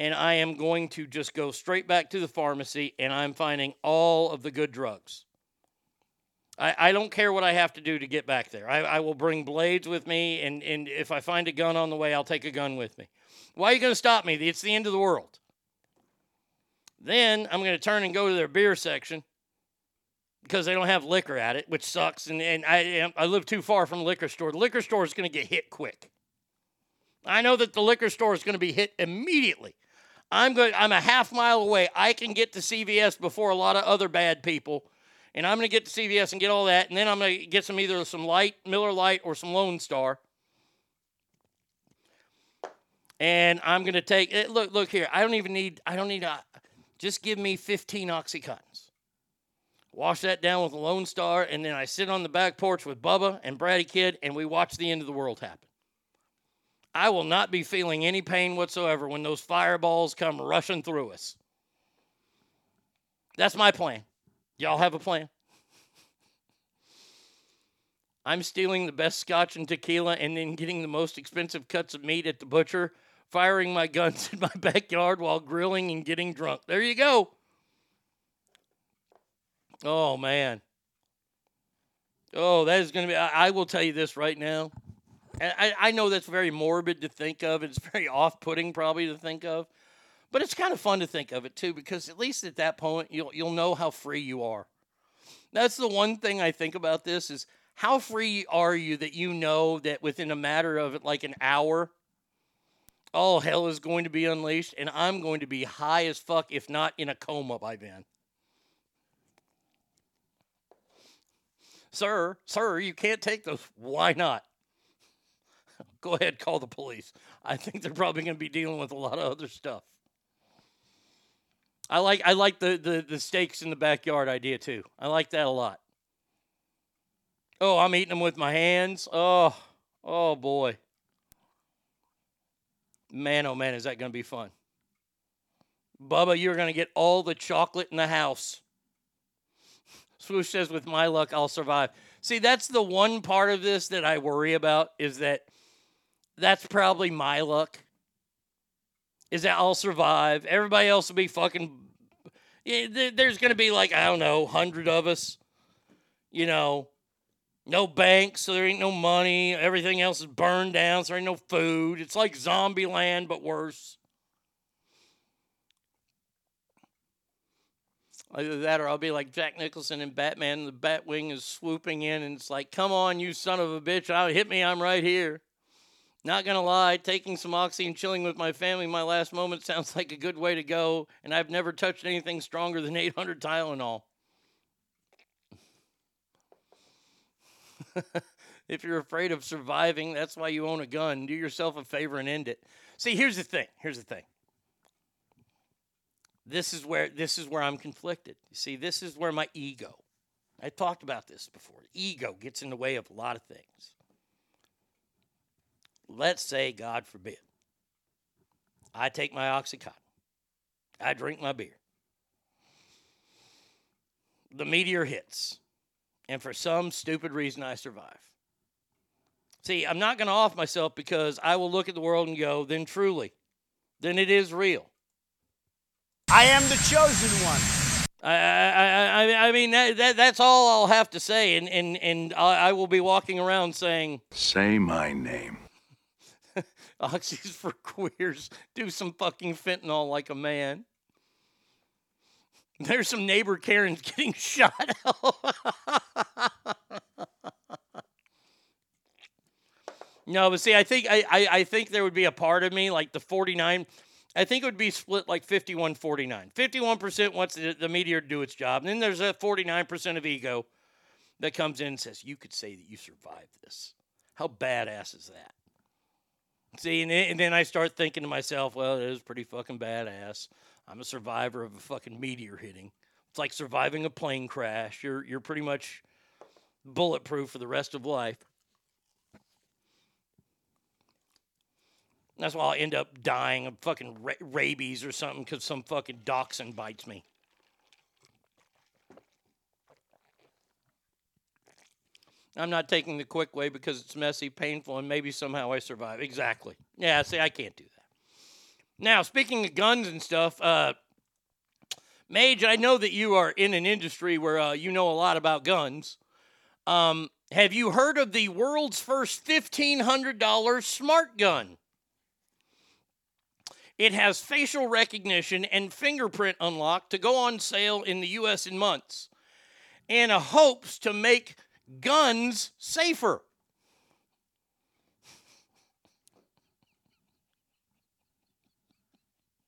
and I am going to just go straight back to the pharmacy and I'm finding all of the good drugs. I, I don't care what I have to do to get back there. I, I will bring blades with me, and, and if I find a gun on the way, I'll take a gun with me. Why are you going to stop me? It's the end of the world. Then I'm going to turn and go to their beer section because they don't have liquor at it, which sucks. And, and I, I live too far from the liquor store. The liquor store is going to get hit quick. I know that the liquor store is going to be hit immediately. I'm going. I'm a half mile away. I can get to CVS before a lot of other bad people, and I'm going to get to CVS and get all that, and then I'm going to get some either some light Miller Lite or some Lone Star. And I'm going to take it. Look, look here. I don't even need. I don't need a. Just give me 15 oxycontins. Wash that down with a Lone Star, and then I sit on the back porch with Bubba and Brady Kid, and we watch the end of the world happen. I will not be feeling any pain whatsoever when those fireballs come rushing through us. That's my plan. Y'all have a plan? I'm stealing the best scotch and tequila and then getting the most expensive cuts of meat at the butcher, firing my guns in my backyard while grilling and getting drunk. There you go. Oh, man. Oh, that is going to be. I, I will tell you this right now. I, I know that's very morbid to think of. It's very off putting, probably, to think of. But it's kind of fun to think of it, too, because at least at that point, you'll, you'll know how free you are. That's the one thing I think about this is how free are you that you know that within a matter of like an hour, all hell is going to be unleashed and I'm going to be high as fuck, if not in a coma by then. Sir, sir, you can't take those. Why not? Go ahead, call the police. I think they're probably going to be dealing with a lot of other stuff. I like I like the, the the steaks in the backyard idea too. I like that a lot. Oh, I'm eating them with my hands. Oh, oh boy. Man, oh man, is that going to be fun? Bubba, you're going to get all the chocolate in the house. Swoosh says, with my luck, I'll survive. See, that's the one part of this that I worry about is that that's probably my luck. Is that I'll survive. Everybody else will be fucking. There's going to be like, I don't know, 100 of us. You know, no banks, so there ain't no money. Everything else is burned down, so there ain't no food. It's like zombie land, but worse. Either that or I'll be like Jack Nicholson in Batman. The Batwing is swooping in, and it's like, come on, you son of a bitch. I'll hit me. I'm right here. Not gonna lie, taking some oxy and chilling with my family my last moment sounds like a good way to go, and I've never touched anything stronger than 800 Tylenol. if you're afraid of surviving, that's why you own a gun. Do yourself a favor and end it. See, here's the thing. Here's the thing. This is where this is where I'm conflicted. You see, this is where my ego. I talked about this before. Ego gets in the way of a lot of things. Let's say, God forbid, I take my Oxycontin, I drink my beer, the meteor hits, and for some stupid reason I survive. See, I'm not going to off myself because I will look at the world and go, then truly, then it is real. I am the chosen one. I, I, I, I mean, that, that, that's all I'll have to say, and, and, and I, I will be walking around saying, Say my name. Oxy's for queers. Do some fucking fentanyl like a man. There's some neighbor Karens getting shot. no, but see, I think I, I, I think there would be a part of me like the 49. I think it would be split like 51 49. 51% wants the, the meteor to do its job. And then there's a 49% of ego that comes in and says, You could say that you survived this. How badass is that? See, and then, and then I start thinking to myself, well, it is pretty fucking badass. I'm a survivor of a fucking meteor hitting. It's like surviving a plane crash. You're you're pretty much bulletproof for the rest of life. That's why I'll end up dying of fucking ra- rabies or something because some fucking dachshund bites me. I'm not taking the quick way because it's messy, painful, and maybe somehow I survive. Exactly. Yeah, see, I can't do that. Now, speaking of guns and stuff, uh, Mage, I know that you are in an industry where uh, you know a lot about guns. Um, have you heard of the world's first $1,500 smart gun? It has facial recognition and fingerprint unlock to go on sale in the US in months and hopes to make guns safer.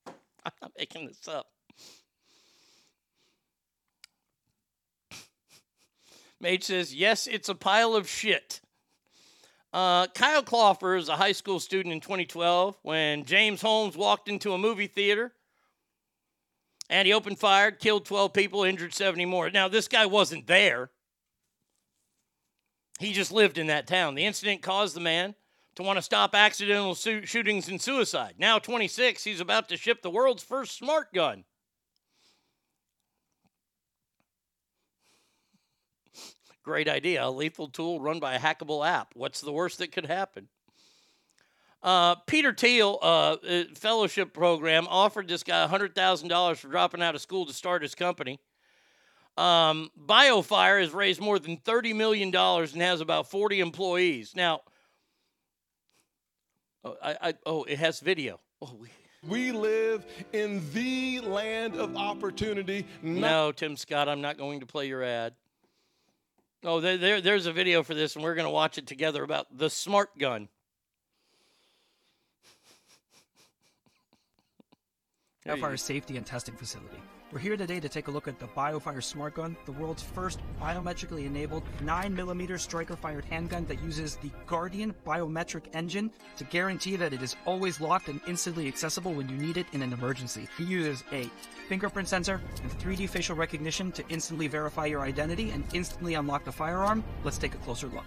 I'm not making this up. Mage says, yes, it's a pile of shit. Uh, Kyle Kloepfer is a high school student in 2012 when James Holmes walked into a movie theater and he opened fire, killed 12 people, injured 70 more. Now, this guy wasn't there. He just lived in that town. The incident caused the man to want to stop accidental su- shootings and suicide. Now 26, he's about to ship the world's first smart gun. Great idea. A lethal tool run by a hackable app. What's the worst that could happen? Uh, Peter Thiel, uh, uh, fellowship program, offered this guy $100,000 for dropping out of school to start his company. Um, BioFire has raised more than $30 million and has about 40 employees. Now, oh, I, I, oh it has video. Oh, we, We live in the land of opportunity. no, Tim Scott, I'm not going to play your ad. Oh, there, there, there's a video for this, and we're going to watch it together about the smart gun. There you BioFire safety and testing facility. We're here today to take a look at the BioFire Smart Gun, the world's first biometrically enabled 9mm striker fired handgun that uses the Guardian biometric engine to guarantee that it is always locked and instantly accessible when you need it in an emergency. It uses a fingerprint sensor and 3D facial recognition to instantly verify your identity and instantly unlock the firearm. Let's take a closer look.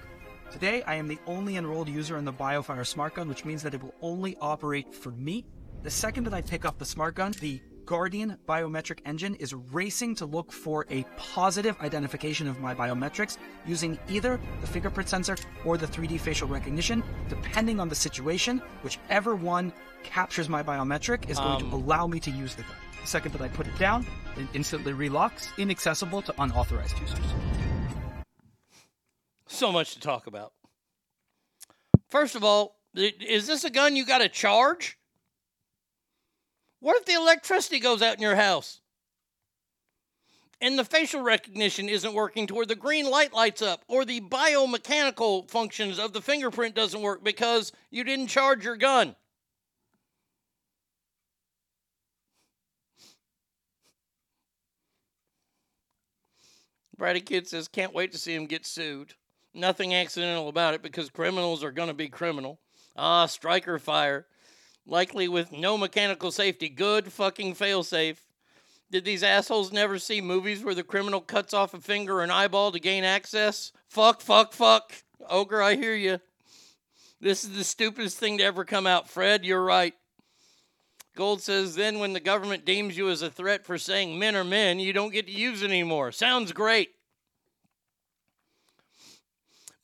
Today, I am the only enrolled user in the BioFire Smart Gun, which means that it will only operate for me. The second that I pick up the Smart Gun, the Guardian biometric engine is racing to look for a positive identification of my biometrics using either the fingerprint sensor or the 3D facial recognition, depending on the situation. Whichever one captures my biometric is going Um, to allow me to use the gun. The second that I put it down, it instantly relocks, inaccessible to unauthorized users. So much to talk about. First of all, is this a gun you got to charge? What if the electricity goes out in your house? And the facial recognition isn't working to where the green light lights up, or the biomechanical functions of the fingerprint doesn't work because you didn't charge your gun. Brady Kid says, can't wait to see him get sued. Nothing accidental about it because criminals are going to be criminal. Ah, striker fire. Likely with no mechanical safety. Good fucking failsafe. Did these assholes never see movies where the criminal cuts off a finger or an eyeball to gain access? Fuck, fuck, fuck. Ogre, I hear you. This is the stupidest thing to ever come out. Fred, you're right. Gold says then when the government deems you as a threat for saying men are men, you don't get to use it anymore. Sounds great.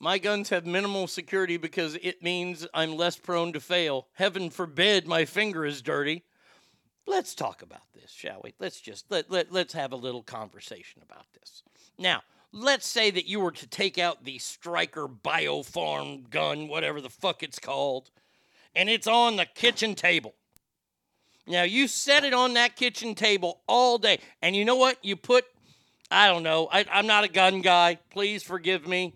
My guns have minimal security because it means I'm less prone to fail. Heaven forbid my finger is dirty. Let's talk about this, shall we? Let's just let, let let's have a little conversation about this. Now, let's say that you were to take out the Striker Biofarm gun, whatever the fuck it's called, and it's on the kitchen table. Now you set it on that kitchen table all day, and you know what? You put, I don't know. I, I'm not a gun guy. Please forgive me.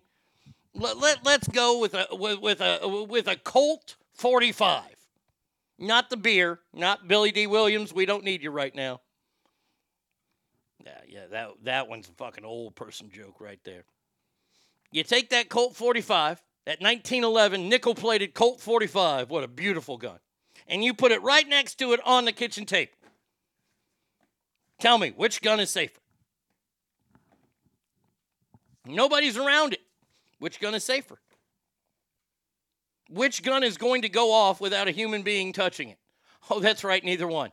Let, let let's go with a with, with a with a Colt 45, not the beer, not Billy Dee Williams. We don't need you right now. Yeah, yeah, that that one's a fucking old person joke right there. You take that Colt 45 that 1911 nickel plated Colt 45. What a beautiful gun. And you put it right next to it on the kitchen table. Tell me, which gun is safer? Nobody's around it. Which gun is safer? Which gun is going to go off without a human being touching it? Oh, that's right, neither one.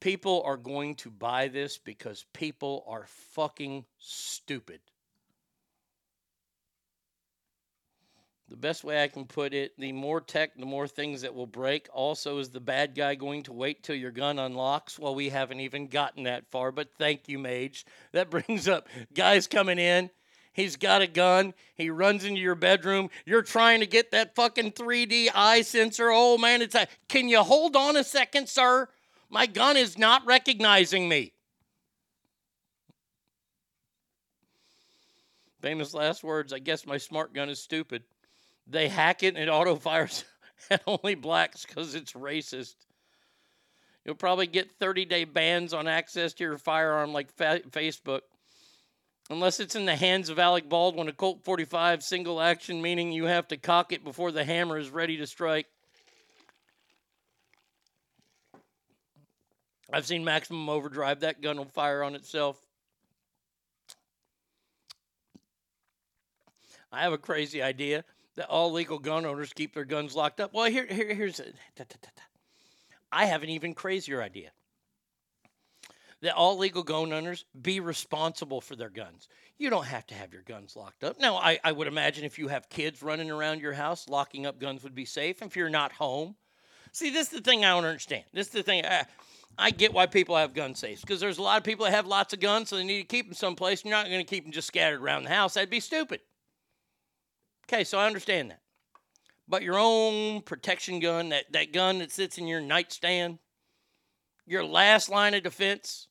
People are going to buy this because people are fucking stupid. The best way I can put it, the more tech, the more things that will break. Also, is the bad guy going to wait till your gun unlocks? Well, we haven't even gotten that far, but thank you, Mage. That brings up guys coming in. He's got a gun. He runs into your bedroom. You're trying to get that fucking 3D eye sensor. Oh man, it's a. Can you hold on a second, sir? My gun is not recognizing me. Famous last words. I guess my smart gun is stupid. They hack it and it auto fires at only blacks because it's racist. You'll probably get 30 day bans on access to your firearm like fa- Facebook. Unless it's in the hands of Alec Baldwin, a Colt 45 single action, meaning you have to cock it before the hammer is ready to strike. I've seen Maximum Overdrive. That gun will fire on itself. I have a crazy idea that all legal gun owners keep their guns locked up. Well, here, here here's a, da, da, da, I have an even crazier idea. That all legal gun owners be responsible for their guns. You don't have to have your guns locked up. Now, I, I would imagine if you have kids running around your house, locking up guns would be safe. If you're not home, see, this is the thing I don't understand. This is the thing. I, I get why people have gun safes because there's a lot of people that have lots of guns, so they need to keep them someplace. You're not going to keep them just scattered around the house. That'd be stupid. Okay, so I understand that. But your own protection gun, that, that gun that sits in your nightstand, your last line of defense,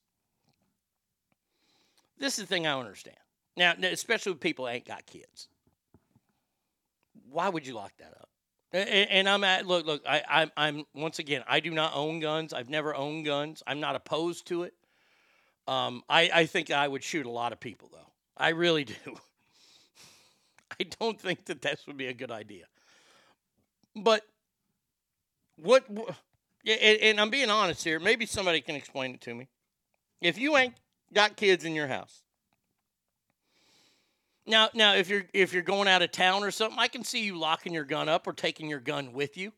this is the thing I don't understand. Now, especially with people that ain't got kids. Why would you lock that up? And, I'm at look, look. I, I'm, I'm once again. I do not own guns. I've never owned guns. I'm not opposed to it. Um, I, I think I would shoot a lot of people, though. I really do. I don't think that this would be a good idea. But what? And, and I'm being honest here. Maybe somebody can explain it to me. If you ain't got kids in your house, now, now if you're if you're going out of town or something, I can see you locking your gun up or taking your gun with you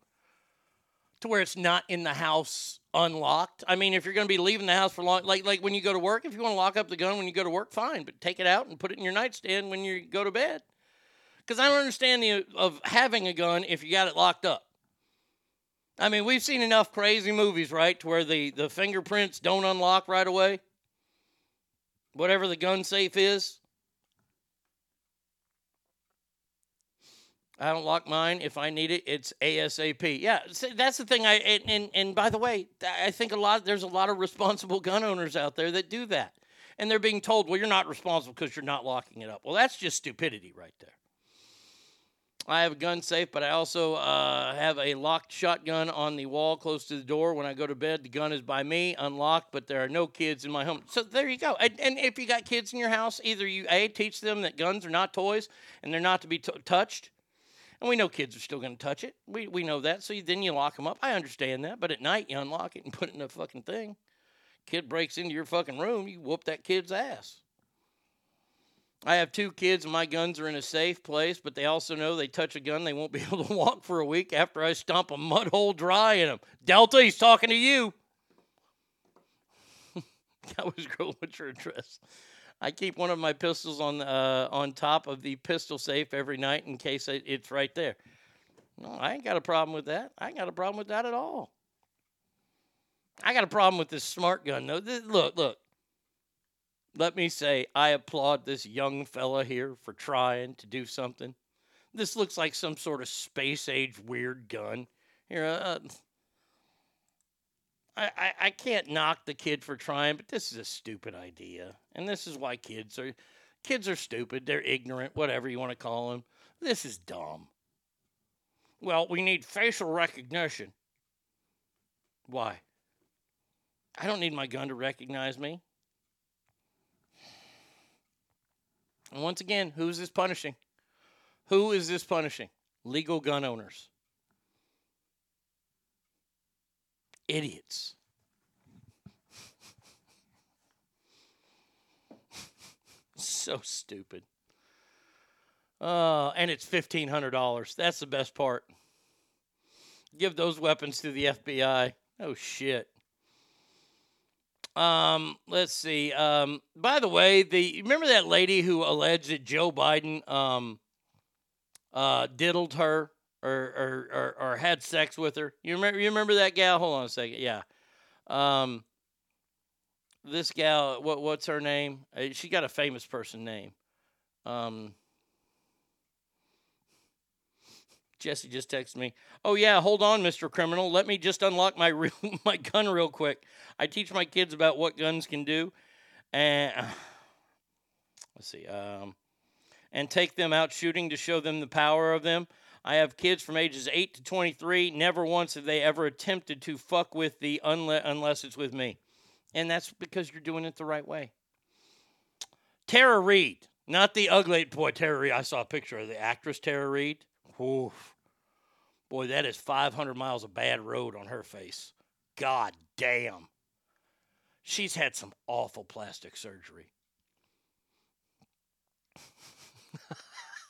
to where it's not in the house unlocked. I mean, if you're going to be leaving the house for long, like like when you go to work, if you want to lock up the gun when you go to work, fine, but take it out and put it in your nightstand when you go to bed. Because I don't understand the of having a gun if you got it locked up. I mean, we've seen enough crazy movies, right, to where the the fingerprints don't unlock right away. Whatever the gun safe is. I don't lock mine. If I need it, it's ASAP. Yeah, that's the thing. I and, and and by the way, I think a lot there's a lot of responsible gun owners out there that do that, and they're being told, well, you're not responsible because you're not locking it up. Well, that's just stupidity right there. I have a gun safe, but I also uh, have a locked shotgun on the wall close to the door. When I go to bed, the gun is by me, unlocked, but there are no kids in my home. So there you go. And, and if you got kids in your house, either you a teach them that guns are not toys and they're not to be t- touched, and we know kids are still going to touch it. We we know that. So you, then you lock them up. I understand that. But at night you unlock it and put it in a fucking thing. Kid breaks into your fucking room, you whoop that kid's ass. I have two kids, and my guns are in a safe place, but they also know they touch a gun, they won't be able to walk for a week after I stomp a mud hole dry in them. Delta, he's talking to you. that was your address? I keep one of my pistols on uh, on top of the pistol safe every night in case it's right there. No, I ain't got a problem with that. I ain't got a problem with that at all. I got a problem with this smart gun though. Look, look. Let me say, I applaud this young fella here for trying to do something. This looks like some sort of space age weird gun. Here, uh, I, I, I can't knock the kid for trying, but this is a stupid idea. And this is why kids are kids are stupid. They're ignorant, whatever you want to call them. This is dumb. Well, we need facial recognition. Why? I don't need my gun to recognize me. And once again, who is this punishing? Who is this punishing? Legal gun owners. Idiots. so stupid. Uh, and it's fifteen hundred dollars. That's the best part. Give those weapons to the FBI. Oh shit. Um, let's see. Um, by the way, the remember that lady who alleged that Joe Biden um uh diddled her or or, or, or had sex with her. You remember you remember that gal? Hold on a second. Yeah. Um this gal, what what's her name? Uh, She got a famous person name. Um Jesse just texted me. Oh yeah, hold on, Mr. Criminal. Let me just unlock my real, my gun real quick. I teach my kids about what guns can do, and let's see, um, and take them out shooting to show them the power of them. I have kids from ages eight to twenty-three. Never once have they ever attempted to fuck with the unle- unless it's with me, and that's because you're doing it the right way. Tara Reade, not the ugly boy Tara Reid. I saw a picture of the actress Tara Reid. Oof. Boy, that is 500 miles of bad road on her face. God damn. She's had some awful plastic surgery.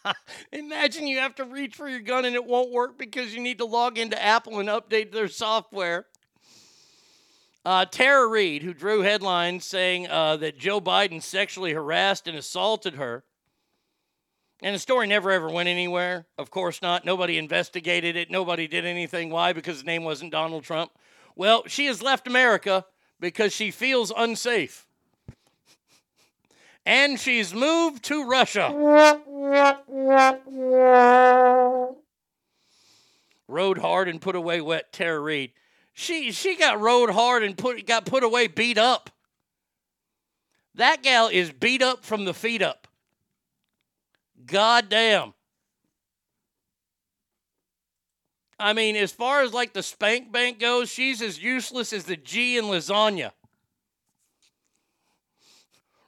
Imagine you have to reach for your gun and it won't work because you need to log into Apple and update their software. Uh, Tara Reade, who drew headlines saying uh, that Joe Biden sexually harassed and assaulted her. And the story never ever went anywhere. Of course not. Nobody investigated it. Nobody did anything. Why? Because his name wasn't Donald Trump. Well, she has left America because she feels unsafe. And she's moved to Russia. Rode hard and put away wet Tara Reade. She she got rode hard and put got put away beat up. That gal is beat up from the feet up. God damn. I mean, as far as like the spank bank goes, she's as useless as the G in lasagna.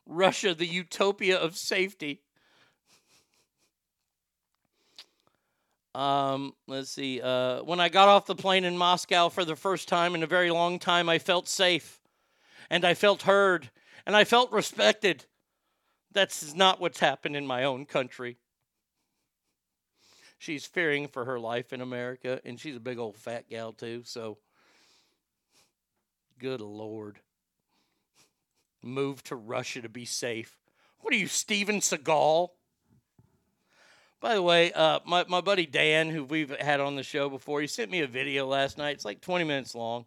Russia, the utopia of safety. Um, let's see. Uh, when I got off the plane in Moscow for the first time in a very long time, I felt safe and I felt heard and I felt respected. That's not what's happened in my own country. She's fearing for her life in America, and she's a big old fat gal, too. So, good Lord. Move to Russia to be safe. What are you, Steven Seagal? By the way, uh, my, my buddy Dan, who we've had on the show before, he sent me a video last night. It's like 20 minutes long.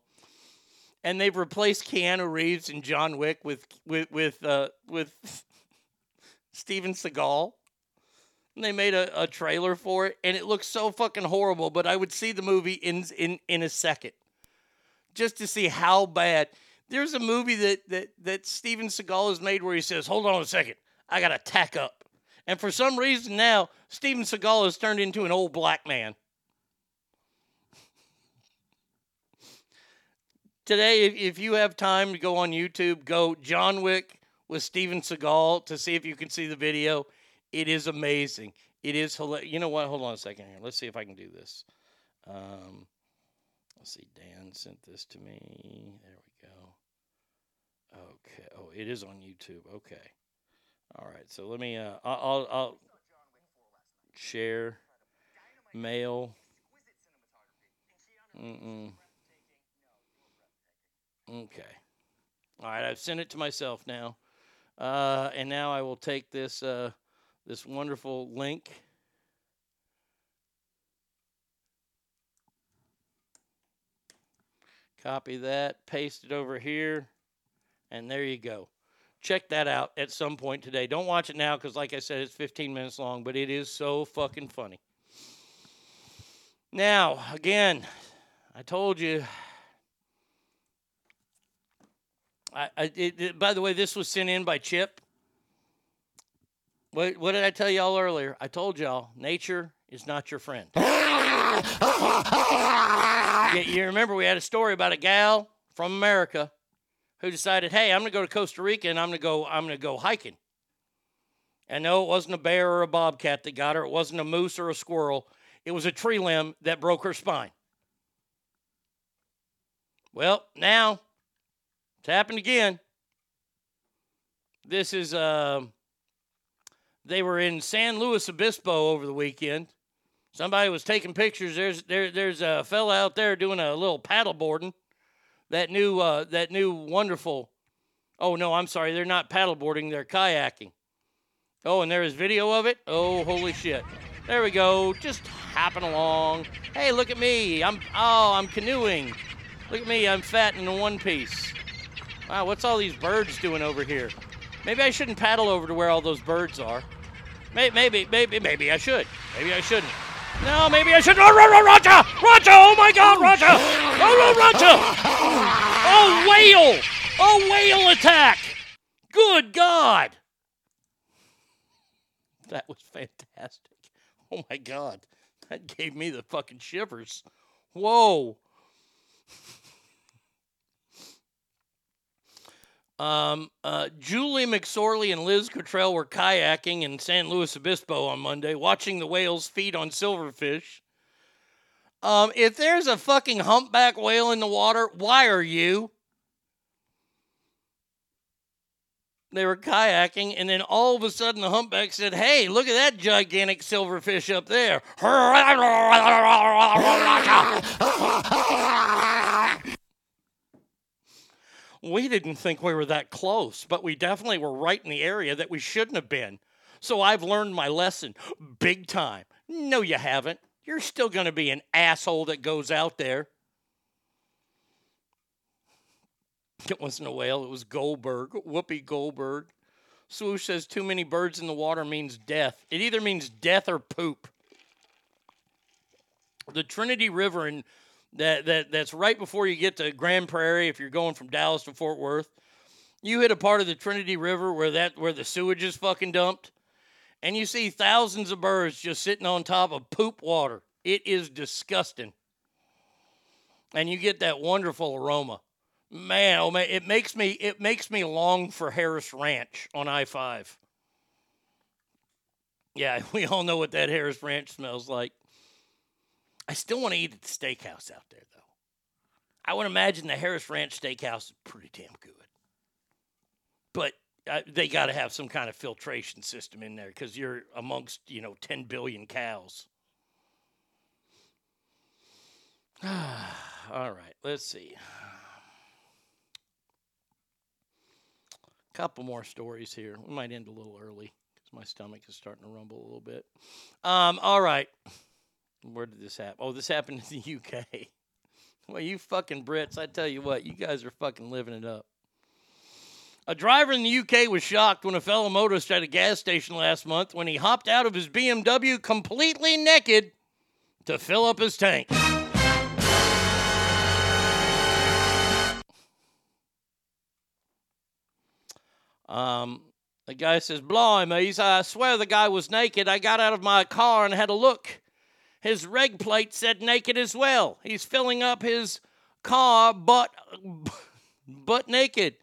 And they've replaced Keanu Reeves and John Wick with with with uh, with Steven Seagal. And they made a, a trailer for it, and it looks so fucking horrible. But I would see the movie in in in a second, just to see how bad. There's a movie that that that Steven Seagal has made where he says, "Hold on a second, I gotta tack up." And for some reason now, Steven Seagal has turned into an old black man. Today, if, if you have time to go on YouTube, go John Wick with Steven Seagal to see if you can see the video. It is amazing. It is hilarious. You know what? Hold on a second here. Let's see if I can do this. Um, let's see. Dan sent this to me. There we go. Okay. Oh, it is on YouTube. Okay. All right. So let me. Uh, I'll, I'll, I'll share mail. Mm-mm. Okay. All right. I've sent it to myself now. Uh, and now I will take this uh, this wonderful link. Copy that, paste it over here, and there you go. Check that out at some point today. Don't watch it now because, like I said, it's 15 minutes long, but it is so fucking funny. Now, again, I told you. I, I it, it- by the way, this was sent in by Chip. What, what did I tell y'all earlier? I told y'all nature is not your friend. Yeah, you remember we had a story about a gal from America who decided, "Hey, I'm going to go to Costa Rica and I'm going to go I'm going to go hiking." And no, it wasn't a bear or a bobcat that got her. It wasn't a moose or a squirrel. It was a tree limb that broke her spine. Well, now it's happened again. This is uh, they were in San Luis Obispo over the weekend. Somebody was taking pictures. There's there there's a fella out there doing a little paddle boarding. That new uh, that new wonderful. Oh no, I'm sorry. They're not paddle boarding. They're kayaking. Oh, and there is video of it. Oh, holy shit! There we go. Just hopping along. Hey, look at me. I'm oh, I'm canoeing. Look at me. I'm fat in one piece. Wow, what's all these birds doing over here? Maybe I shouldn't paddle over to where all those birds are. Maybe, maybe, maybe, maybe I should. Maybe I shouldn't. No, maybe I should. Oh, Ro- Ro- Roger! Roger! Oh my God, Roger! Oh, Ro- Roger! Oh, whale! Oh, whale attack! Good God! That was fantastic. Oh my God. That gave me the fucking shivers. Whoa. Um, uh, Julie McSorley and Liz Cottrell were kayaking in San Luis Obispo on Monday, watching the whales feed on silverfish. Um, if there's a fucking humpback whale in the water, why are you? They were kayaking, and then all of a sudden the humpback said, Hey, look at that gigantic silverfish up there. we didn't think we were that close, but we definitely were right in the area that we shouldn't have been. So I've learned my lesson big time. No, you haven't. You're still going to be an asshole that goes out there. It wasn't a whale, it was Goldberg, Whoopi Goldberg. Swoosh says too many birds in the water means death. It either means death or poop. The Trinity River in that, that that's right before you get to Grand Prairie if you're going from Dallas to Fort Worth. You hit a part of the Trinity River where that where the sewage is fucking dumped and you see thousands of birds just sitting on top of poop water. It is disgusting. And you get that wonderful aroma. Man, oh man, it makes me it makes me long for Harris Ranch on I-5. Yeah, we all know what that Harris Ranch smells like. I still want to eat at the steakhouse out there, though. I would imagine the Harris Ranch Steakhouse is pretty damn good. But uh, they got to have some kind of filtration system in there because you're amongst, you know, 10 billion cows. All right, let's see. A couple more stories here. We might end a little early because my stomach is starting to rumble a little bit. Um, all right. Where did this happen? Oh, this happened in the UK. Well, you fucking Brits, I tell you what, you guys are fucking living it up. A driver in the UK was shocked when a fellow motorist at a gas station last month when he hopped out of his BMW completely naked to fill up his tank. Um, the guy says, Blimey, I swear the guy was naked. I got out of my car and had a look. His reg plate said naked as well. He's filling up his car butt, butt naked.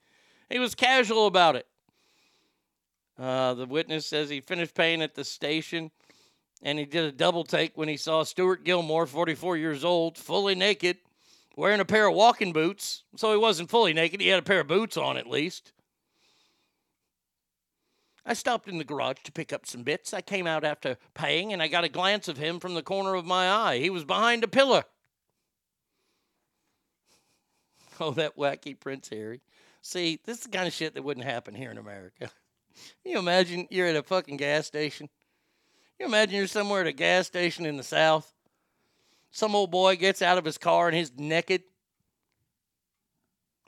He was casual about it. Uh, the witness says he finished paying at the station and he did a double take when he saw Stuart Gilmore, 44 years old, fully naked, wearing a pair of walking boots. So he wasn't fully naked, he had a pair of boots on at least. I stopped in the garage to pick up some bits. I came out after paying and I got a glance of him from the corner of my eye. He was behind a pillar. Oh, that wacky Prince Harry. See, this is the kind of shit that wouldn't happen here in America. You imagine you're at a fucking gas station? You imagine you're somewhere at a gas station in the South. Some old boy gets out of his car and he's naked.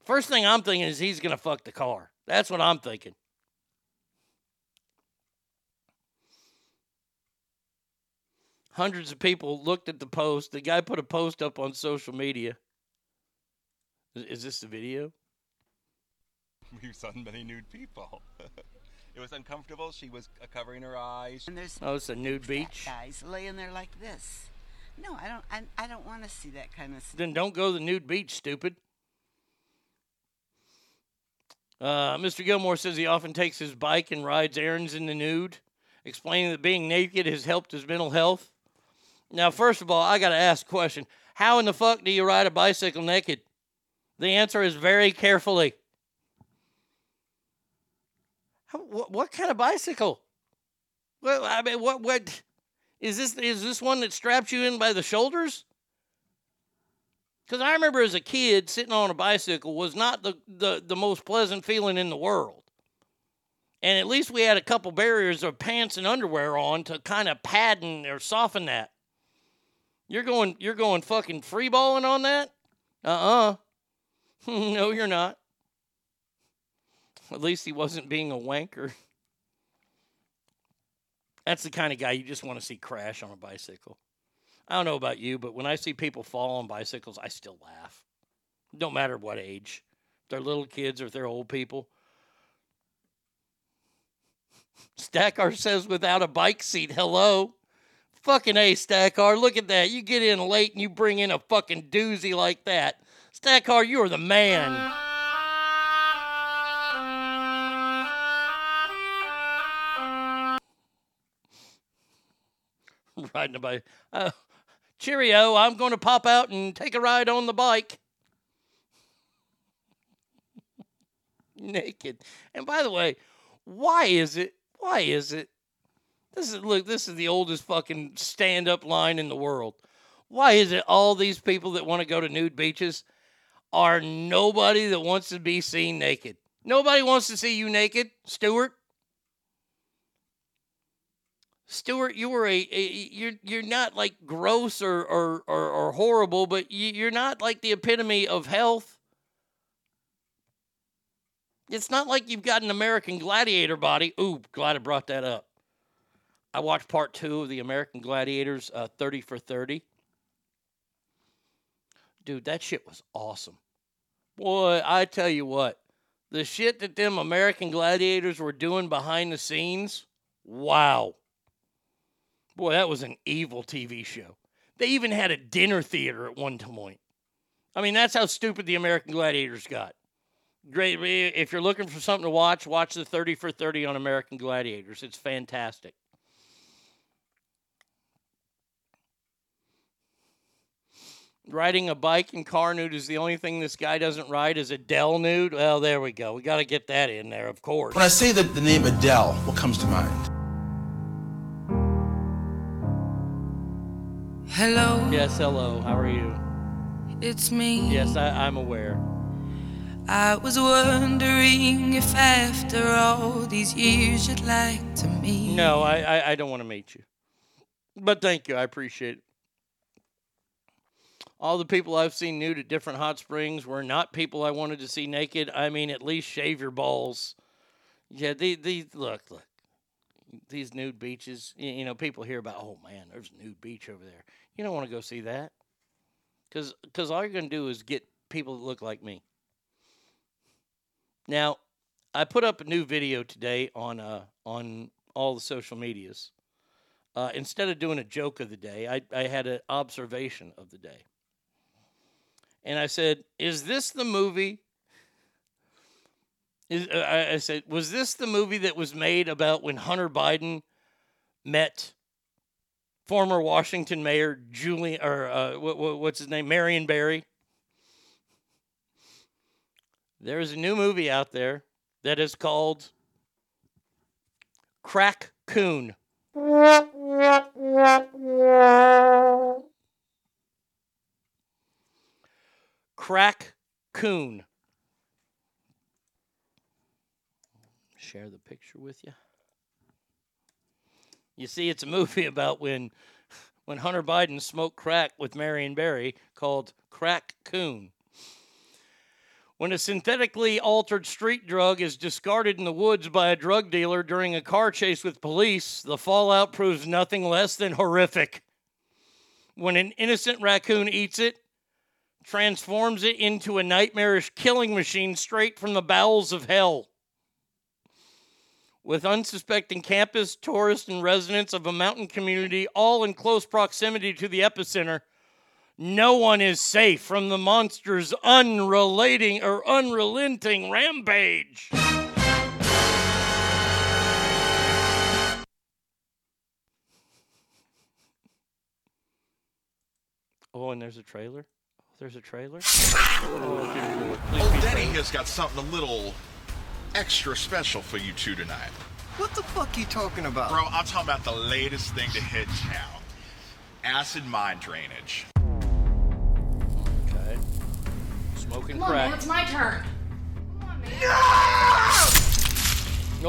First thing I'm thinking is he's going to fuck the car. That's what I'm thinking. Hundreds of people looked at the post. The guy put a post up on social media. Is, is this the video? We've seen many nude people. it was uncomfortable. She was uh, covering her eyes. And there's Oh, it's a nude beach. guys laying there like this. No, I don't. I, I don't want to see that kind of stuff. Then don't go to the nude beach, stupid. Uh, Mr. Gilmore says he often takes his bike and rides errands in the nude. explaining that being naked has helped his mental health. Now, first of all, I got to ask a question. How in the fuck do you ride a bicycle naked? The answer is very carefully. How, what, what kind of bicycle? Well, I mean, what what is this? Is this one that straps you in by the shoulders? Because I remember as a kid sitting on a bicycle was not the, the, the most pleasant feeling in the world. And at least we had a couple barriers of pants and underwear on to kind of padding or soften that. You're going you're going fucking free balling on that? Uh-uh. no, you're not. At least he wasn't being a wanker. That's the kind of guy you just want to see crash on a bicycle. I don't know about you, but when I see people fall on bicycles, I still laugh. No matter what age. If they're little kids or if they're old people. Stackar says without a bike seat, hello. Fucking A, Stackar. Look at that. You get in late and you bring in a fucking doozy like that. Stackar, you are the man. Riding a bike. Uh, cheerio, I'm going to pop out and take a ride on the bike. Naked. And by the way, why is it? Why is it? This is look, this is the oldest fucking stand-up line in the world. Why is it all these people that want to go to nude beaches are nobody that wants to be seen naked? Nobody wants to see you naked, Stuart. Stuart, you were a, a you're you're not like gross or or or, or horrible, but you, you're not like the epitome of health. It's not like you've got an American Gladiator body. Ooh, glad I brought that up. I watched part two of the American Gladiators, uh, 30 for 30. Dude, that shit was awesome. Boy, I tell you what, the shit that them American Gladiators were doing behind the scenes, wow. Boy, that was an evil TV show. They even had a dinner theater at one point. I mean, that's how stupid the American Gladiators got. Great. If you're looking for something to watch, watch the 30 for 30 on American Gladiators. It's fantastic. Riding a bike and car nude is the only thing this guy doesn't ride is Adele nude. Well, there we go. We got to get that in there, of course. When I say the, the name Adele, what comes to mind? Hello, Yes, hello. How are you? it's me. Yes, I, I'm aware. I was wondering if after all these years you'd like to meet. No, I, I, I don't want to meet you. But thank you. I appreciate it. All the people I've seen nude at different hot springs were not people I wanted to see naked. I mean, at least shave your balls. Yeah, these, these look, look. These nude beaches, you know, people hear about, oh man, there's a nude beach over there. You don't want to go see that. Because cause all you're going to do is get people that look like me. Now, I put up a new video today on uh, on all the social medias. Uh, instead of doing a joke of the day, I, I had an observation of the day. And I said, Is this the movie? Is, uh, I, said, Was this the movie that was made about when Hunter Biden met former Washington Mayor Julian, or uh, what, what, what's his name? Marion Barry? There's a new movie out there that is called Crack Coon. Crack Coon. Share the picture with you. You see, it's a movie about when when Hunter Biden smoked crack with Marion Barry called Crack Coon. When a synthetically altered street drug is discarded in the woods by a drug dealer during a car chase with police, the fallout proves nothing less than horrific. When an innocent raccoon eats it, transforms it into a nightmarish killing machine straight from the bowels of hell. With unsuspecting campus, tourists, and residents of a mountain community all in close proximity to the epicenter, no one is safe from the monster's unrelating or unrelenting rampage. Oh, and there's a trailer? Oh, there's a trailer. Oh, dear Lord. Please Old Denny safe. has got something a little extra special for you two tonight. What the fuck are you talking about? Bro, I'm talking about the latest thing to hit town. Acid mine drainage. Okay. Smoking Come on, crack. man, it's my turn. No!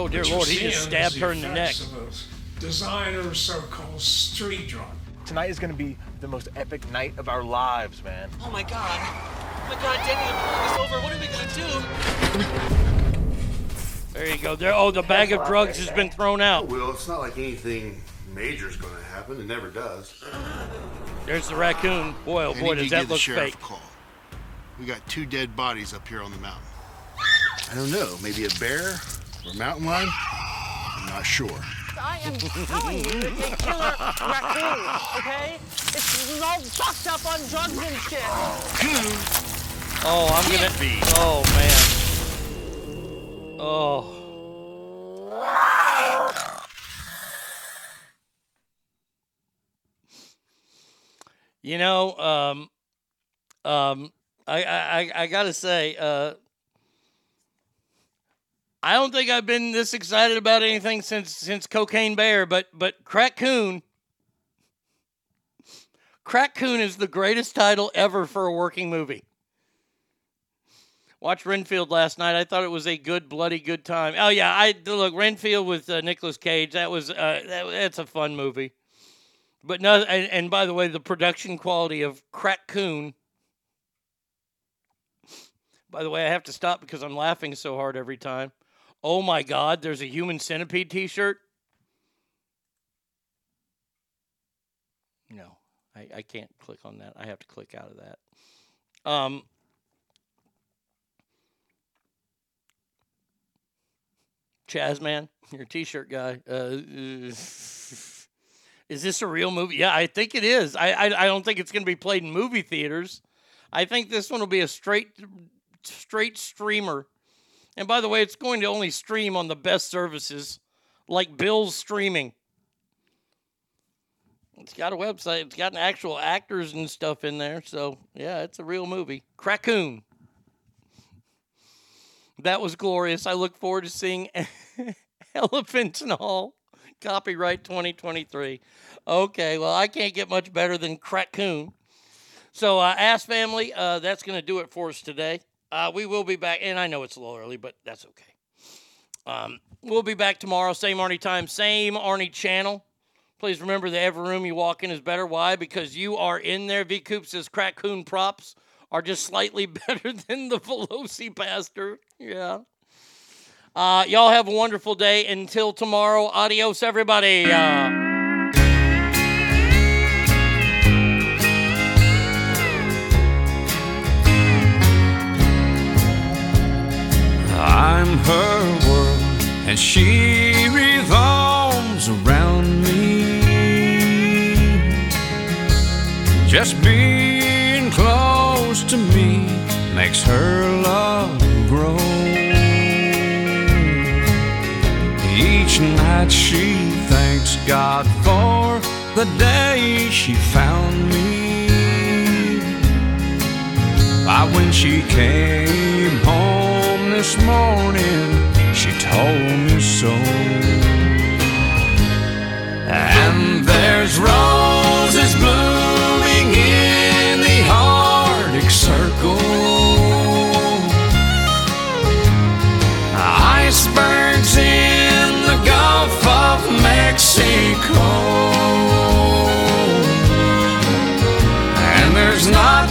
Oh dear What Lord, he just stabbed her in the neck. of a Designer so-called street drug. Tonight is gonna be the most epic night of our lives, man. Oh my god. Oh my god, Danny, I'm pulling this over. What are we gonna do? There you go. There. Oh, the bag of drugs has been thrown out. Well, it's not like anything major's going to happen. It never does. There's the raccoon. Boy, oh I boy, need does to that give the look sheriff fake. a call. We got two dead bodies up here on the mountain. I don't know. Maybe a bear or a mountain lion? I'm not sure. I am telling you, it's a killer raccoon, okay? It's all fucked up on drugs and shit. Oh, I'm gonna. be. Oh man. Oh. You know, um, um, I, I, I- I gotta say, uh, I don't think I've been this excited about anything since since Cocaine Bear, but but Crack Coon. Is the greatest title ever for a working movie. Watched Renfield last night. I thought it was a good, bloody good time. Oh yeah, I look Renfield with uh, Nicolas Cage. That was uh, that, that's a fun movie. But no, and, and by the way, the production quality of Crack Coon. By the way, I have to stop because I'm laughing so hard every time. Oh my God, there's a human centipede T-shirt. No, I, I can't click on that. I have to click out of that. Um, Chazman, you're a T-shirt guy. Uh, is this a real movie? Yeah, I think it is. I I, I don't think it's going to be played in movie theaters. I think this one will be a straight straight streamer. And by the way, it's going to only stream on the best services like Bill's streaming. It's got a website. It's got an actual actors and stuff in there. So yeah, it's a real movie. Crackoon. That was glorious. I look forward to seeing Elephant and All. Copyright 2023. Okay, well, I can't get much better than Crackoon. So, uh, Ask Family, uh, that's going to do it for us today. Uh, we will be back, and I know it's a little early, but that's okay. Um, we'll be back tomorrow, same Arnie time, same Arnie channel. Please remember that every room you walk in is better. Why? Because you are in there. V Coop says Crackoon props are just slightly better than the VelociPastor. Yeah. Uh, y'all have a wonderful day. Until tomorrow, adios, everybody. Uh, her world, and she revolves around me. Just being close to me makes her love grow. Each night she thanks God for the day she found me. Why, when she came home this morning, she told me so. And there's roses blooming in the Arctic Circle, icebergs in the Gulf of Mexico. And there's not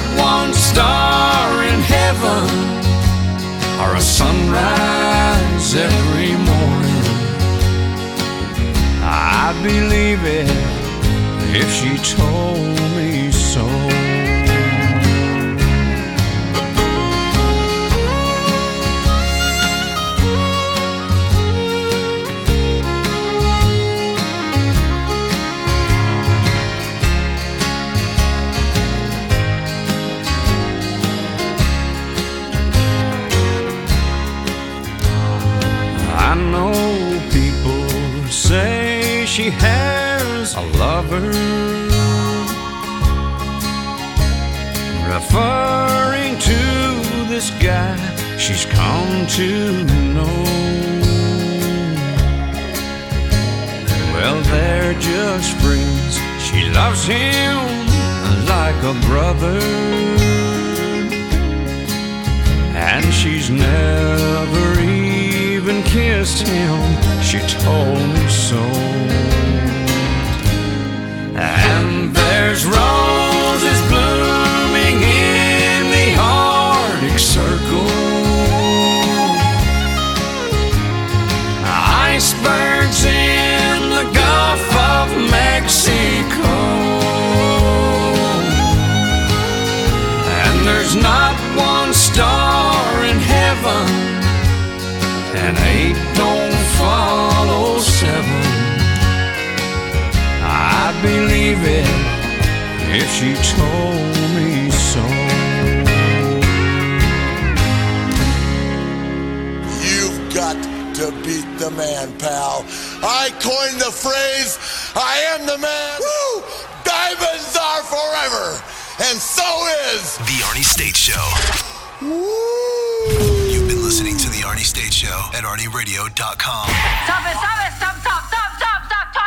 sunrise every morning. I'd believe it if she told me so. She has a lover. referring to this guy she's come to know. Well, they're just friends. She loves him like a brother. And she's never even kissed him. She told me so. And there's roses blooming in the Arctic Circle. Icebergs in the Gulf of Mexico. And there's not one star in heaven, and believe it if she told me so. You've got to beat the man, pal. I coined the phrase, I am the man. Woo! Diamonds are forever. And so is The Arnie State Show. You've been listening to The Arnie State Show at ArnieRadio.com. Stop it, stop it, stop, stop, stop, stop,